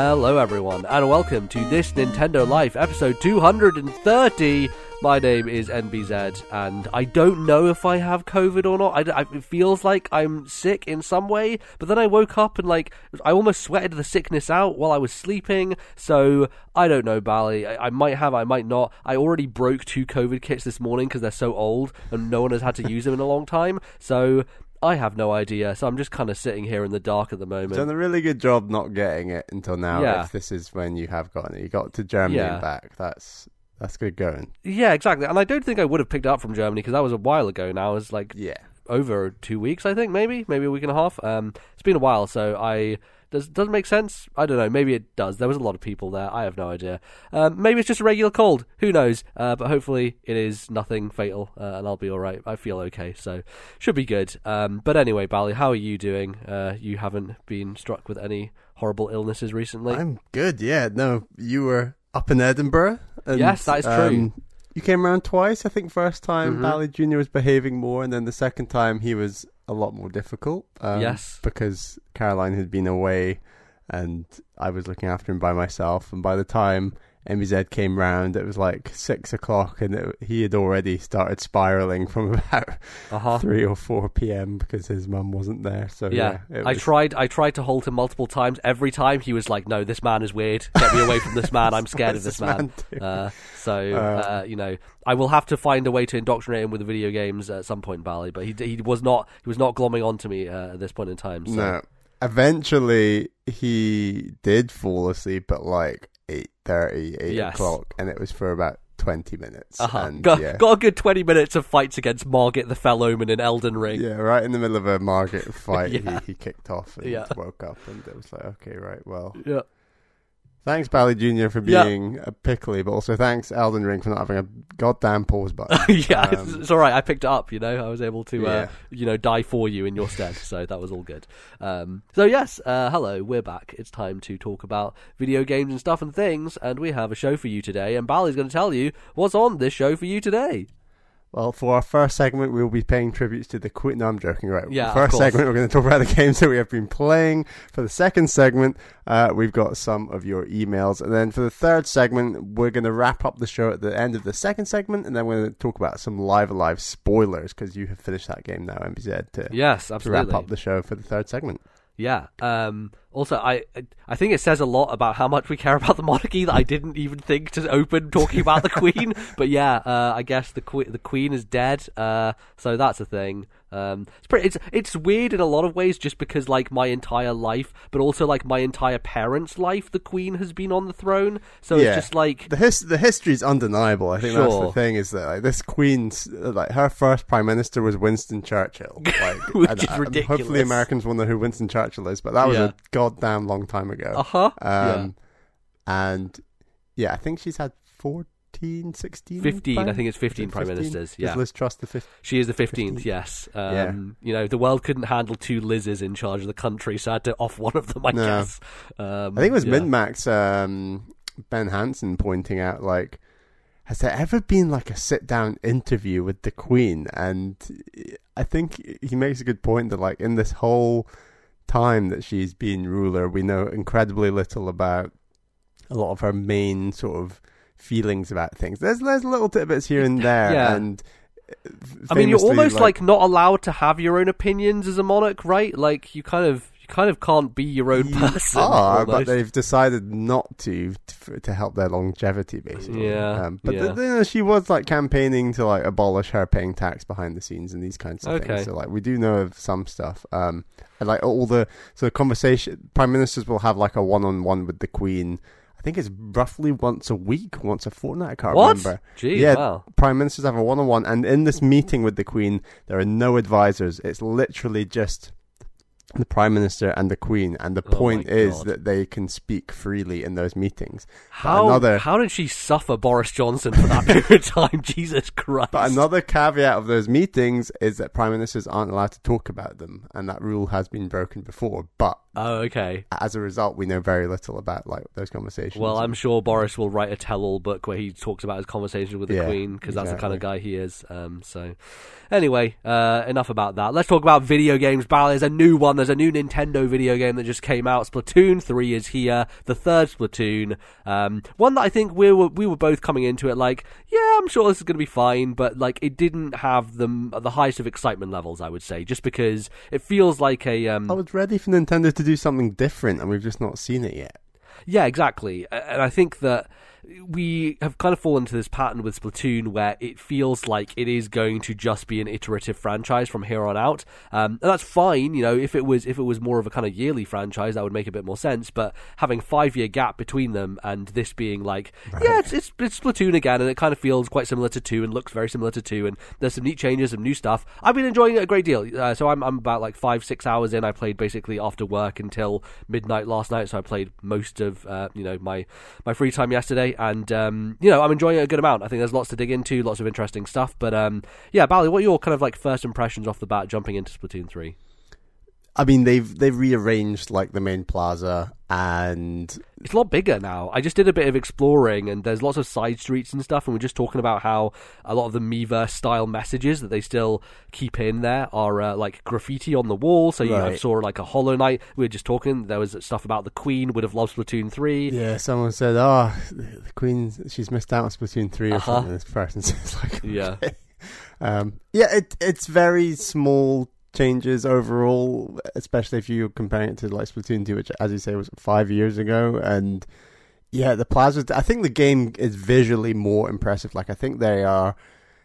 Hello, everyone, and welcome to this Nintendo Life episode 230. My name is NBZ, and I don't know if I have COVID or not. I, I- it feels like I'm sick in some way, but then I woke up and, like, I almost sweated the sickness out while I was sleeping, so I don't know, Bally. I, I might have, I might not. I already broke two COVID kits this morning because they're so old and no one has had to use them in a long time, so. I have no idea, so I'm just kind of sitting here in the dark at the moment. Done a really good job not getting it until now. Yeah. If this is when you have gotten it, you got to Germany Yeah. and back. That's that's good going. Yeah, exactly. And I don't think I would have picked up from Germany because that was a while ago now. it's like Yeah. over two weeks, I think, maybe, maybe a week and a half. Um, it's been a while, so I does does it make sense? I don't know. Maybe it does. There was a lot of people there. I have no idea. Um, maybe it's just a regular cold. Who knows? Uh, but hopefully it is nothing fatal, uh, and I'll be all right. I feel okay, so should be good. Um, but anyway, Bally, how are you doing? Uh, you haven't been struck with any horrible illnesses recently? I'm good. Yeah. No, you were up in Edinburgh. And, Yes, that is true. um, you came around twice. I think first time Mhm. Bally Junior was behaving more, and then the second time he was a lot more difficult. Um, Yes. because Caroline had been away, and I was looking after him by myself. And by the time MBZ came round, it was like six o'clock, and it, he had already started spiraling from about Uh huh. three or four p.m. because his mum wasn't there. So Yeah, yeah, I was- tried. I tried to hold him multiple times. Every time he was like, "No, this man is weird. Get me away from this man. I'm scared of What's this man." do? Uh, so Um, uh, you know, I will have to find a way to indoctrinate him with the video games at some point, Bally. But he he was not he was not glomming onto me uh, at this point in time. So. No. Eventually, he did fall asleep at like 8.30, 8 Yes. o'clock, and it was for about 20 minutes. Uh-huh. And, Got, yeah, got a good twenty minutes of fights against Margit the Fell Omen in Elden Ring. yeah, right in the middle of a Margaret fight, Yeah. he, he kicked off and Yeah. woke up, and it was like, okay, right, well. Yeah. Thanks, Bally Jr., for Yeah. being a pickly, but also thanks, Elden Ring, for not having a goddamn pause button. yeah, it's, Um, it's all right. I picked it up. You know, I was able to, uh, you know, die for you in your stead. So that was all good. Um, so yes, uh, hello, we're back. It's time to talk about video games and stuff and things, and we have a show for you today. And Bally's going to tell you what's on this show for you today. Well, for our first segment, we'll be paying tributes to the Queen. No, I'm joking, right? Yeah, first segment, we're going to talk about the games that we have been playing. For the second segment, uh, we've got some of your emails. And then for the third segment, we're going to wrap up the show at the end of the second segment. And then we're going to talk about some Live A Live spoilers because you have finished that game now, MBZ, to, Yes, to absolutely. wrap up the show for the third segment. Yeah. Um, also, I I think it says a lot about how much we care about the monarchy that I didn't even think to open talking about the Queen. But yeah, uh, I guess the Queen the Queen is dead. Uh, so that's a thing. Um, it's pretty. It's it's weird in a lot of ways, just because like my entire life, but also like my entire parents' life, the Queen has been on the throne. So Yeah. it's just like The his the history is undeniable. I think that's the thing is that like, this Queen's like her first prime minister was Winston Churchill, like, Which and, is ridiculous. Hopefully, Americans will know who Winston Churchill is, but that was Yeah. a goddamn long time ago. uh huh. Um, and yeah, I think she's had 14, 16 15, prime- I think it's 15 it prime ministers, Does yeah. Liz Truss the fifth? She is the fifteenth. 15th. Yes. Um, Yeah. You know, the world couldn't handle two Liz's in charge of the country, so I had to off one of them. I No. guess. Um, I think it was yeah. MinnMax um, Ben Hanson pointing out like. Has there ever been like a sit down interview with the Queen? And I think he makes a good point that like in this whole time that she's been ruler, we know incredibly little about a lot of her main sort of feelings about things. There's there's little tidbits here and there, Yeah. and uh, I mean, you're almost like, not allowed to have your own opinions as a monarch, right? Like you kind of kind of can't be your own You person. are, but they've decided not to to, to help their longevity, basically. Yeah, Um, but yeah. the- you know, she was like campaigning to like abolish her paying tax behind the scenes and these kinds of Okay. things. So like we do know of some stuff. Um, and like all the so conversation, prime ministers will have like a one on one with the Queen. I think it's roughly once a week, once a fortnight. I can't what? remember. Gee, Yeah. wow. Prime ministers have a one on one, and in this meeting with the Queen, there are no advisors. It's literally just the Prime Minister and the Queen, and the Oh point is that they can speak freely in those meetings. How another- how did she suffer Boris Johnson for that period of time? Jesus Christ! But another caveat of those meetings is that Prime Ministers aren't allowed to talk about them, and that rule has been broken before. But Oh, okay. as a result, we know very little about like those conversations. Well, I'm sure Boris will write a tell-all book where he talks about his conversation with the Yeah, Queen because that's the kind of guy he is. Um, so, anyway, uh, enough about that. Let's talk about video games. Bal, there's a new one. There's a new Nintendo video game that just came out. Splatoon 3 is here. The third Splatoon. Um, one that I think we were we were both coming into it like, yeah, I'm sure this is going to be fine, but like it didn't have the the highest of excitement levels. I would say just because it feels like a um, I was ready for Nintendo to do something different, and we've just not seen it yet. Yeah, exactly. And I think that we have kind of fallen into this pattern with Splatoon where it feels like it is going to just be an iterative franchise from here on out. Um, and that's fine, you know, if it was if it was more of a kind of yearly franchise, that would make a bit more sense. But having five year gap between them and this being like, yeah, it's, it's it's Splatoon again, and it kind of feels quite similar to two and looks very similar to two, and there's some neat changes, some new stuff. I've been enjoying it a great deal. Uh, so I'm I'm about like five six hours in. I played basically after work until midnight last night. So I played most of uh, you know my my free time yesterday, and um, you know I'm enjoying it a good amount. I think there's lots to dig into, lots of interesting stuff. But um, yeah, Bally, what are your kind of like first impressions off the bat jumping into Splatoon three? I mean, they've they've rearranged like the main plaza, and It's a lot bigger now. I just did a bit of exploring, and there's lots of side streets and stuff. And we're just talking about how a lot of the Miiverse style messages that they still keep in there are uh, like graffiti on the wall. So you Right. saw like a Hollow Knight. We were just talking. There was stuff about the Queen would have loved Splatoon three. yeah, someone said, "Oh, the Queen, she's missed out on Splatoon 3 or Uh-huh. something." This person says, "Like, Yeah. Um, yeah, it it's very small changes overall, especially if you're comparing it to like Splatoon 2, which, as you say, was five years ago. And yeah, the plasma. I think the game is visually more impressive. Like, I think they are.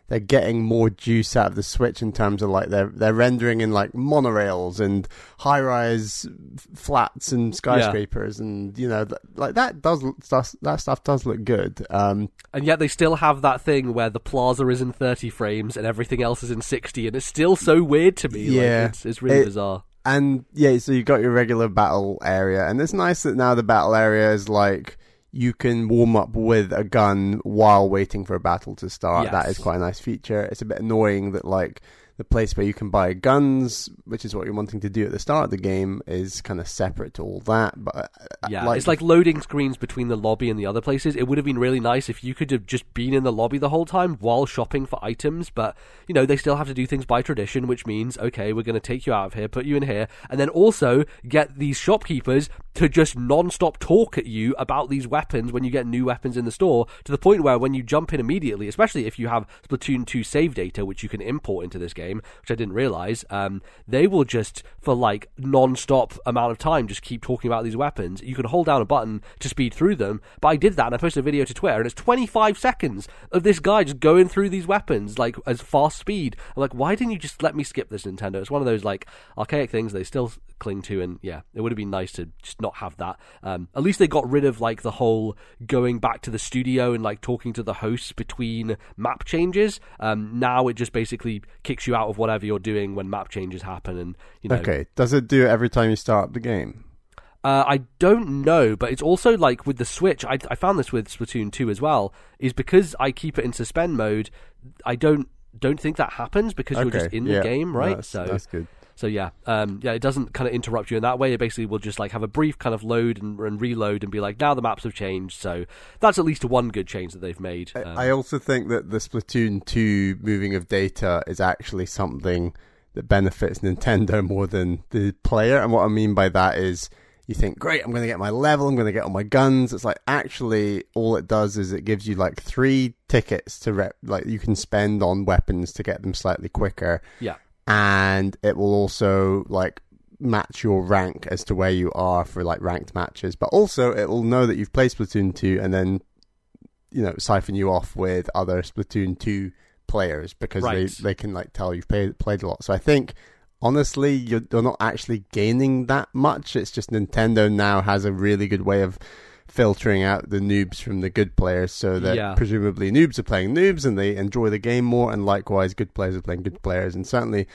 They're getting more juice out of the Switch in terms of like they're they're rendering in like monorails and high rise flats and skyscrapers and you know th- like that does stuff that stuff does look good. Um, And yet they still have that thing where the plaza is in 30 frames and everything else is in 60, and it's still so weird to me. Yeah. like, it's, it's really It- bizarre. And yeah, so you got your regular battle area, and it's nice that now the battle area is like you can warm up with a gun while waiting for a battle to start. That Yes. is quite a nice feature. It's a bit annoying that like the place where you can buy guns, which is what you're wanting to do at the start of the game, is kind of separate to all that. But uh, Yeah, it's like loading screens between the lobby and the other places. It would have been really nice if you could have just been in the lobby the whole time while shopping for items, but you know, they still have to do things by tradition, which means, okay, we're going to take you out of here, put you in here, and then also get these shopkeepers to just non-stop talk at you about these weapons when you get new weapons in the store to the point where when you jump in immediately, especially if you have Splatoon 2 save data, which you can import into this game, which I didn't realize, um, they will just, for like non-stop amount of time, just keep talking about these weapons. You can hold down a button to speed through them, but I did that and I posted a video to Twitter and it's 25 seconds of this guy just going through these weapons like as fast speed. I'm like, why didn't you just let me skip this Nintendo? It's one of those like archaic things they still cling to and yeah, it would have been nice to just not have that. Um, at least they got rid of like the whole going back to the studio and like talking to the hosts between map changes. Um, now it just basically kicks you out of whatever you're doing when map changes happen and you know okay. Does it do it every time you start up the game? uh, I don't know, but it's also like with the Switch. I, I found this with Splatoon 2 as well. Is because I keep it in suspend mode. I don't don't think that happens because you're just Okay, in the yeah. game, right? That's, so that's good. So yeah, um, yeah, it doesn't kind of interrupt you in that way. It basically will just like have a brief kind of load and, and reload and be like, now the maps have changed. So that's at least one good change that they've made. Um, I also think that the Splatoon 2 moving of data is actually something that benefits Nintendo more than the player. And what I mean by that is you think, great, I'm going to get my level, I'm going to get all my guns. It's like actually all it does is it gives you like three tickets to rep, like you can spend on weapons to get them slightly quicker. yeah, And it will also like match your rank as to where you are for like ranked matches. But also it will know that you've played Splatoon 2 and then you know siphon you off with other Splatoon two players because Right. they they can like tell you've played played a lot. So I think honestly you're, you're not actually gaining that much. It's just Nintendo now has a really good way of filtering out the noobs from the good players so that Yeah. presumably noobs are playing noobs and they enjoy the game more and likewise good players are playing good players and certainly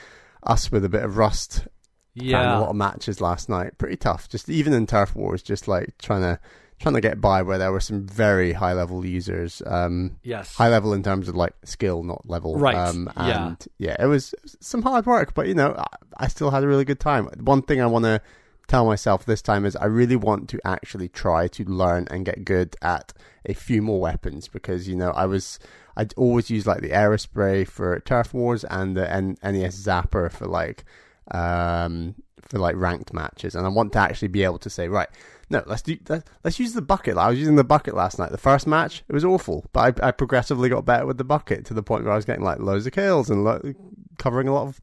us with a bit of rust yeah a lot of matches last night. Pretty tough. Just even in turf wars, just like trying to trying to get by where there were some very high level users. Um, yes, high level in terms of like skill, not level. Right, Um, yeah. and yeah, it was, it was some hard work, but you know, I, I still had a really good time. One thing I want to tell myself this time is I really want to actually try to learn and get good at a few more weapons because you know I was I'd always use like the aerospray for turf wars and the N- NES zapper for like um for like ranked matches. And I want to actually be able to say right no let's do let's use the bucket. I was using the bucket last night. The first match it was awful but I, I progressively got better with the bucket to the point where I was getting like loads of kills and lo- covering a lot of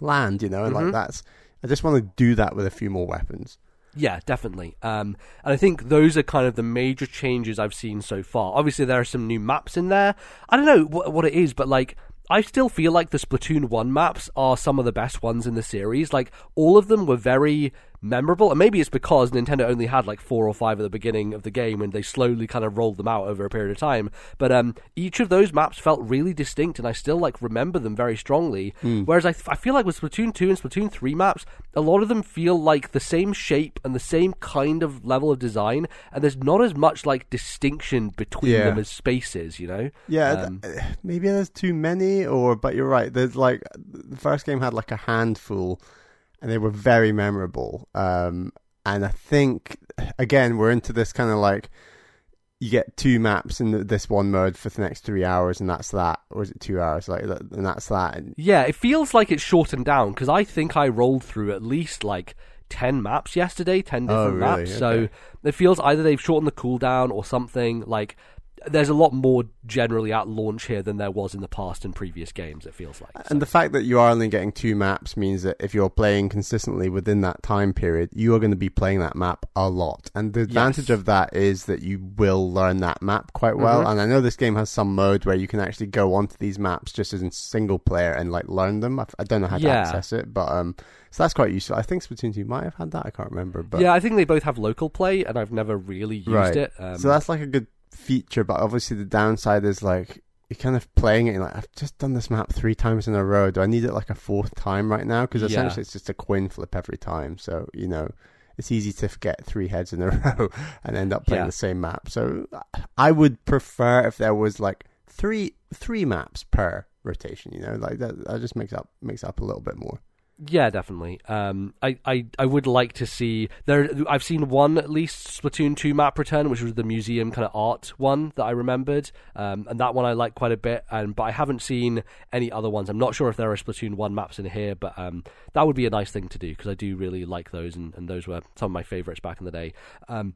land you know and Mhm. like that's I just want to do that with a few more weapons Yeah, definitely. Um, and I think those are kind of the major changes I've seen so far. Obviously, there are some new maps in there. I don't know what, what it is, but like. I still feel like the Splatoon 1 maps are some of the best ones in the series. Like, all of them were very memorable, and maybe it's because Nintendo only had like four or five at the beginning of the game and they slowly kind of rolled them out over a period of time. But um, each of those maps felt really distinct, and I still like remember them very strongly. Whereas I, th- I feel like with Splatoon 2 and Splatoon 3 maps, a lot of them feel like the same shape and the same kind of level of design, and there's not as much like distinction between Yeah. them as spaces, you know? Yeah, Um, th- maybe there's too many, or but you're right. There's like the first game had like a handful, and they were very memorable. Um, and I think again we're into this kind of like you get two maps in this one mode for the next three hours, and that's that, or is it two hours? Like, and that's that. And Yeah, it feels like it's shortened down because I think I rolled through at least like 10 maps yesterday, 10 Oh, different really? maps. So it feels either they've shortened the cooldown or something. Like, there's a lot more generally at launch here than there was in the past in previous games, it feels like. And the fact that you are only getting two maps means that if you're playing consistently within that time period, you are going to be playing that map a lot. And the advantage Yes. of that is that you will learn that map quite well. Mhm. And I know this game has some mode where you can actually go onto these maps just as in single player and like learn them. I, I don't know how to Yeah. access it, but um, so that's quite useful. I think Splatoon 2 might have had that. I can't remember, but yeah, I think they both have local play, and I've never really used Right. it. Um, so that's like a good feature. But obviously the downside is like you're kind of playing it and like I've just done this map three times in a row. Do I need it like a fourth time right now? Because Yeah. essentially it's just a coin flip every time. So you know it's easy to get three heads in a row and end up playing Yeah. the same map. So I would prefer if there was like three three maps per rotation. You know, like that. That just makes up makes up a little bit more. Yeah, definitely. Um, I, I, I would like to see there. I've seen one at least Splatoon two map return, which was the museum kind of art one that I remembered, um, and that one I like quite a bit. And but I haven't seen any other ones. I'm not sure if there are Splatoon one maps in here, but um, that would be a nice thing to do because I do really like those, and, and those were some of my favorites back in the day. Um,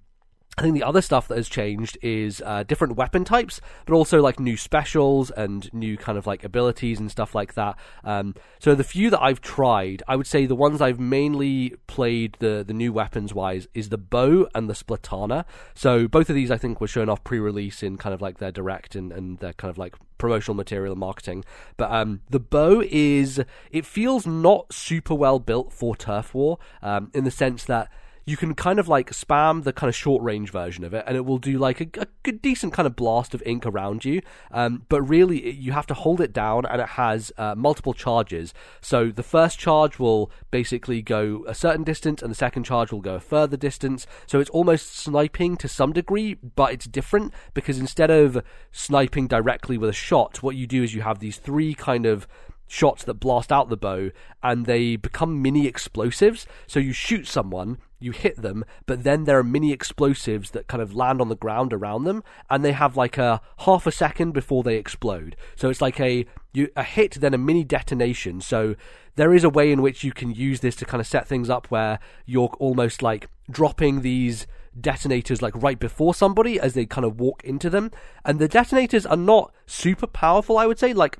I think the other stuff that has changed is uh, different weapon types, but also like new specials and new kind of like abilities and stuff like that. Um, so the few that I've tried, I would say the ones I've mainly played the the new weapons wise is the bow and the splatana. So both of these I think were shown off pre-release in kind of like their direct and, and their kind of like promotional material and marketing. But um, the bow is it feels not super well built for turf war um, in the sense that you can kind of like spam the kind of short range version of it and it will do like a, a good decent kind of blast of ink around you. Um, but really it, you have to hold it down and it has uh, multiple charges. So the first charge will basically go a certain distance and the second charge will go a further distance. So it's almost sniping to some degree but it's different because instead of sniping directly with a shot what you do is you have these three kind of shots that blast out the bow and they become mini explosives. So you shoot someone, you hit them, but then there are mini explosives that kind of land on the ground around them and they have like a half a second before they explode. So it's like a you a hit then a mini detonation. So there is a way in which you can use this to kind of set things up where you're almost like dropping these detonators like right before somebody as they kind of walk into them and the detonators are not super powerful I would say like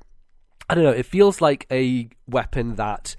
I don't know. It feels like a weapon that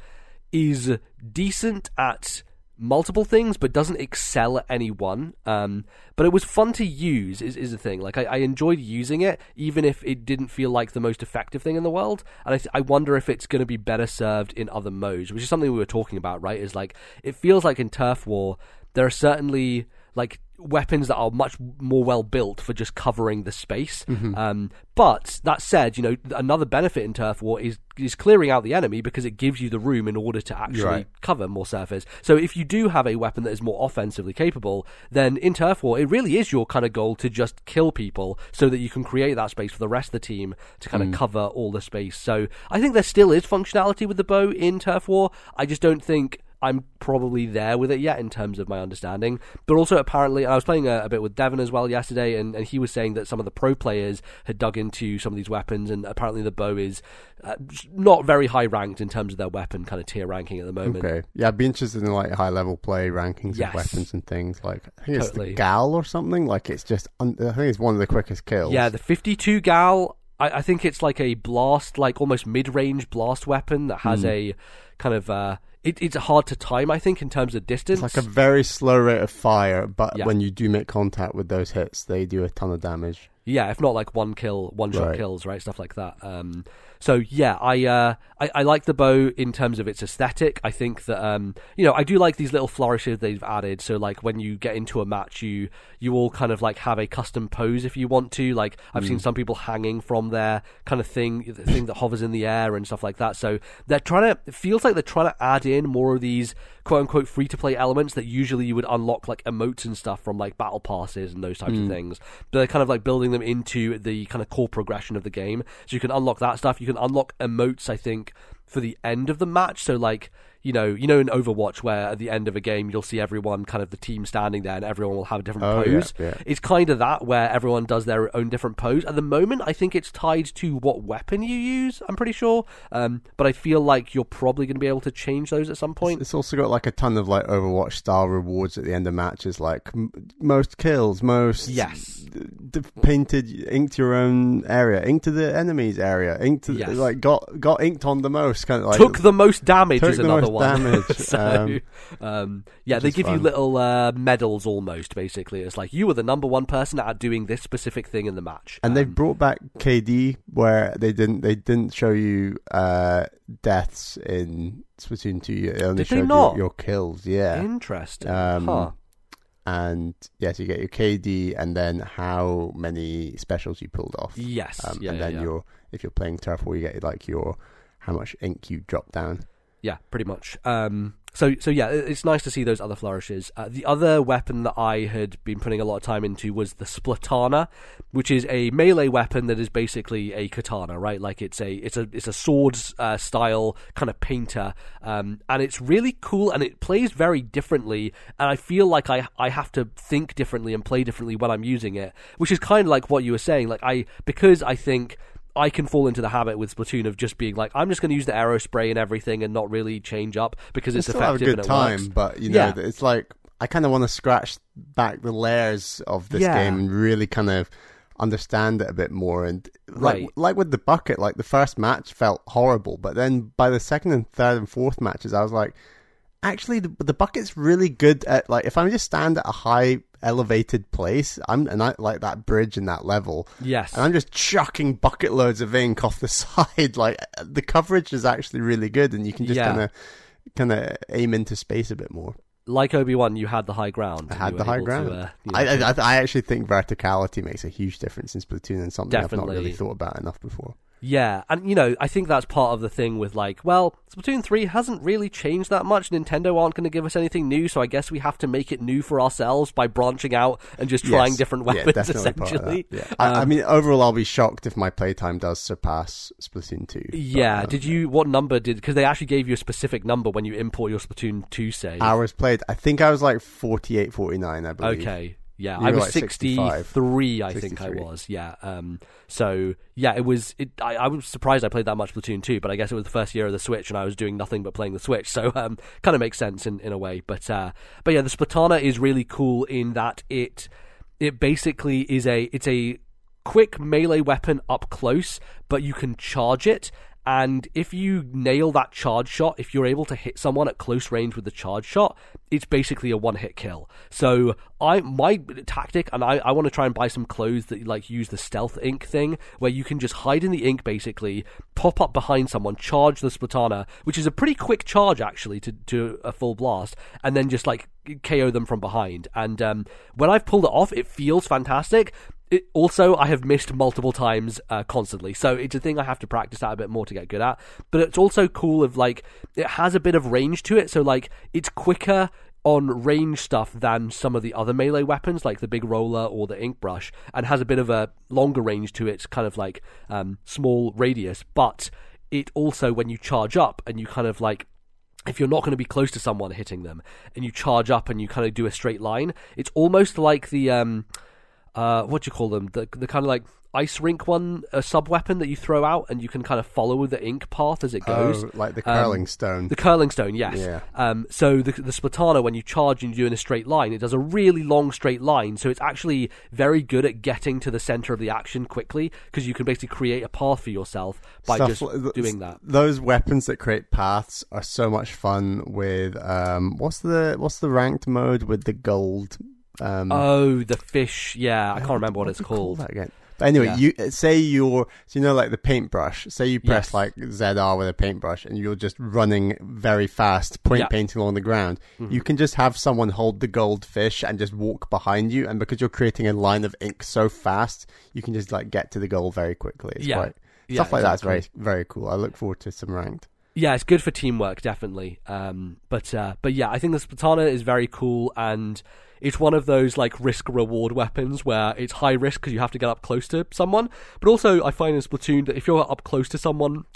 is decent at multiple things, but doesn't excel at any one. Um, but it was fun to use. Is is the thing. Like I, I enjoyed using it, even if it didn't feel like the most effective thing in the world. And I, th- I wonder if it's going to be better served in other modes, which is something we were talking about. Right? Is like it feels like in turf war there are certainly like weapons that are much more well built for just covering the space. Um, but that said, you know, another benefit in turf war is is clearing out the enemy because it gives you the room in order to actually Right. cover more surface. So if you do have a weapon that is more offensively capable, then in turf war it really is your kind of goal to just kill people so that you can create that space for the rest of the team to kind of cover all the space. So I think there still is functionality with the bow in turf war. I just don't think I'm probably there with it yet in terms of my understanding. But also, apparently, I was playing a, a, bit with Devon as well yesterday, and, and he was saying that some of the pro players had dug into some of these weapons, and apparently the bow is uh, not very high ranked in terms of their weapon kind of tier ranking at the moment. Okay, yeah, I'd be interested in like high level play rankings Yes. of weapons and things. Like I think it's Totally. the Gal or something. Like it's just, un- I think it's one of the quickest kills. Yeah, the 52 gal. I, I think it's like a blast, like almost mid-range blast weapon that has a kind of. Uh, it, it's hard to time, I think, in terms of distance. It's like a very slow rate of fire, but Yeah. when you do make contact with those hits, they do a ton of damage. Yeah, if not like one kill, one shot Right. kills, right? Stuff like that. Um, so yeah, I, uh, I I like the bow in terms of its aesthetic. I think that um, you know I do like these little flourishes they've added. So like when you get into a match, you you all kind of like have a custom pose if you want to. Like I've seen some people hanging from their kind of thing, the thing that hovers in the air and stuff like that. So they're trying to. It feels like they're trying to add in more of these quote unquote free to play elements that usually you would unlock like emotes and stuff from like battle passes and those types of mm. things. But they're kind of like building them into the kind of core progression of the game. So you can unlock that stuff. You can unlock emotes, I think, for the end of the match. So like you know, you know, in Overwatch, where at the end of a game you'll see everyone kind of the team standing there, and everyone will have a different Oh, pose. yeah. It's kind of that where everyone does their own different pose. At the moment, I think it's tied to what weapon you use. I'm pretty sure, um, but I feel like you're probably going to be able to change those at some point. It's also got like a ton of like Overwatch style rewards at the end of matches, like m- most kills, most Yes. d- painted, inked your own area, inked to the enemy's area, inked to Yes. like got got inked on the most, kind of like Took the most damage is the another one. damage, so, um, um, yeah, they give you little uh, medals almost. Basically, it's like you were the number one person at doing this specific thing in the match. And they've Um, brought back KD where they didn't they didn't show you uh, deaths in Splatoon two. They only Did they showed not? Your, your kills. Yeah. interesting. Um, huh. And yes, you get your KD and then how many specials you pulled off. Yes. Um, yeah, and then yeah. your if you're playing turf war, you get like your how much ink you drop down. Yeah, pretty much. Um, so, so yeah, it's nice to see those other flourishes. Uh, the other weapon that I had been putting a lot of time into was the splatana, which is a melee weapon that is basically a katana, right? Like it's a it's a it's a sword uh, style kind of painter, um, and it's really cool and it plays very differently. And I feel like I I have to think differently and play differently when I'm using it, which is kind of like what you were saying. Like I because I think. I can fall into the habit with Splatoon of just being like, I'm just going to use the aerospray and everything and not really change up because it's still have a effective good and it time, works. but you know Yeah. it's like I kind of want to scratch back the layers of this Yeah. game and really kind of understand it a bit more. And like Right. like with the bucket, like the first match felt horrible, but then by the second and third and fourth matches, I was like, actually, the, the bucket's really good at like if I just stand at a high elevated place, I'm and I like that bridge and that level. Yes. And I'm just chucking bucket loads of ink off the side. Like the coverage is actually really good, and you can just Yeah. kind of kind of aim into space a bit more. like Obi Wan, you had the high ground. I had the high ground. To, uh, you I, know, I, I actually think verticality makes a huge difference in Splatoon and something I've not really thought about enough before. Yeah, and you know, I think that's part of the thing with like, well, Splatoon three hasn't really changed that much. Nintendo aren't going to give us anything new, so I guess we have to make it new for ourselves by branching out and just trying Yes. different Yeah, weapons. definitely part of that. essentially, Yeah. I, I Um, mean, overall, I'll be shocked if my playtime does surpass Splatoon 2. but, Yeah. um, Did you? What number did? Because they actually gave you a specific number when you import your Splatoon two save. Hours played, I think I was like 48, 49, I believe. Okay. Yeah, You I was like 63, I think I was. Yeah. Um so yeah, it was it I, I was surprised I played that much Splatoon 2, but I guess it was the first year of the Switch and I was doing nothing but playing the Switch. So um kind of makes sense in, in a way. But uh but yeah, the Splatana is really cool in that it it basically is a it's a quick melee weapon up close, but you can charge it. And if you nail that charge shot, if you're able to hit someone at close range with the charge shot, it's basically a one hit kill. So I my tactic, and I, I want to try and buy some clothes that like use the stealth ink thing, where you can just hide in the ink basically, pop up behind someone, charge the splatana, which is a pretty quick charge actually to to a full blast, and then just like KO them from behind. And um, when I've pulled it off, it feels fantastic. It, also, I have missed multiple times uh, constantly, so it's a thing I have to practice at a bit more to get good at. But it's also cool of like it has a bit of range to it, so like it's quicker on range stuff than some of the other melee weapons, like the big roller or the ink brush, and has a bit of a longer range to its kind of like um, small radius. But it also, when you charge up and you kind of like if you're not going to be close to someone hitting them and you charge up and you kind of do a straight line, it's almost like the um, uh, what do you call them? The the kind of like ice rink one, a sub weapon that you throw out and you can kind of follow the ink path as it goes. Oh, like the Um, curling stone. The curling stone, yes. Yeah. Um, so the the Splatana, when you charge and you do in a straight line, it does a really long straight line. So it's actually very good at getting to the center of the action quickly because you can basically create a path for yourself by Stuff just like- doing that. Those weapons that create paths are so much fun. With um, what's the what's the ranked mode with the gold? Um, Oh, the fish! Yeah, I can't remember what, do it's you call called. that again. But anyway, Yeah. you say you're so you know like the paintbrush. Say you press Yes. like ZR with a paintbrush, and you're just running very fast, point Yeah. Mm-hmm. painting along the ground. You can just have someone hold the goldfish and just walk behind you, and because you're creating a line of ink so fast, you can just like get to the goal very quickly. It's Yeah. quite stuff like that's exactly. very very cool. I look forward to some ranked. Yeah, it's good for teamwork, definitely. Um, but uh, but yeah, I think the Splatana is very cool, and it's one of those like risk reward weapons where it's high risk because you have to get up close to someone. But also, I find in Splatoon that if you're up close to someone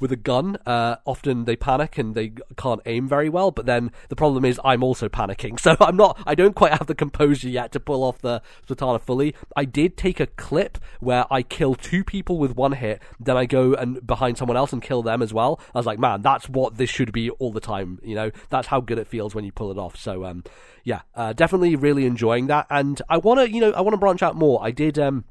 with a gun, uh, often they panic and they can't aim very well. But then the problem is I'm also panicking, so I'm not. I don't quite have the composure yet to pull off the Splatana fully. I did take a clip where I kill two people with one hit, then I go and behind someone else and kill them as well. I was like, man, that's what this should be all the time. You know, that's how good it feels when you pull it off. So, um, yeah, uh, definitely really enjoying that. And I want to, you know, I want to branch out more. I did. Um,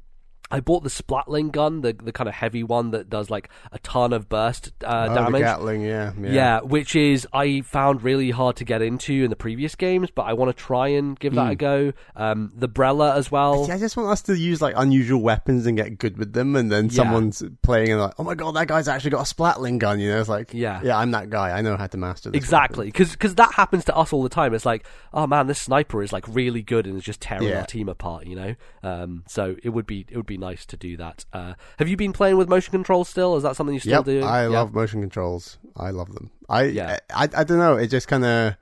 I bought the Splatling gun, the the kind of heavy one that does like a ton of burst uh, oh, the damage. Gatling, yeah, yeah. Yeah. which is I found really hard to get into in the previous games, but I want to try and give that a go. Um, the Brella as well. See, I just want us to use like unusual weapons and get good with them, and then Yeah. someone's playing and like, oh my god, that guy's actually got a splatling gun. You know, it's like, Yeah. yeah, I'm that guy. I know how to master this. Exactly, because that happens to us all the time. It's like, oh man, this sniper is like really good and is just tearing Yeah. our team apart, you know. Um, so it would be it would be nice to do that. Uh, have you been playing with motion controls still? Is that something you still Yep, do? I Yeah. love motion controls. I love them. I Yeah. I, I, don't know. It just kind of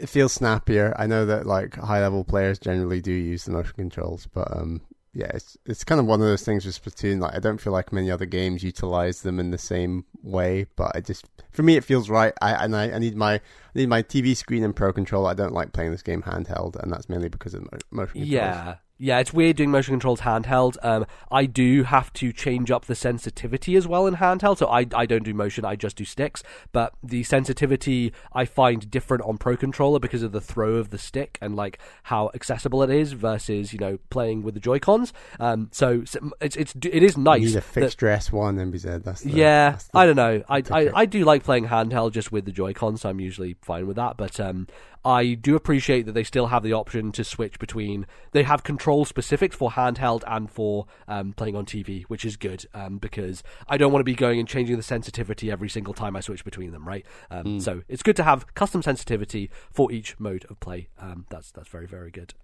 it feels snappier. I know that like high level players generally do use the motion controls, but um, yeah, it's it's kind of one of those things with Splatoon. Like I don't feel like many other games utilize them in the same way, but I just for me it feels right. I and I, I need my I need my TV screen and Pro Controller. I don't like playing this game handheld, and that's mainly because of mo- motion controls. Yeah. Yeah, it's weird doing motion controls handheld. Um, I do have to change up the sensitivity as well in handheld, so I, I don't do motion, I just do sticks. But the sensitivity I find different on Pro Controller because of the throw of the stick and like how accessible it is versus you know playing with the Joy Cons. Um, so, so it's it's it is You nice. need a fixed dress one MBZ. That's the, yeah, that's the- I don't know. I, I. I do like playing handheld just with the Joy-Con, so I'm usually fine with that. But um, I do appreciate that they still have the option to switch between. They have control specifics for handheld and for um, playing on TV, which is good um, because I don't want to be going and changing the sensitivity every single time I switch between them. Right. Um, So it's good to have custom sensitivity for each mode of play. Um, that's that's very very good.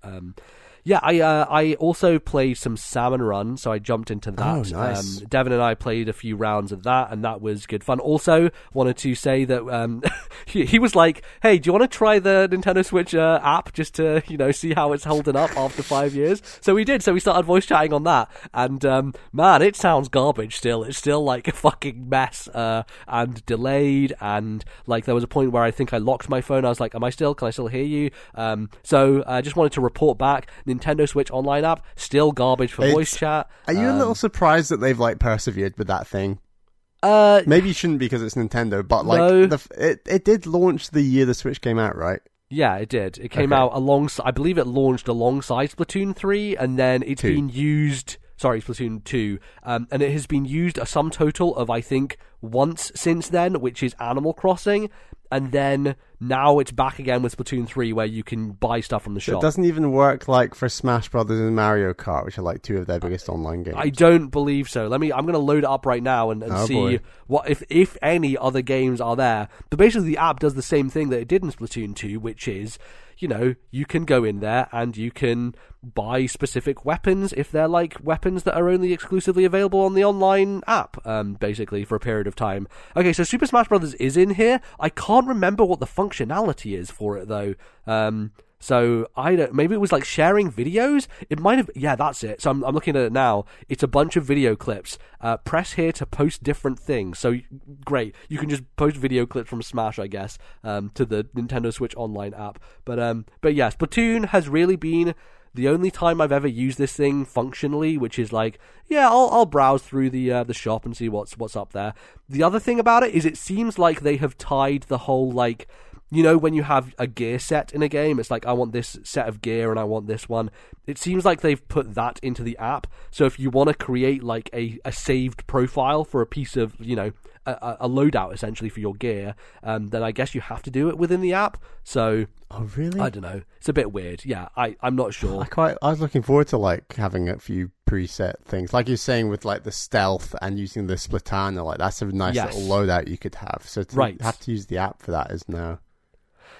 Um, yeah, I uh, I also played some Salmon Run, so I jumped into that. Oh, nice. Um, Devin and I played a few rounds of that, and that was good fun. Also, wanted to say that um, he, he was like, "Hey, do you want to try the Nintendo Switch uh, app just to you know see how it's holding up after five years?" So we did. So we started voice chatting on that, and um, man, it sounds garbage. Still, it's still like a fucking mess uh, and delayed, and like there was a point where I think I locked my phone. I was like, "Am I still? Can I still hear you?" Um, so I just wanted to report back. Nintendo Switch online app still garbage for It's- voice chat. Are you a Um, little surprised that they've like persevered with that thing? Uh, Maybe you shouldn't because it's Nintendo, but like No. the, it it did launch the year the Switch came out, right? Yeah, it did. It came Okay. out alongside. I believe it launched alongside Splatoon three, and then it's Two. been used. Sorry, Splatoon two, um, and it has been used a sum total of I think once since then, which is Animal Crossing, and then now it's back again with Splatoon three, where you can buy stuff from the shop. It doesn't even work like for Smash Brothers and Mario Kart, which are like two of their biggest online games. I don't believe so. Let me. I'm going to load it up right now and, and Oh, see boy. what if if any other games are there. But basically, the app does the same thing that it did in Splatoon 2, which is, you know, you can go in there and you can buy specific weapons if they're like weapons that are only exclusively available on the online app. Um, basically for a period of time. Okay, so Super Smash Brothers is in here. I can't remember what the functionality is for it though. Um. So I don't. Maybe it was like sharing videos. It might have. Yeah, that's it. So I'm, I'm looking at it now. It's a bunch of video clips. Uh, press here to post different things. So great, you can just post video clips from Smash, I guess, um, to the Nintendo Switch Online app. But um, but yes, Splatoon has really been the only time I've ever used this thing functionally, which is like, yeah, I'll, I'll browse through the uh, the shop and see what's what's up there. The other thing about it is, it seems like they have tied the whole like you know when you have a gear set in a game it's like i want this set of gear and i want this one it seems like they've put that into the app so if you want to create like a, a saved profile for a piece of you know a, a loadout essentially for your gear um, then i guess you have to do it within the app so Oh, really? i don't know it's a bit weird yeah I, i'm not sure I quite. I was looking forward to like having a few preset things, like you're saying with like the stealth and using the splatana Like that's a nice Yes. little loadout you could have. So to Right. have to use the app for that is now.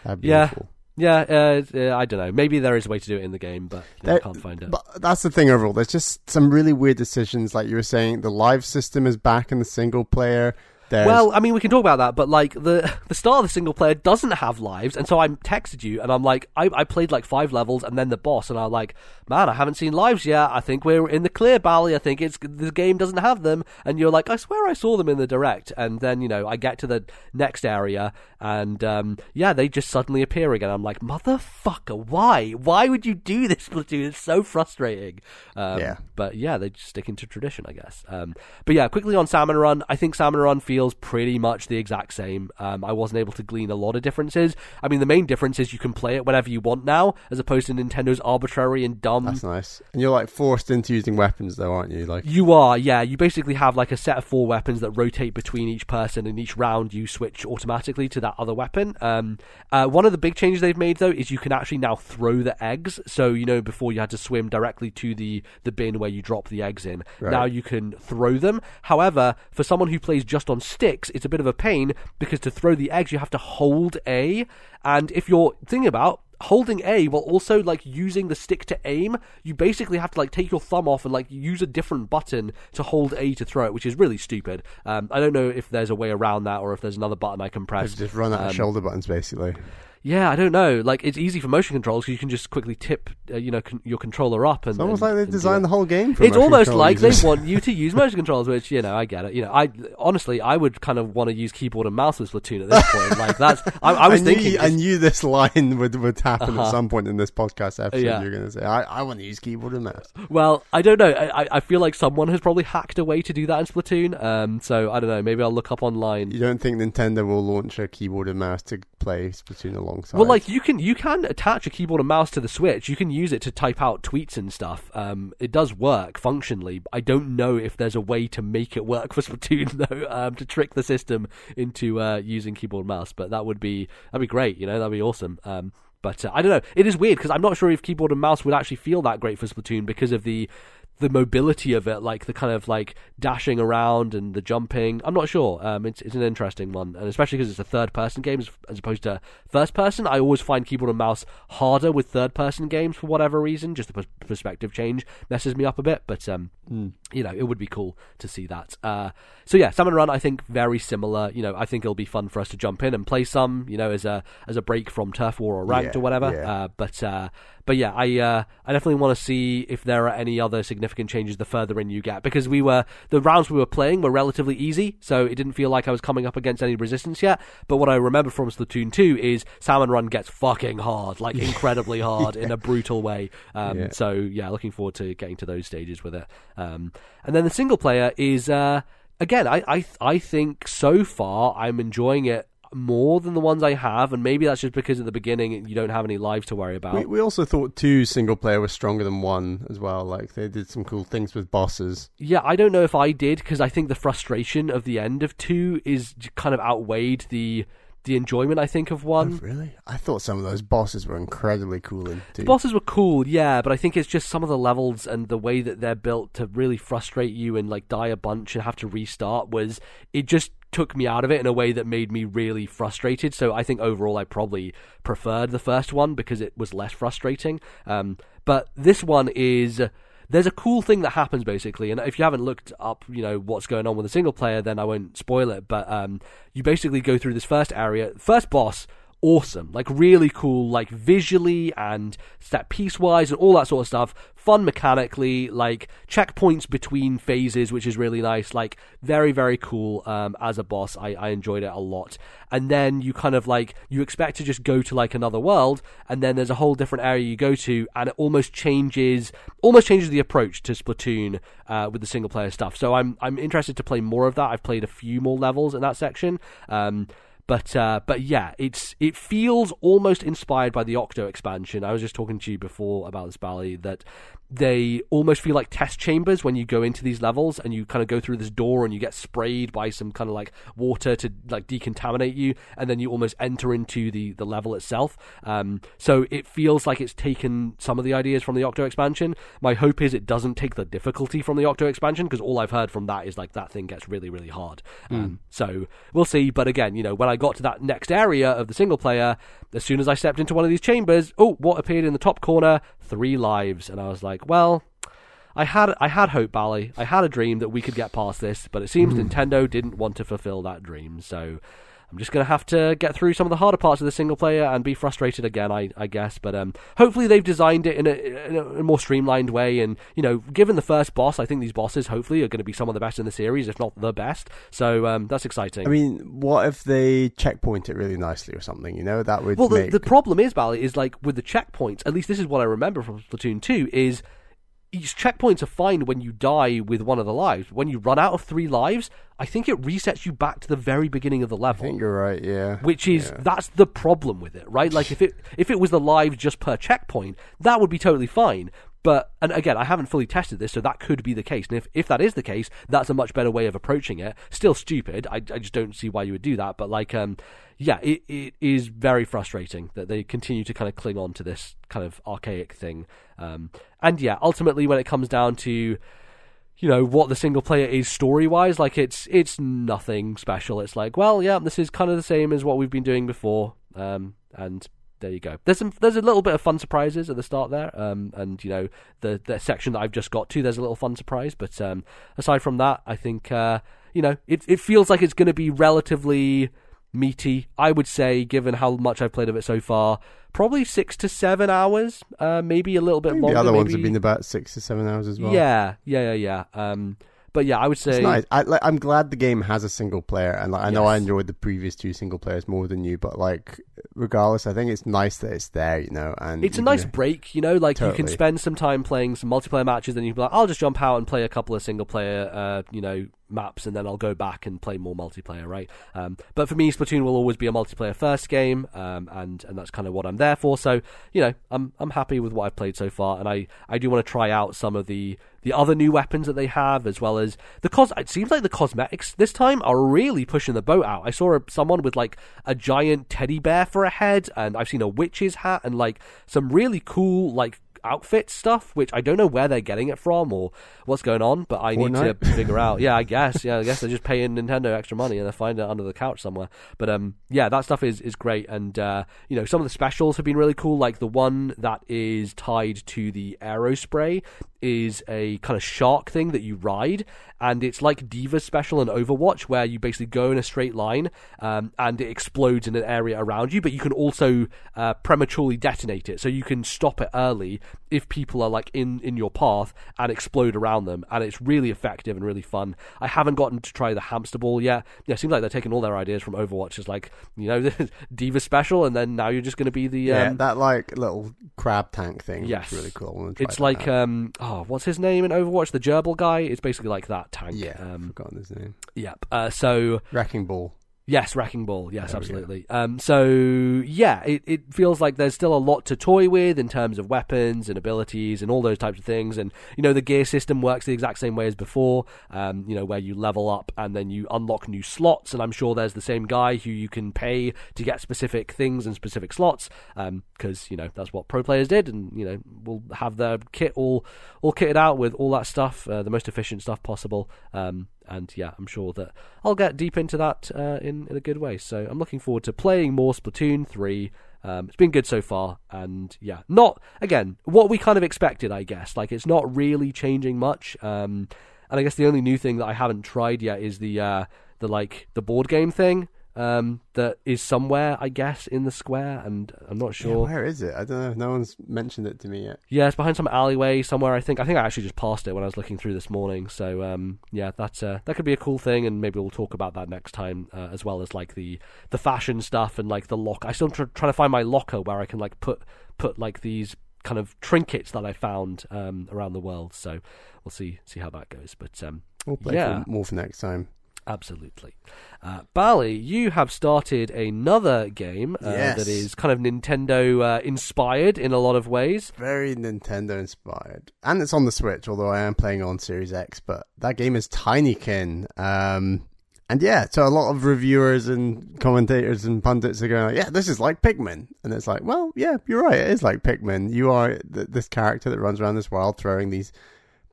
That'd be Yeah. Yeah, uh, uh, I don't know. Maybe there is a way to do it in the game, but you know, I can't find it. But that's the thing overall. There's just some really weird decisions. Like you were saying, the live system is back in the single player. There's, Well, I mean, we can talk about that, but like the the start of the single player doesn't have lives, and so I texted you, and I'm like, I, I played like five levels, and then the boss, and I'm like, man, I haven't seen lives yet. I think we're in the clear, Bally. I think it's the game doesn't have them, and you're like, I swear I saw them in the direct, and then you know I get to the next area, and um, yeah, they just suddenly appear again. I'm like, motherfucker, why? Why would you do this, Splatoon? It's so frustrating. Um, Yeah. but yeah, they're just sticking to tradition, I guess. Um, but yeah, quickly on Salmon Run, I think Salmon Run feels pretty much the exact same. Um, I wasn't able to glean a lot of differences. I mean, the main difference is you can play it whenever you want now, as opposed to Nintendo's arbitrary and dumb. that's nice. And you're like forced into using weapons, though, aren't you? Like You are, yeah. You basically have like a set of four weapons that rotate between each person, and each round you switch automatically to that other weapon. Um, uh, one of the big changes they've made though is you can actually now throw the eggs. So you know before you had to swim directly to the the bin where you drop the eggs in. Right. Now you can throw them. However, for someone who plays just on sticks, it's a bit of a pain because to throw the eggs you have to hold A, and if you're thinking about holding A while also like using the stick to aim, you basically have to like take your thumb off and like use a different button to hold A to throw it, which is really stupid. Um, I don't know if there's a way around that or if there's another button I can press. just run out Um, of shoulder buttons, basically. Yeah, I don't know. Like it's easy for motion controls because you can just quickly tip, uh, you know, con- your controller up. And It's almost and- like they designed the whole game. For It's almost like users. they want you to use motion controls, which you know I get it. You know, I honestly I would kind of want to use keyboard and mouse with Splatoon at this point. Like that's I, I was I knew, thinking. I knew this line would, would happen Uh-huh. at some point in this podcast episode. Yeah. You're going to say, I, I want to use keyboard and mouse. Well, I don't know. I- I feel like someone has probably hacked a way to do that in Splatoon. Um, so I don't know. Maybe I'll look up online. You don't think Nintendo will launch a keyboard and mouse to play Splatoon alongside? Well, like you can you can attach a keyboard and mouse to the Switch. You can use it to type out tweets and stuff. Um, it does work functionally. I don't know if there's a way to make it work for Splatoon though, um, to trick the system into uh, using keyboard and mouse. But that would be that'd be great. You know, that'd be awesome. Um, but uh, I don't know. It is weird because I'm not sure if keyboard and mouse would actually feel that great for Splatoon because of the the mobility of it, like the kind of like dashing around and the jumping. I'm not sure. Um, it's it's an interesting one, and especially because it's a third person game as, as opposed to first person. I always find keyboard and mouse harder with third person games for whatever reason. Just the pers- perspective change messes me up a bit, but um, you know, it would be cool to see that. Uh, so yeah, Salmon Run, I think very similar. You know, I think it'll be fun for us to jump in and play some. You know, as a as a break from Turf War or Ranked Yeah, or whatever. yeah. Uh, but uh, but yeah, I uh, I definitely want to see if there are any other significant changes the further in you get because we were the rounds we were playing were relatively easy, so it didn't feel like I was coming up against any resistance yet. But what I remember from Splatoon 2 is Salmon Run gets fucking hard, like incredibly hard in a brutal way. Um, Yeah. So yeah, looking forward to getting to those stages with it. Um, and then the single player is uh, again, I I I think so far I'm enjoying it more than the ones I have, and maybe that's just because at the beginning you don't have any lives to worry about. we, we also thought two single player was stronger than one as well. Like they did some cool things with bosses. Yeah, I don't know if I did because I think the frustration of the end of two is kind of outweighed the the enjoyment I think of oh, one. Really? I thought some of those bosses were incredibly cool in two. The bosses were cool, yeah, but I think it's just some of the levels and the way that they're built to really frustrate you and like die a bunch and have to restart was it just took me out of it in a way that made me really frustrated. So I think overall I probably preferred the first one because it was less frustrating. Um, but this one is there's a cool thing that happens basically, and if you haven't looked up, you know what's going on with the single player, then I won't spoil it. But um, you basically go through this first area, first boss awesome. Like really cool, like visually and set piece wise and all that sort of stuff. Fun mechanically, like checkpoints between phases, which is really nice. Like very, very cool um, as a boss. I, I enjoyed it a lot. And then you kind of like, you expect to just go to like another world, and then there's a whole different area you go to, and it almost changes, almost changes the approach to Splatoon uh, with the single player stuff. So I'm, I'm interested to play more of that. I've played a few more levels in that section. Um, but uh, but yeah, it's it feels almost inspired by the Octo expansion. I was just talking to you before about this, Bally, that they almost feel like test chambers when you go into these levels and you kind of go through this door and you get sprayed by some kind of like water to like decontaminate you and then you almost enter into the the level itself. Um, so it feels like it's taken some of the ideas from the octo expansion. My hope is it doesn't take the difficulty from the octo expansion because all i've heard from that is like that thing gets really really hard. Mm. um, so we'll see. But again you know when i got to that next area of the single player as soon as i stepped into one of these chambers oh what appeared in the top corner three lives, and I was like, well. I had I had hope, Bally. I had a dream that we could get past this, but it seems mm. Nintendo didn't want to fulfill that dream. So I'm just going to have to get through some of the harder parts of the single player and be frustrated again, I, I guess. But um, hopefully they've designed it in a, in a, more streamlined way. And, you know, given the first boss, I think these bosses hopefully are going to be some of the best in the series, if not the best. So um, that's exciting. I mean, what if they checkpoint it really nicely or something? You know, that would be. Well, make... the, the problem is, Bally, is like with the checkpoints, at least this is what I remember from Splatoon 2, is – each checkpoints are fine when you die with one of the lives. When you run out of three lives, I think it resets you back to the very beginning of the level. I think you're right, yeah. Which is yeah. that's the problem with it, right? Like if it if it was the lives just per checkpoint, that would be totally fine. But and again, I haven't fully tested this, so that could be the case. And if, if that is the case, that's a much better way of approaching it. Still stupid. I, I just don't see why you would do that. But like, um, yeah, it, it is very frustrating that they continue to kind of cling on to this kind of archaic thing. Um, and yeah, ultimately, when it comes down to you know what the single player is story wise like it's it's nothing special it's like well yeah this is kind of the same as what we've been doing before um, and there you go. There's some there's a little bit of fun surprises at the start there, um, and you know the the section that I've just got to. There's a little fun surprise, but um, aside from that, I think uh, you know it it feels like it's going to be relatively meaty. I would say, given how much I've played of it so far, probably six to seven hours, uh, maybe a little bit longer. The other maybe... ones have been about six to seven hours as well. Yeah, yeah, yeah, yeah. Um, but yeah, I would say it's nice. I, like, I'm glad the game has a single player, and like, I know I enjoyed the previous two single players more than you, but like regardless, I think it's nice that it's there, you know. And it's a nice know, break, you know. Like totally. you can spend some time playing some multiplayer matches, then you can be like, I'll just jump out and play a couple of single player, uh, you know, maps and then I'll go back and play more multiplayer, right? Um, but for me, Splatoon will always be a multiplayer first game, um, and and that's kind of what I'm there for. So you know, I'm I'm happy with what I've played so far, and I I do want to try out some of the the other new weapons that they have, as well as the cos. It seems like the cosmetics this time are really pushing the boat out. I saw a, someone with like a giant teddy bear for a head, and I've seen a witch's hat, and like some really cool like outfit stuff, which I don't know where they're getting it from or what's going on, but I Fortnite? need to figure out. Yeah, I guess. Yeah, I guess they're just paying Nintendo extra money and they find it under the couch somewhere. But um, yeah, that stuff is is great, and uh, you know some of the specials have been really cool. Like the one that is tied to the aerospray is a kind of shark thing that you ride, and it's like D.Va special in Overwatch, where you basically go in a straight line um, and it explodes in an area around you, but you can also uh, prematurely detonate it, so you can stop it early if people are like in in your path and explode around them, and it's really effective and really fun. I haven't gotten to try the hamster ball yet. Yeah, it seems like they're taking all their ideas from Overwatch. It's like you know D.Va special, and then now you're just going to be the yeah um, that like little crab tank thing. Yes, really cool. It's like um oh what's his name in Overwatch? The gerbil guy. It's basically like that tank. Yeah, um, forgotten his name. Yep. Uh, so Wrecking Ball. Yes, Wrecking Ball. Yes, there absolutely. Um, so yeah, it, it feels like there's still a lot to toy with in terms of weapons and abilities and all those types of things. And you know, the gear system works the exact same way as before. Um, you know, where you level up and then you unlock new slots. And I'm sure there's the same guy who you can pay to get specific things and specific slots. Because um, you know that's what pro players did, and you know will have their kit all all kitted out with all that stuff, uh, the most efficient stuff possible. Um, and yeah, I'm sure that I'll get deep into that uh, in in a good way. So I'm looking forward to playing more Splatoon three. Um, it's been good so far, and yeah, not again what we kind of expected, I guess. Like it's not really changing much. Um, and I guess the only new thing that I haven't tried yet is the uh, the like the board game thing. Um, that is somewhere, I guess, in the square, and I'm not Yeah, sure. where is it? I don't know. No one's mentioned it to me yet. Yeah, it's behind some alleyway somewhere. I think. I think I actually just passed it when I was looking through this morning. So um, yeah, that's uh, that could be a cool thing, and maybe we'll talk about that next time, uh, as well as like the the fashion stuff and like the lock. I still tr- trying to find my locker where I can like put put like these kind of trinkets that I found um, around the world. So we'll see see how that goes. But um, We'll play Yeah. for more for next time. Absolutely. Uh, Bally, you have started another game uh, Yes. that is kind of Nintendo uh, inspired in a lot of ways. Very Nintendo inspired. And it's on the Switch, although I am playing on Series X, but that game is Tinykin. Um, and yeah, so a lot of reviewers and commentators and pundits are going like, yeah, this is like Pikmin. And it's like, well, yeah, you're right, it is like Pikmin. You are th- this character that runs around this world throwing these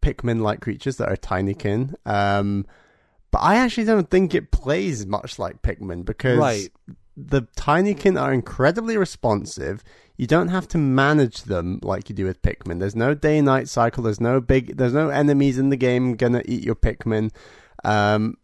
Pikmin-like creatures that are Tinykin. Um, but I actually don't think it plays much like Pikmin because Right. the Tinykin are incredibly responsive. You don't have to manage them like you do with Pikmin. There's no day and night cycle. There's no big. There's no enemies in the game gonna eat your Pikmin. Um,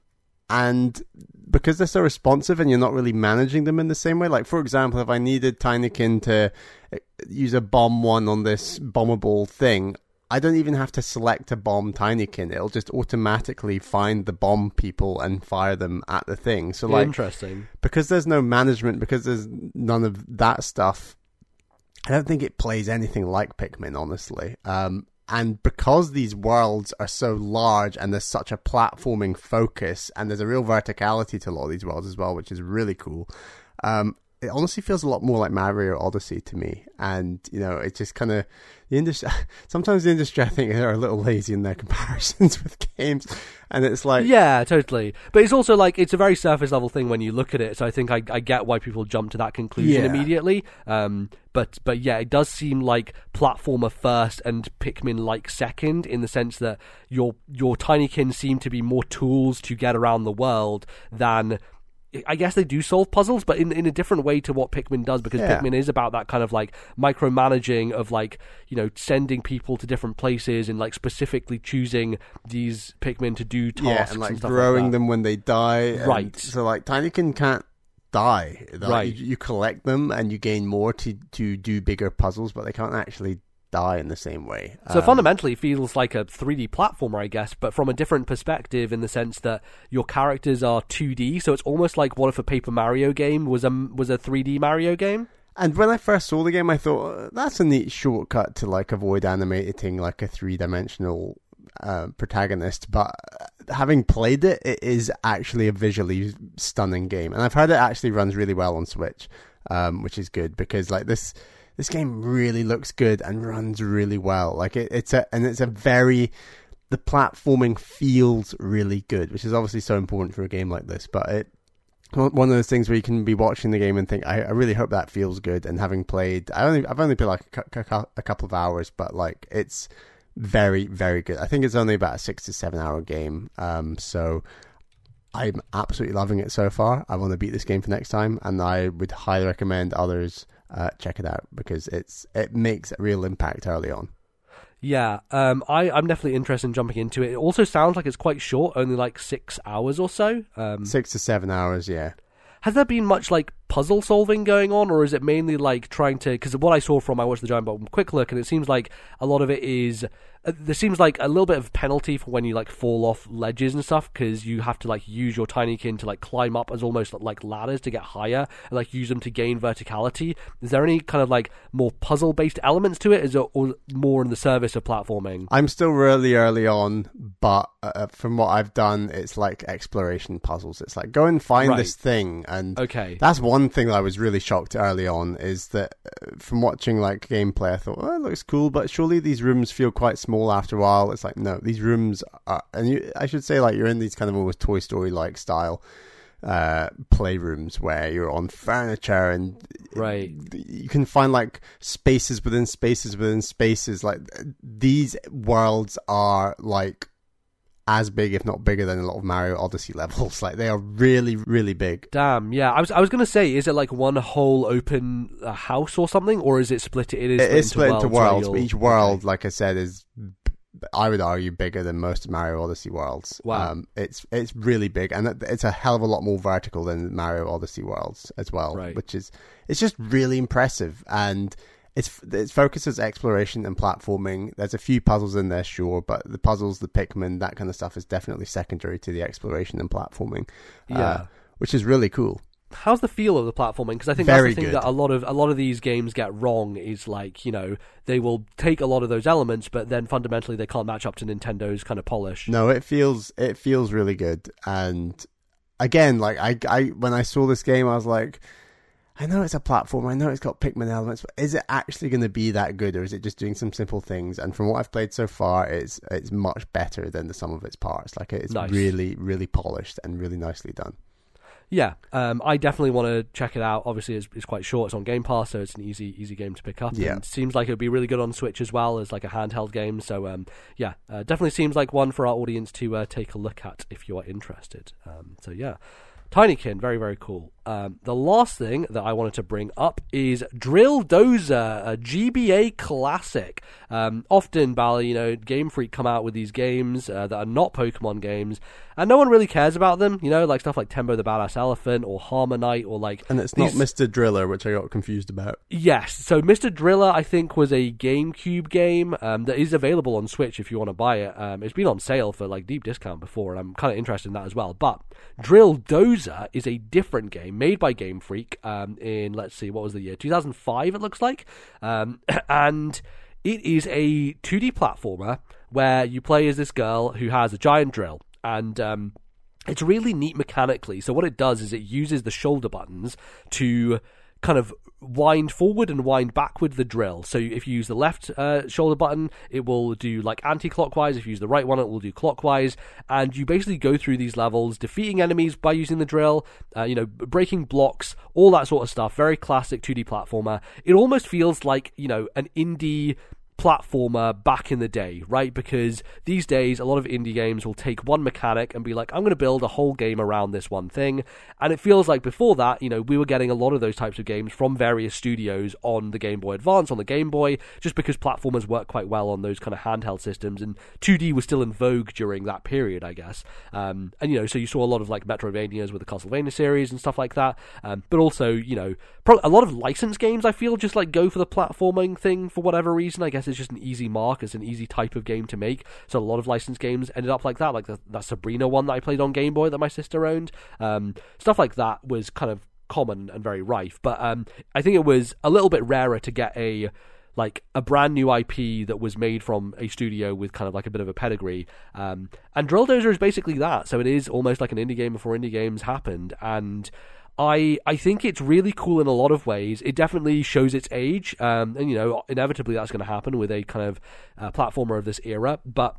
and because they're so responsive and you're not really managing them in the same way. Like for example, if I needed Tinykin to uh, use a bomb one on this bombable thing, I don't even have to select a bomb Tinykin. It'll just automatically find the bomb people and fire them at the thing. So like Interesting. because there's no management, because there's none of that stuff, I don't think it plays anything like Pikmin, honestly. Um, and because these worlds are so large and there's such a platforming focus and there's a real verticality to a lot of these worlds as well, which is really cool. Um, it honestly feels a lot more like Mario Odyssey to me. And, you know, it just kind of, the industry, sometimes the industry, I think, are a little lazy in their comparisons with games. And it's like, Yeah, totally. But it's also like it's a very surface level thing when you look at it. So I think I, I get why people jump to that conclusion Yeah. immediately. Um, but but yeah, it does seem like platformer first and Pikmin like second in the sense that your your Tinykin seem to be more tools to get around the world than. I guess they do solve puzzles, but in in a different way to what Pikmin does, because Yeah. Pikmin is about that kind of like micromanaging of like you know sending people to different places and like specifically choosing these Pikmin to do tasks yeah, and like stuff growing like them when they die. and Right. So like Tinykin can't die. Right. You, you collect them and you gain more to to do bigger puzzles, but they can't actually die in the same way. So Um, fundamentally, it feels like a 3D platformer, I guess, but from a different perspective in the sense that your characters are 2D. So it's almost like what if a Paper Mario game was a was a 3D Mario game? And when I first saw the game, I thought "Uh, that's a neat shortcut to like avoid animating like a three dimensional uh, protagonist. But uh, having played it, it is actually a visually stunning game, and I've heard it actually runs really well on Switch, um, which is good because like this this game really looks good and runs really well. Like it, it's a and it's a very the platforming feels really good, which is obviously so important for a game like this. But it one of those things where you can be watching the game and think, I, I really hope that feels good. And having played, I only I've only played like a, a couple of hours, but like it's very very good. I think it's only about a six to seven hour game. Um, so I'm absolutely loving it so far. I want to beat this game for next time, and I would highly recommend others uh, check it out because it's it makes a real impact early on. Yeah, um, I, I'm definitely interested in jumping into it. It also sounds like it's quite short, only like six hours or so. Um, Six to seven hours, yeah. has there been much like puzzle solving going on, or is it mainly like trying to? Because what I saw from I watched the Giant Bomb quick look, and it seems like a lot of it is. Uh, there seems like a little bit of penalty for when you like fall off ledges and stuff because you have to like use your Tinykin to like climb up as almost like ladders to get higher and like use them to gain verticality. Is there any kind of like more puzzle based elements to it? Is it more in the service of platforming? I'm still really early on, but uh, from what I've done, it's like exploration puzzles. It's like go and find Right. this thing, and Okay. that's one thing that I was really shocked early on. Is that uh, from watching like gameplay, I thought, oh, it looks cool, but surely these rooms feel quite small after a while. It's like no, these rooms are, and you, I should say like you're in these kind of almost Toy Story like style uh playrooms where you're on furniture and Right. you can find like spaces within spaces within spaces like these worlds are like as big if not bigger than a lot of Mario Odyssey levels like they are really really big Damn, yeah. I was I was gonna say, is it like one whole open uh, house or something, or is it split? It is it is split into worlds but each world like I said is I would argue bigger than most Mario Odyssey worlds. Wow. Um, it's it's really big, and it's a hell of a lot more vertical than Mario Odyssey worlds as well, Right. which is it's just really impressive and. It's it focuses exploration and platforming. There's a few puzzles in there, sure, but the puzzles, the Pikmin, that kind of stuff is definitely secondary to the exploration and platforming. uh, Yeah. which is really cool. How's the feel of the platforming? Because I think Very that's the thing good. that a lot of a lot of these games get wrong. Is like you know they will take a lot of those elements, but then fundamentally they can't match up to Nintendo's kind of polish. No, it feels it feels really good. And again, like I, I when I saw this game, I was like, I know it's a platform. I know it's got Pikmin elements, but is it actually going to be that good, or is it just doing some simple things? And from what I've played so far, it's it's much better than the sum of its parts. Like it's Nice. really really polished and really nicely done. Yeah, um, I definitely want to check it out. Obviously, it's, it's quite short. It's on Game Pass, so it's an easy easy game to pick up. Yeah. and seems like it would be really good on Switch as well as like a handheld game. So um, yeah, uh, definitely seems like one for our audience to uh, take a look at if you are interested. Um, so yeah. Tinykin, very, very cool. Um, the last thing that I wanted to bring up is Drill Dozer, a GBA classic. Um, often, Bally, you know, Game Freak come out with these games uh, that are not Pokemon games, and no one really cares about them, you know, like stuff like Tembo the Badass Elephant or HarmoKnight or like. And it's these- not Mr. Driller, which I got confused about. Yes, so Mr. Driller, I think, was a GameCube game um, that is available on Switch if you want to buy it. Um, it's been on sale for like deep discount before, and I'm kind of interested in that as well. But Drill Dozer is a different game made by Game Freak um, in let's see, what was the year? 2005, it looks like, um, and it is a 2D platformer where you play as this girl who has a giant drill, and um, it's really neat mechanically. So what it does is it uses the shoulder buttons to kind of wind forward and wind backward the drill. So if you use the left uh, shoulder button, it will do like anti-clockwise. If you use the right one, it will do clockwise. And you basically go through these levels, defeating enemies by using the drill, uh, you know, breaking blocks, all that sort of stuff. Very classic 2D platformer. It almost feels like, you know, an indie platformer back in the day, right? Because these days, a lot of indie games will take one mechanic and be like, I'm going to build a whole game around this one thing. And it feels like before that, you know, we were getting a lot of those types of games from various studios on the Game Boy Advance, on the Game Boy, just because platformers work quite well on those kind of handheld systems. And 2D was still in vogue during that period, I guess. Um, and, you know, so you saw a lot of like Metroidvanias with the Castlevania series and stuff like that. Um, but also, you know, pro- a lot of licensed games, I feel, just like go for the platforming thing for whatever reason. I guess it's just an easy mark, it's an easy type of game to make. So a lot of licensed games ended up like that, like the, that Sabrina one that I played on Game Boy that my sister owned. Um, stuff like that was kind of common and very rife. But um, I think it was a little bit rarer to get a like a brand new IP that was made from a studio with kind of like a bit of a pedigree. Um, and Drill Dozer is basically that. So it is almost like an indie game before indie games happened. And I I think it's really cool in a lot of ways. It definitely shows its age, um, and you know inevitably that's going to happen with a kind of uh, platformer of this era. But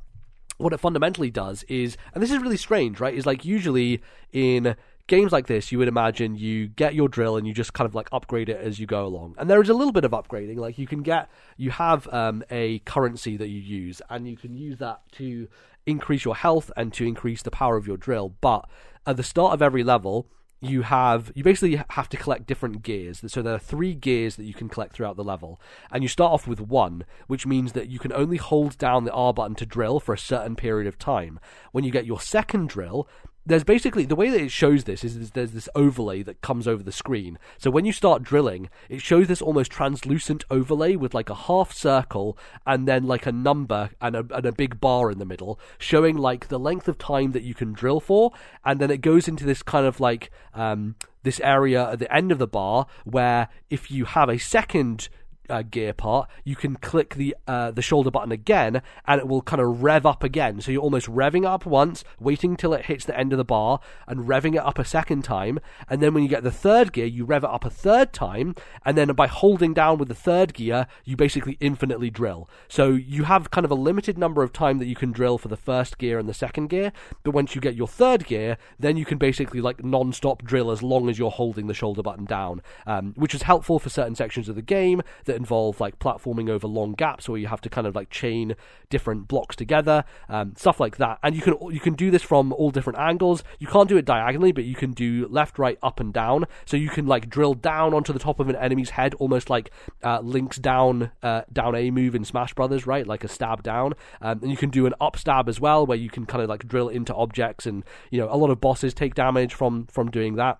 what it fundamentally does is, and this is really strange, right? Is like usually in games like this, you would imagine you get your drill and you just kind of like upgrade it as you go along. And there is a little bit of upgrading. Like you can get, you have um, a currency that you use, and you can use that to increase your health and to increase the power of your drill. But at the start of every level, you have you basically have to collect different gears. So there are three gears that you can collect throughout the level. And you start off with one which means that you can only hold down the r button to drill for a certain period of time. When you get your second drill there's basically the way that it shows this is there's- this overlay that comes over the screen. So when you start drilling, it shows this almost translucent overlay with like a half circle and then like a number and a, and a big bar in the middle, showing like the length of time that you can drill for. And then it goes into this kind of like um, this area at the end of the bar where if you have a second uh, gear part, you can click the uh, the shoulder button again, and it will kind of rev up again. So you're almost revving up once, waiting till it hits the end of the bar, and revving it up a second time. And then when you get the third gear, you rev it up a third time, and then by holding down with the third gear, you basically infinitely drill. So you have kind of a limited number of time that you can drill for the first gear and the second gear. But once you get your third gear, then you can basically like non-stop drill as long as you're holding the shoulder button down, um, which is helpful for certain sections of the game that involve like platforming over long gaps where you have to kind of like chain different blocks together, um, stuff like that. And you can you can do this from all different angles. You can't do it diagonally, but you can do left, right, up, and down. So you can like drill down onto the top of an enemy's head, almost like uh, Link's down uh, down A move in Smash Brothers, right? Like a stab down. Um, and you can do an up stab as well, where you can kind of like drill into objects, and you know a lot of bosses take damage from from doing that.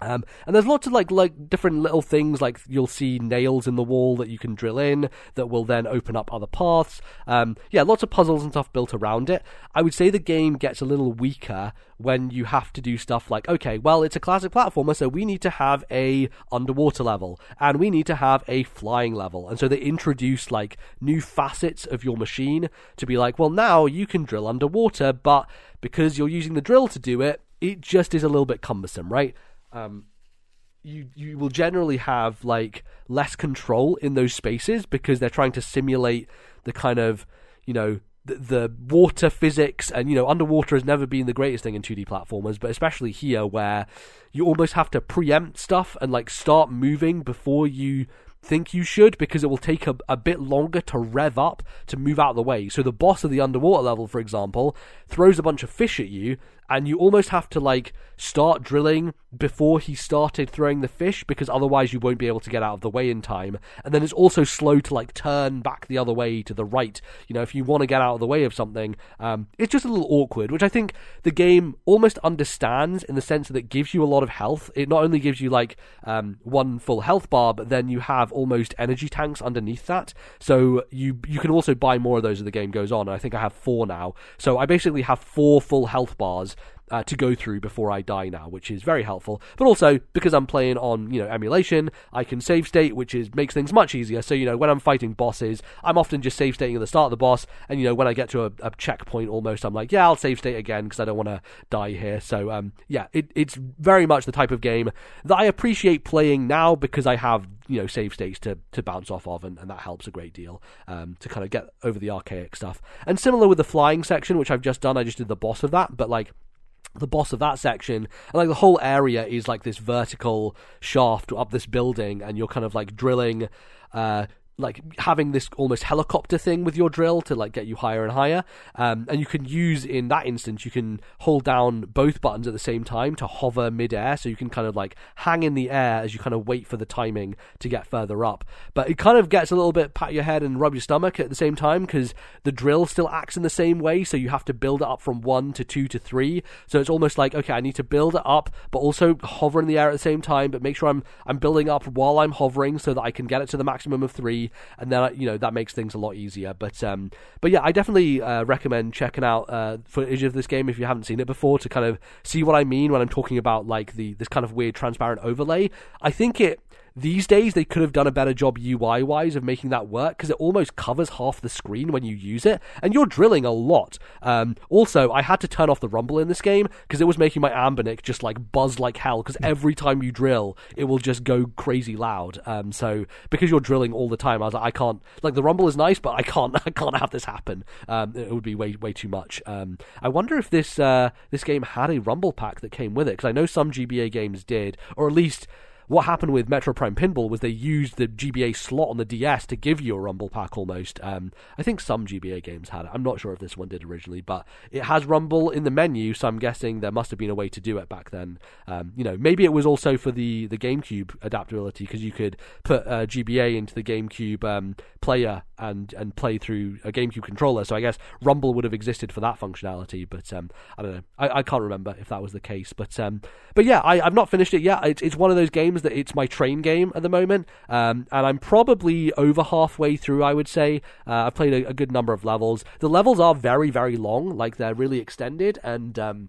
Um, and there's lots of like like different little things like you'll see nails in the wall that you can drill in that will then open up other paths. Um, yeah, lots of puzzles and stuff built around it. I would say the game gets a little weaker when you have to do stuff like okay, well it's a classic platformer, so we need to have a underwater level and we need to have a flying level, and so they introduce like new facets of your machine to be like, well now you can drill underwater, but because you're using the drill to do it, it just is a little bit cumbersome, right? Um, you you will generally have like less control in those spaces because they're trying to simulate the kind of you know the, the water physics and you know underwater has never been the greatest thing in 2D platformers but especially here where you almost have to preempt stuff and like start moving before you think you should because it will take a, a bit longer to rev up to move out of the way. So the boss of the underwater level, for example, throws a bunch of fish at you and you almost have to like start drilling before he started throwing the fish because otherwise you won't be able to get out of the way in time. And then it's also slow to like turn back the other way to the right. You know, if you want to get out of the way of something, um, it's just a little awkward, which I think the game almost understands in the sense that it gives you a lot of health. It not only gives you like um, one full health bar, but then you have almost energy tanks underneath that. So you you can also buy more of those as the game goes on. I think I have four now. So I basically have four full health bars uh, to go through before I die now, which is very helpful. But also because I'm playing on you know emulation, I can save state, which is makes things much easier. So you know when I'm fighting bosses, I'm often just save stating at the start of the boss, and you know when I get to a, a checkpoint almost, I'm like, yeah, I'll save state again because I don't want to die here. So um, yeah, it, it's very much the type of game that I appreciate playing now because I have you know save states to to bounce off of, and, and that helps a great deal um, to kind of get over the archaic stuff. And similar with the flying section, which I've just done, I just did the boss of that, but like the boss of that section and like the whole area is like this vertical shaft up this building and you're kind of like drilling uh like having this almost helicopter thing with your drill to like get you higher and higher. Um, and you can use in that instance, you can hold down both buttons at the same time to hover midair, so you can kind of like hang in the air as you kind of wait for the timing to get further up. But it kind of gets a little bit pat your head and rub your stomach at the same time because the drill still acts in the same way, so you have to build it up from one to two to three. So it's almost like okay, I need to build it up, but also hover in the air at the same time, but make sure I'm I'm building up while I'm hovering so that I can get it to the maximum of three and then you know that makes things a lot easier. But um, but yeah, I definitely uh, recommend checking out uh, footage of this game if you haven't seen it before to kind of see what I mean when I'm talking about like the this kind of weird transparent overlay. I think it these days, they could have done a better job UI wise of making that work because it almost covers half the screen when you use it, and you're drilling a lot. Um, also, I had to turn off the rumble in this game because it was making my Anbernic just like buzz like hell because every time you drill, it will just go crazy loud. Um, so because you're drilling all the time, I was like, I can't like the rumble is nice, but I can't I can't have this happen. Um, it would be way way too much. Um, I wonder if this uh, this game had a rumble pack that came with it because I know some GBA games did, or at least what happened with Metroid Prime Pinball was they used the GBA slot on the DS to give you a Rumble pack almost. Um, I think some GBA games had it. I'm not sure if this one did originally, but it has Rumble in the menu, so I'm guessing there must have been a way to do it back then. Um, you know, maybe it was also for the, the GameCube adaptability because you could put uh, GBA into the GameCube um, player and and play through a GameCube controller. So I guess Rumble would have existed for that functionality, but um, I don't know. I, I can't remember if that was the case, but um, but yeah, I, I've not finished it yet. It's one of those games that it's my train game at the moment, um, and I'm probably over halfway through. I would say uh, I've played a, a, good number of levels. The levels are very very long, like they're really extended, and um,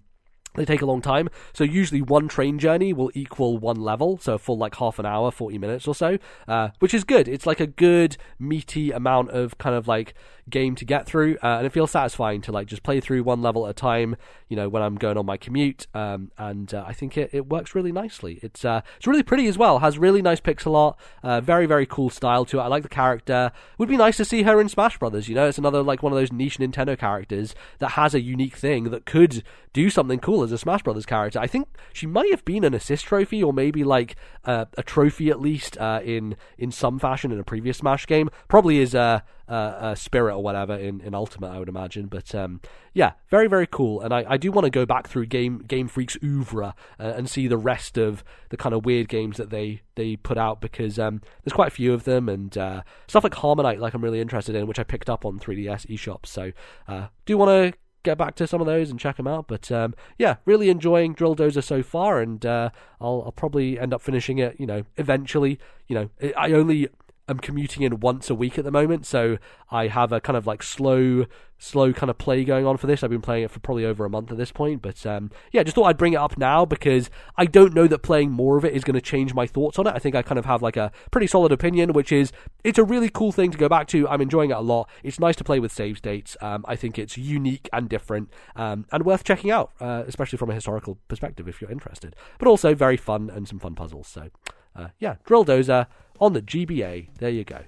they take a long time. So usually one train journey will equal one level, so a full like half an hour, 40 minutes or so, uh, which is good. It's like a good meaty amount of kind of like game to get through, uh, and it feels satisfying to like just play through one level at a time. You know, when I'm going on my commute, um, and uh, I think it, it works really nicely. It's uh, it's really pretty as well. Has really nice pixel art, uh, very very cool style to it. I like the character. Would be nice to see her in Smash Brothers. You know, it's another like one of those niche Nintendo characters that has a unique thing that could do something cool as a Smash Brothers character. I think she might have been an assist trophy or maybe like uh, a trophy at least uh, in in some fashion in a previous Smash game. Probably is a, a, a spirit or whatever in, in Ultimate, I would imagine. But um, yeah, very very cool. And I, I do want to go back through Game Game Freak's oeuvre uh, and see the rest of the kind of weird games that they they put out because um, there's quite a few of them and uh, stuff like HarmoKnight, like I'm really interested in, which I picked up on 3DS eShop. So uh, do want to get back to some of those and check them out. But um, yeah, really enjoying Drill Dozer so far, and uh, I'll, I'll probably end up finishing it. You know, eventually. You know, I only am commuting in once a week at the moment, so I have a kind of like slow, slow kind of play going on for this. I've been playing it for probably over a month at this point, but um, yeah, just thought I'd bring it up now because I don't know that playing more of it is going to change my thoughts on it. I think I kind of have like a pretty solid opinion, which is it's a really cool thing to go back to. I'm enjoying it a lot. It's nice to play with save states. Um, I think it's unique and different um, and worth checking out, uh, especially from a historical perspective if you're interested. But also very fun and some fun puzzles. So uh, yeah, Drill Dozer on the GBA. There you go.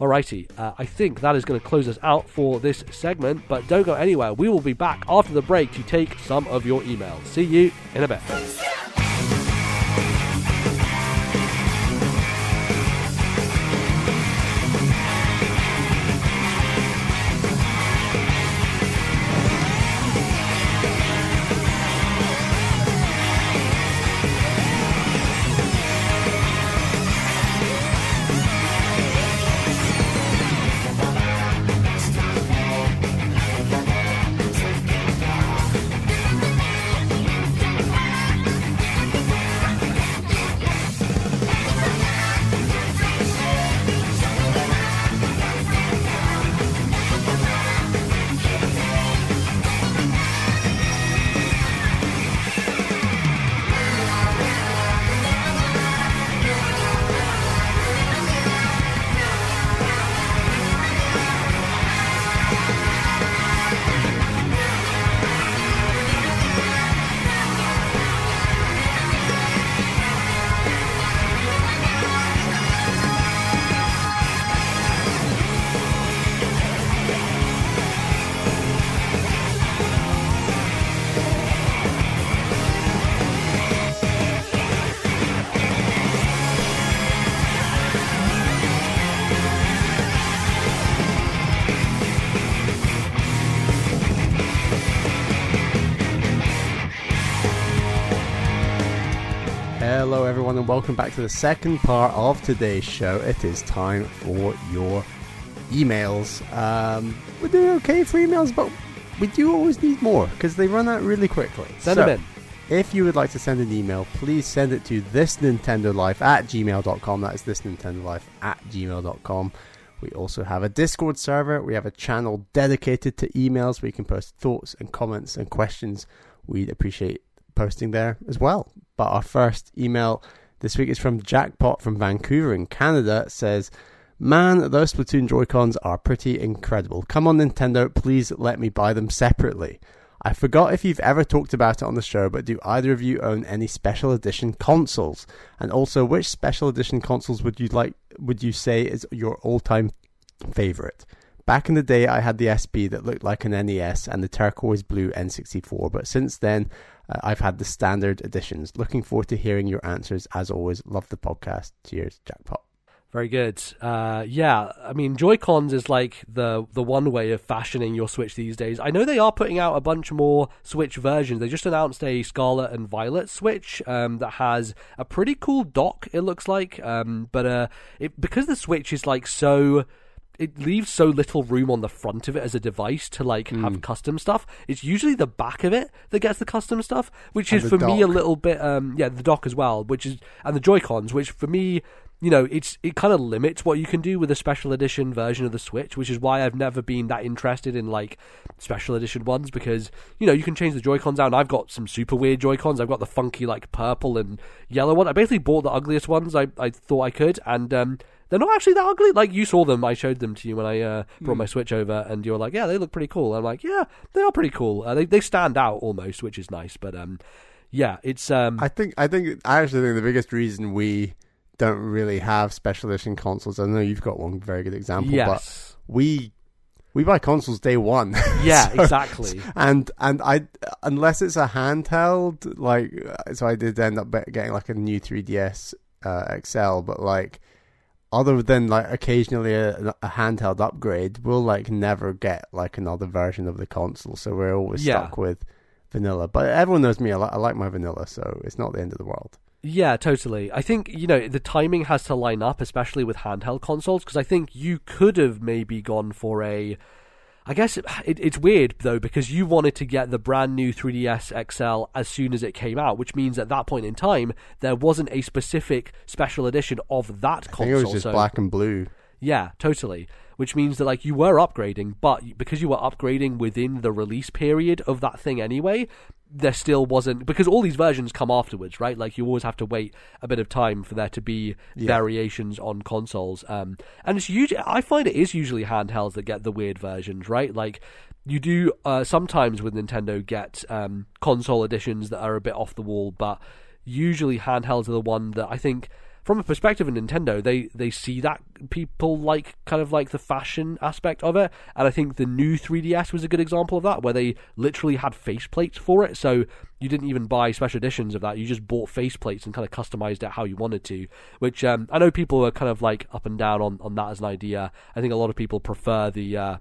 Alrighty, uh, I think that is going to close us out for this segment, but don't go anywhere. We will be back after the break to take some of your emails. See you in a bit. Welcome back to the second part of today's show. It is time for your emails. Um, we're doing okay for emails, but we do always need more because they run out really quickly. Send so, them in. If you would like to send an email, please send it to thisnintendolife at gmail.com. That is thisnintendolife at gmail.com. We also have a Discord server. We have a channel dedicated to emails where you can post thoughts and comments and questions. We'd appreciate posting there as well. But our first email this week is from Jackpot from Vancouver in Canada. Says, Man, those Splatoon Joy-Cons are pretty incredible. Come on, Nintendo, please let me buy them separately. I forgot if you've ever talked about it on the show, but do either of you own any special edition consoles? And also, which special edition consoles would you like? Would you say is your all-time favorite? Back in the day, I had the SP that looked like an NES and the turquoise blue N64, but since then, uh, I've had the standard editions. Looking forward to hearing your answers. As always, love the podcast. Cheers, Jackpot. Very good. Uh, yeah, I mean, Joy Cons is like the the one way of fashioning your Switch these days. I know they are putting out a bunch more Switch versions. They just announced a Scarlet and Violet Switch um, that has a pretty cool dock. It looks like, um, but uh, it, because the Switch is like so it leaves so little room on the front of it as a device to like Hmm. have custom stuff. It's usually the back of it that gets the custom stuff, which And is for me a little bit um yeah, the dock as well, which is and the Joy Cons, which for me you know, it's it kind of limits what you can do with a special edition version of the Switch, which is why I've never been that interested in like special edition ones because you know you can change the Joy Cons out. And I've got some super weird Joy Cons. I've got the funky like purple and yellow one. I basically bought the ugliest ones I I thought I could, and um, they're not actually that ugly. Like you saw them, I showed them to you when I uh, brought Hmm. my Switch over, and you were like, "Yeah, they look pretty cool." I'm like, "Yeah, they are pretty cool. Uh, they they stand out almost, which is nice." But um, yeah, it's um, I think I think I actually think the biggest reason we don't really have special edition consoles. I know you've got one very good example, but we we buy consoles day one. yeah, So- exactly. And and I unless it's a handheld, like so I did end up getting like a new 3DS uh, XL, but like other than like occasionally a, a handheld upgrade, we'll like never get like another version of the console. So we're always Yeah. stuck with vanilla. But everyone knows me. I, li- I like my vanilla, so it's not the end of the world. Yeah, totally. I think, you know, the timing has to line up, especially with handheld consoles, because I think you could have maybe gone for a. I guess it, it's weird, though, because you wanted to get the brand new 3DS XL as soon as it came out, which means at that point in time, there wasn't a specific special edition of that I console. think it was just so- black and blue. yeah, totally. Which means that like you were upgrading, but because you were upgrading within the release period of that thing anyway, there still wasn't because all these versions come afterwards, right? Like you always have to wait a bit of time for there to be Yeah. variations on consoles. Um, and it's usually I find it is usually handhelds that get the weird versions, right? Like you do uh, sometimes with Nintendo get um, console editions that are a bit off the wall, but usually handhelds are the one that I think from a perspective of Nintendo, they they see that people like kind of like the fashion aspect of it, and I think the new 3DS was a good example of that, where they literally had faceplates for it. So you didn't even buy special editions of that; you just bought faceplates and kind of customized it how you wanted to. Which um, I know people are kind of like up and down on on that as an idea. I think a lot of people prefer the uh,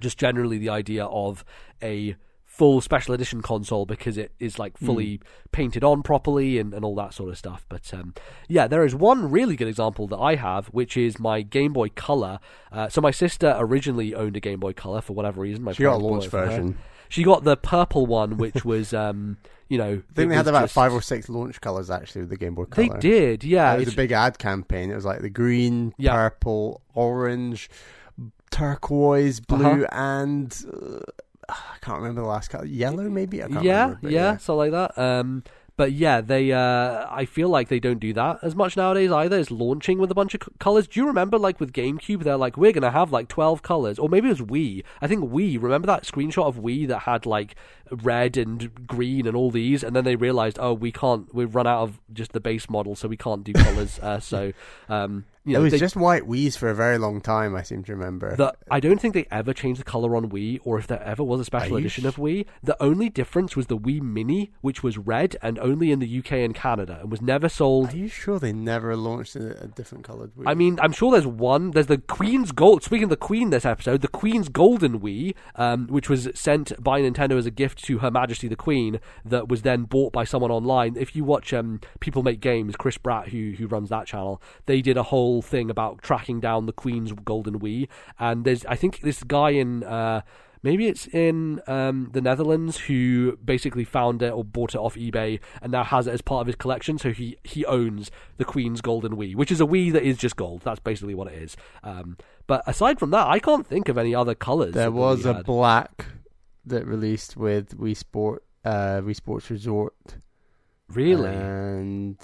just generally the idea of a full special edition console because it is like fully painted on properly and, and all that sort of stuff. But um, yeah, there is one really good example that I have, which is my Game Boy Color. Uh, so my sister originally owned a Game Boy Color for whatever reason. My She got a launch version. She got the purple one, which was um, you know, I think they had about just- five or six launch colors actually with the Game Boy Color. They did, yeah. it was it's- a big ad campaign. It was like the green, Yeah. purple, orange, turquoise, blue, Uh-huh. and uh, I can't remember the last color. Yellow, maybe. I can't yeah, remember, but yeah, something like that. Um, but yeah, they. Uh, I feel like they don't do that as much nowadays either. Is launching with a bunch of c- colors. Do you remember, like with GameCube, they're like, we're gonna have like twelve colors, or maybe it was Wii. I think Wii. Remember that screenshot of Wii that had like red and green and all these, and then they realized, oh, we can't. We've run out of just the base model, so we can't do colors. uh, so, um, you know, it was they- just white Wii's for a very long time. I seem to remember. the, I don't think they ever changed the color on Wii, or if there ever was a special Are edition of Wii. The only difference was the Wii Mini, which was red and only in the UK and Canada, and was never sold. Are you sure they never launched a, a different colored Wii? I mean, I'm sure there's one. There's the Queen's Gold. Speaking of the Queen, this episode, the Queen's Golden Wii, um, which was sent by Nintendo as a gift to Her Majesty the Queen, that was then bought by someone online. If you watch um, People Make Games, Chris Bratt, who who runs that channel, they did a whole thing about tracking down the Queen's Golden Wii. And there's, I think, this guy in. Uh, Maybe it's in um, the Netherlands who basically found it or bought it off eBay and now has it as part of his collection. So he, he owns the Queen's Golden Wii, which is a Wii that is just gold. That's basically what it is. Um, but aside from that, I can't think of any other colors. there was a had. black that released with Wii Sport, uh, Wii Sports Resort. really. And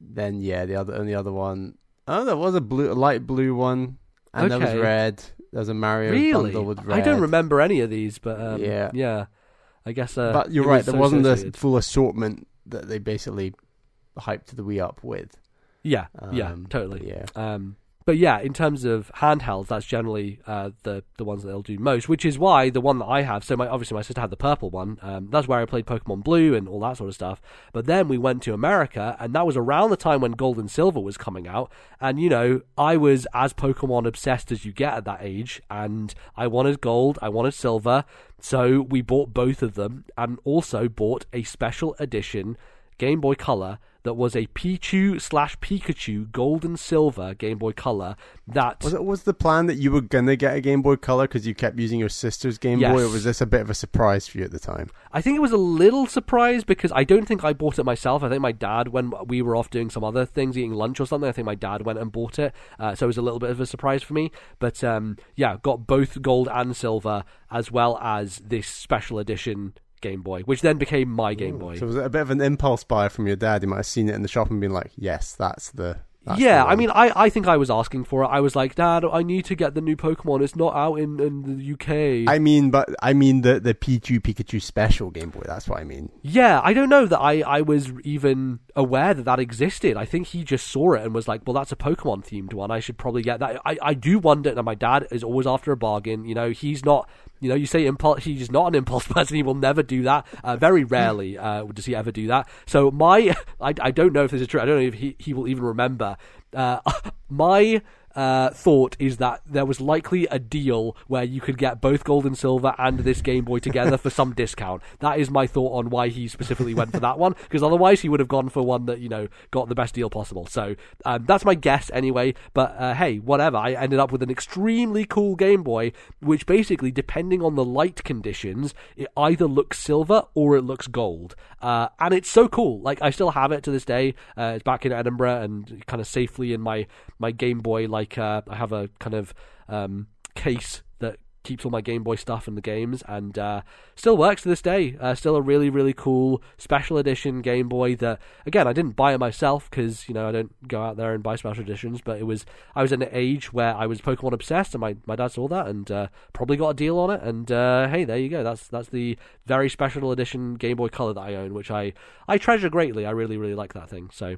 then yeah, the other and the other one. Oh, there was a blue, a light blue one, and there was Okay. red. There's a Mario really? bundle with red. I don't remember any of these, but um, Yeah. yeah. I guess. Uh, but you're right. was There so wasn't the associated. full assortment that they basically hyped the Wii up with. Yeah, yeah, Um, totally. Yeah. Um, but yeah, in terms of handhelds, that's generally uh, the the ones that they'll do most. Which is why the one that I have. So my obviously my sister had the purple one. Um, that's where I played Pokemon Blue and all that sort of stuff. But then we went to America, and that was around the time when Gold and Silver was coming out. And you know, I was as Pokemon obsessed as you get at that age, and I wanted Gold, I wanted Silver. So we bought both of them, and also bought a special edition Game Boy Color that was a Pichu slash Pikachu Gold and Silver Game Boy Color. That Was it was the plan that you were gonna get a Game Boy Color because you kept using your sister's Game Boy, or was this a bit of a surprise for you at the time? I think it was a little surprise because I don't think I bought it myself. I think my dad, when we were off doing some other things, eating lunch or something, I think my dad went and bought it. Uh, so it was a little bit of a surprise for me. But um, yeah, got both gold and silver as well as this special edition Game Boy, which then became my Game Boy. So it was it a bit of an impulse buy from your dad? He might have seen it in the shop and been like, "Yes, that's the That's yeah, the I mean, I, I think I was asking for it. I was like, Dad, I need to get the new Pokemon. It's not out in, in the UK. I mean, but I mean the the Pikachu Pikachu special Game Boy. That's what I mean. Yeah, I don't know that I, I was even aware that that existed. I think he just saw it and was like, well, that's a Pokemon themed one. I should probably get that. I, I do wonder, and my dad is always after a bargain. You know, he's not, you know, you say impulse, he's not an impulse person. He will never do that. Uh, very rarely uh, does he ever do that. So my, I, I don't know if this is true. I don't know if he, he will even remember. Uh, my uh, thought is that there was likely a deal where you could get both gold and silver and this Game Boy together for some discount. That is my thought on why he specifically went for that one, because otherwise he would have gone for one that you know got the best deal possible. So um, that's my guess anyway. But uh, hey, whatever. I ended up with an extremely cool Game Boy, which basically, depending on the light conditions, it either looks silver or it looks gold, uh, and it's so cool. Like I still have it to this day. Uh, it's back in Edinburgh and kind of safely in my my Game Boy. Like uh, I have a kind of um, case that keeps all my Game Boy stuff and the games, and uh, still works to this day. Uh, still a really really cool special edition Game Boy. That again, I didn't buy it myself because you know I don't go out there and buy special editions. But it was I was in an age where I was Pokemon obsessed, and my, my dad saw that and uh, probably got a deal on it. And uh, hey, there you go. That's that's the very special edition Game Boy Color that I own, which I I treasure greatly. I really really like that thing. So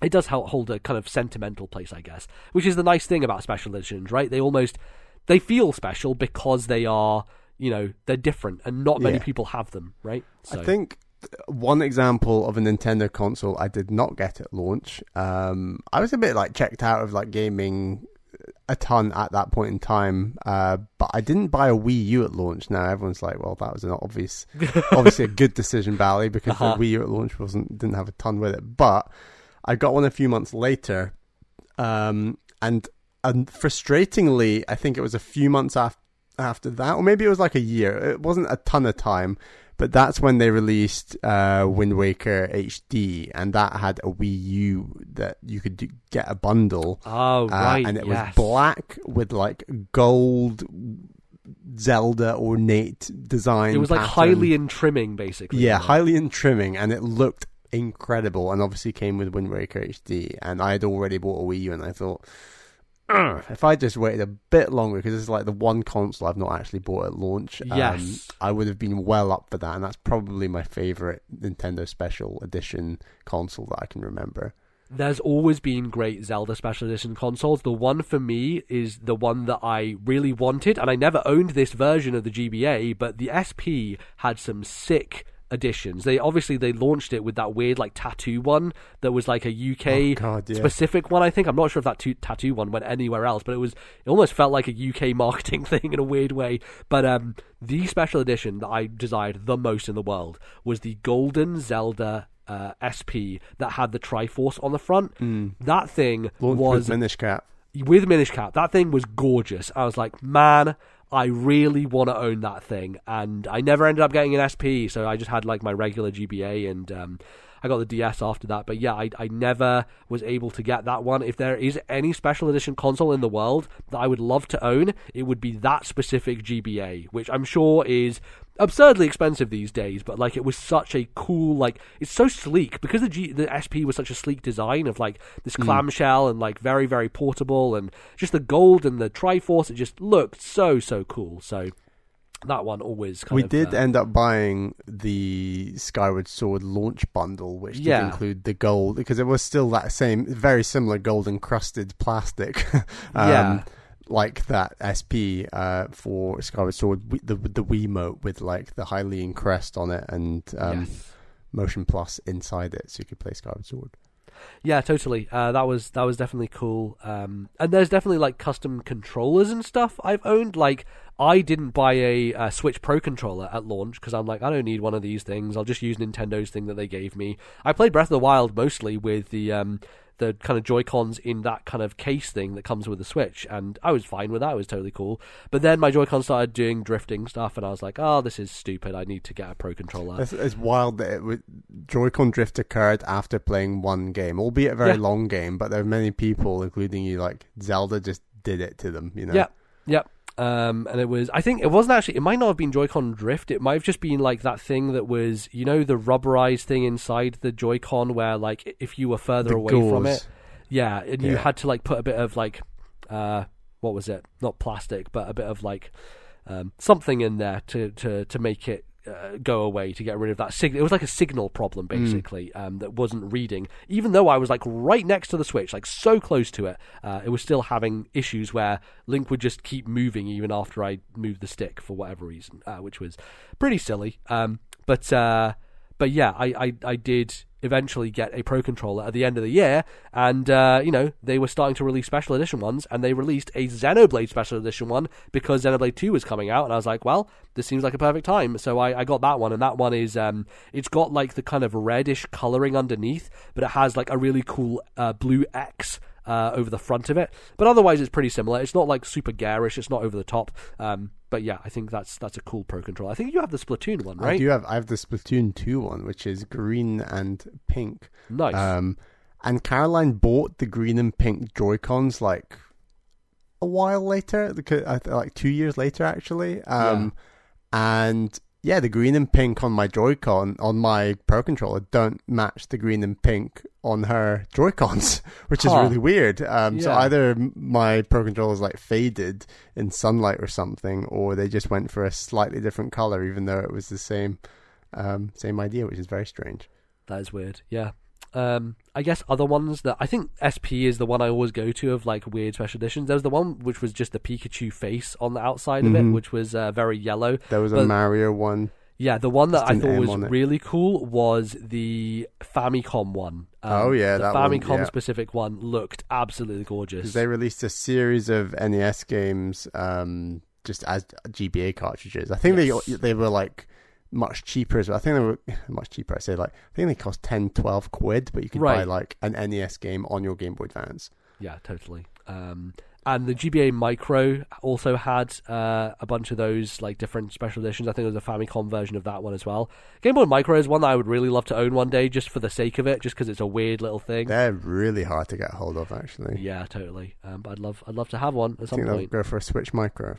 it does help hold a kind of sentimental place, I guess, which is the nice thing about special editions, right? They almost they feel special because they are, you know, they're different, and not many Yeah. people have them, right? So, I think one example of a Nintendo console I did not get at launch. Um, I was a bit like checked out of like gaming a ton at that point in time, uh, but I didn't buy a Wii U at launch. Now everyone's like, "Well, that was an obvious, obviously a good decision, Bally, because Uh-huh. the Wii U at launch wasn't didn't have a ton with it." But I got one a few months later, um, and and frustratingly, I think it was a few months after after that, or maybe it was like a year. It wasn't a ton of time, but that's when they released uh, Wind Waker HD, and that had a Wii U that you could do, get a bundle, oh uh, right, and it yes. was black with like gold Zelda ornate design. It was like highly in trimming, basically. Yeah, highly in trimming, and it looked incredible. And obviously came with Wind Waker HD. And I had already bought a Wii U, and I thought, if I just waited a bit longer, because this is like the one console I've not actually bought at launch, um, Yes. I would have been well up for that. And that's probably my favorite Nintendo Special Edition console that I can remember. There's always been great Zelda Special Edition consoles. The one for me is the one that I really wanted, and I never owned this version of the GBA, but the SP had some sick editions. They obviously they launched it with that weird like tattoo one that was like a UK Oh, God, yeah. specific one. I think I'm not sure if that tu- tattoo one went anywhere else, but it was it almost felt like a UK marketing thing in a weird way. But um, the special edition that I desired the most in the world was the Golden Zelda uh, SP that had the Triforce on the front. That thing Launched was with Minish Cap. with Minish Cap. That thing was gorgeous. I was like, man, I really want to own that thing, and I never ended up getting an SP, so I just had like my regular GBA, and um, I got the DS after that. But yeah, I I never was able to get that one. If there is any special edition console in the world that I would love to own, it would be that specific GBA, which I'm sure is absurdly expensive these days, but like it was such a cool like it's so sleek because the G, the SP was such a sleek design of like this hmm. clamshell and like very very portable and just the gold and the Triforce it just looked so so cool. So that one always kind We of, did uh, end up buying the Skyward Sword launch bundle, which did Yeah. include the gold because it was still that same, very similar gold encrusted plastic. um, Yeah. Like that SP uh, for Skyward Sword, the the Wiimote with like the Hylian crest on it and um, yes. Motion Plus inside it, so you could play Skyward Sword. Yeah, totally. Uh, that was that was definitely cool. Um, and there's definitely like custom controllers and stuff I've owned. Like I didn't buy a, uh Switch Pro controller at launch because I'm like I don't need one of these things. I'll just use Nintendo's thing that they gave me. I played Breath of the Wild mostly with the um, the kind of Joy Cons in that kind of case thing that comes with the Switch, and I was fine with that. It was totally cool. But then my Joy Con started doing drifting stuff, and I was like, oh, this is stupid. I need to get a Pro controller. It's, it's wild that it would, Joy-Con drift occurred after playing one game, albeit a very Yeah. long game. But there are many people, including you, like Zelda, just did it to them. You know. Yep, yep. Um, and it was, I think it wasn't actually, it might not have been Joy-Con drift. It might have just been like that thing that was, you know, the rubberized thing inside the Joy-Con where, like, if you were further The away from gauze. it. Yeah, and you Yeah. had to like put a bit of like, uh, what was it? Not plastic, but a bit of like um, something in there to to to make it. Uh, go away to get rid of that signal. It was like a signal problem, basically, um, that wasn't reading. Even though I was like right next to the switch, like so close to it, uh, it was still having issues where Link would just keep moving even after I moved the stick for whatever reason, uh, which was pretty silly. Um, but uh, but yeah, I, I, I did eventually get a Pro controller at the end of the year, and uh, you know they were starting to release special edition ones, and they released a Xenoblade special edition one because Xenoblade Two was coming out, and I was like, well, this seems like a perfect time, so I, I got that one, and that one is um, it's got like the kind of reddish coloring underneath, but it has like a really cool uh, blue X uh, over the front of it. But otherwise, it's pretty similar. It's not like super garish. It's not over the top. Um, but yeah, I think that's that's a cool Pro controller. I think you have the Splatoon one, right? I do have I have the Splatoon two one, which is green and pink. Nice. Um, and Caroline bought the green and pink Joy Cons like a while later, because I th- like two years later actually. Um, and yeah, the green and pink on my Joy-Con on my Pro controller don't match the green and pink on her Joy-Cons, which is really weird. Um, so either my Pro controller is like faded in sunlight or something, or they just went for a slightly different color, even though it was the same, um, same idea, which is very strange. That is weird. Yeah. Um, I guess other ones that I think SP is the one I always go to of like weird special editions. There was the one which was just the Pikachu face on the outside of it, Mhm. which was uh, very yellow. There was a Mario one. Yeah, the one that I thought was really cool was the Famicom one. Um, Oh, yeah, the that one, Famicom yeah. specific one looked absolutely gorgeous. They released a series of NES games um, just as GBA cartridges. I think Yes. they they were like much cheaper as well. I think they were much cheaper. I say like I think they cost 10, 12 quid, but you could buy like an NES game on your Game Boy Advance. Yeah, totally. Um, and the GBA Micro also had uh, a bunch of those like different special editions. I think there was a Famicom version of that one as well. Game Boy Micro is one that I would really love to own one day, just for the sake of it, just because it's a weird little thing. They're really hard to get hold of, actually. Yeah, totally. Um, but I'd love, I'd love to have one at I some think point. go for a Switch Micro.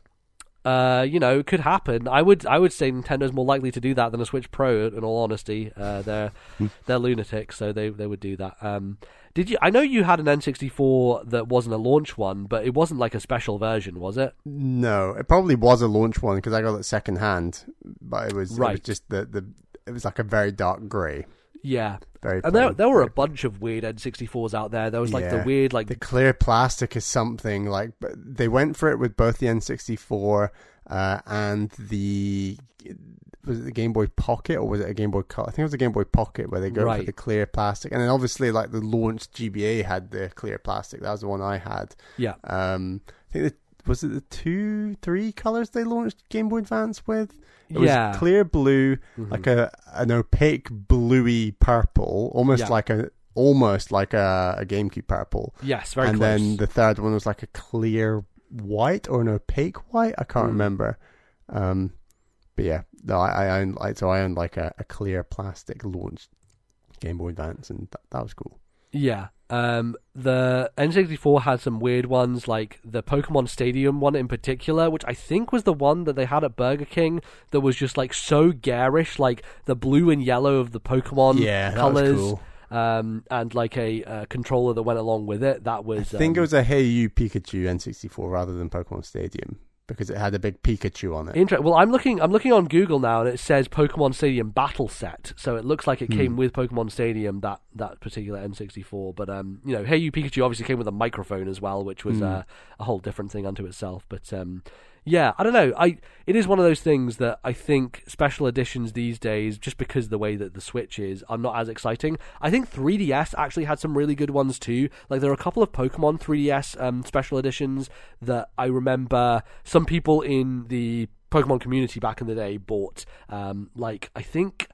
Uh, you know, it could happen. I would, I would say Nintendo's more likely to do that than a Switch Pro. In all honesty, uh, they're Hmm. they're lunatics, so they they would do that. Um, did you? I know you had an N64 that wasn't a launch one, but it wasn't like a special version, was it? No, it probably was a launch one because I got it second hand, but it was, it was Right. just the, the it was like a very dark grey. Yeah, Very and there there were a bunch of weird N64s out there. There was like the weird like the clear plastic is something like but they went for it with both the N64 uh, and the was it the Game Boy Pocket or was it a Game Boy Color? I think it was a Game Boy Pocket where they go for the clear plastic, and then obviously like the launch GBA had the clear plastic. That was the one I had. yeah Um, I think the, was it the two, three colors they launched Game Boy Advance with? It was yeah clear blue, Mhm. like a an opaque bluey purple, almost Yeah. like a almost like a, a GameCube purple yes very and close. then the third one was like a clear white or an opaque white. I can't Hmm. remember. Um, but yeah, no, I, I owned like so I owned like a, a clear plastic launched Game Boy Advance, and that, that was cool. Yeah. Um, the N64 had some weird ones, like the Pokemon Stadium one in particular, which I think was the one that they had at Burger King that was just like so garish, like the blue and yellow of the Pokemon yeah, colors, cool. um, and like a uh, controller that went along with it. That was. I think um, it was a Hey You Pikachu N64 rather than Pokemon Stadium because it had a big Pikachu on it. Interesting. well, I'm looking. I'm looking on Google now, and it says Pokemon Stadium Battle Set. So it looks like it came Hmm. with Pokemon Stadium that that particular N64. But um, you know, Hey You Pikachu obviously came with a microphone as well, which was Hmm. uh, a whole different thing unto itself. But um, yeah, I don't know. I it is one of those things that I think special editions these days, just because the way that the Switch is, are not as exciting. I think 3DS actually had some really good ones too. Like there are a couple of Pokemon 3DS um, special editions that I remember some people in the Pokemon community back in the day bought. Um, like I think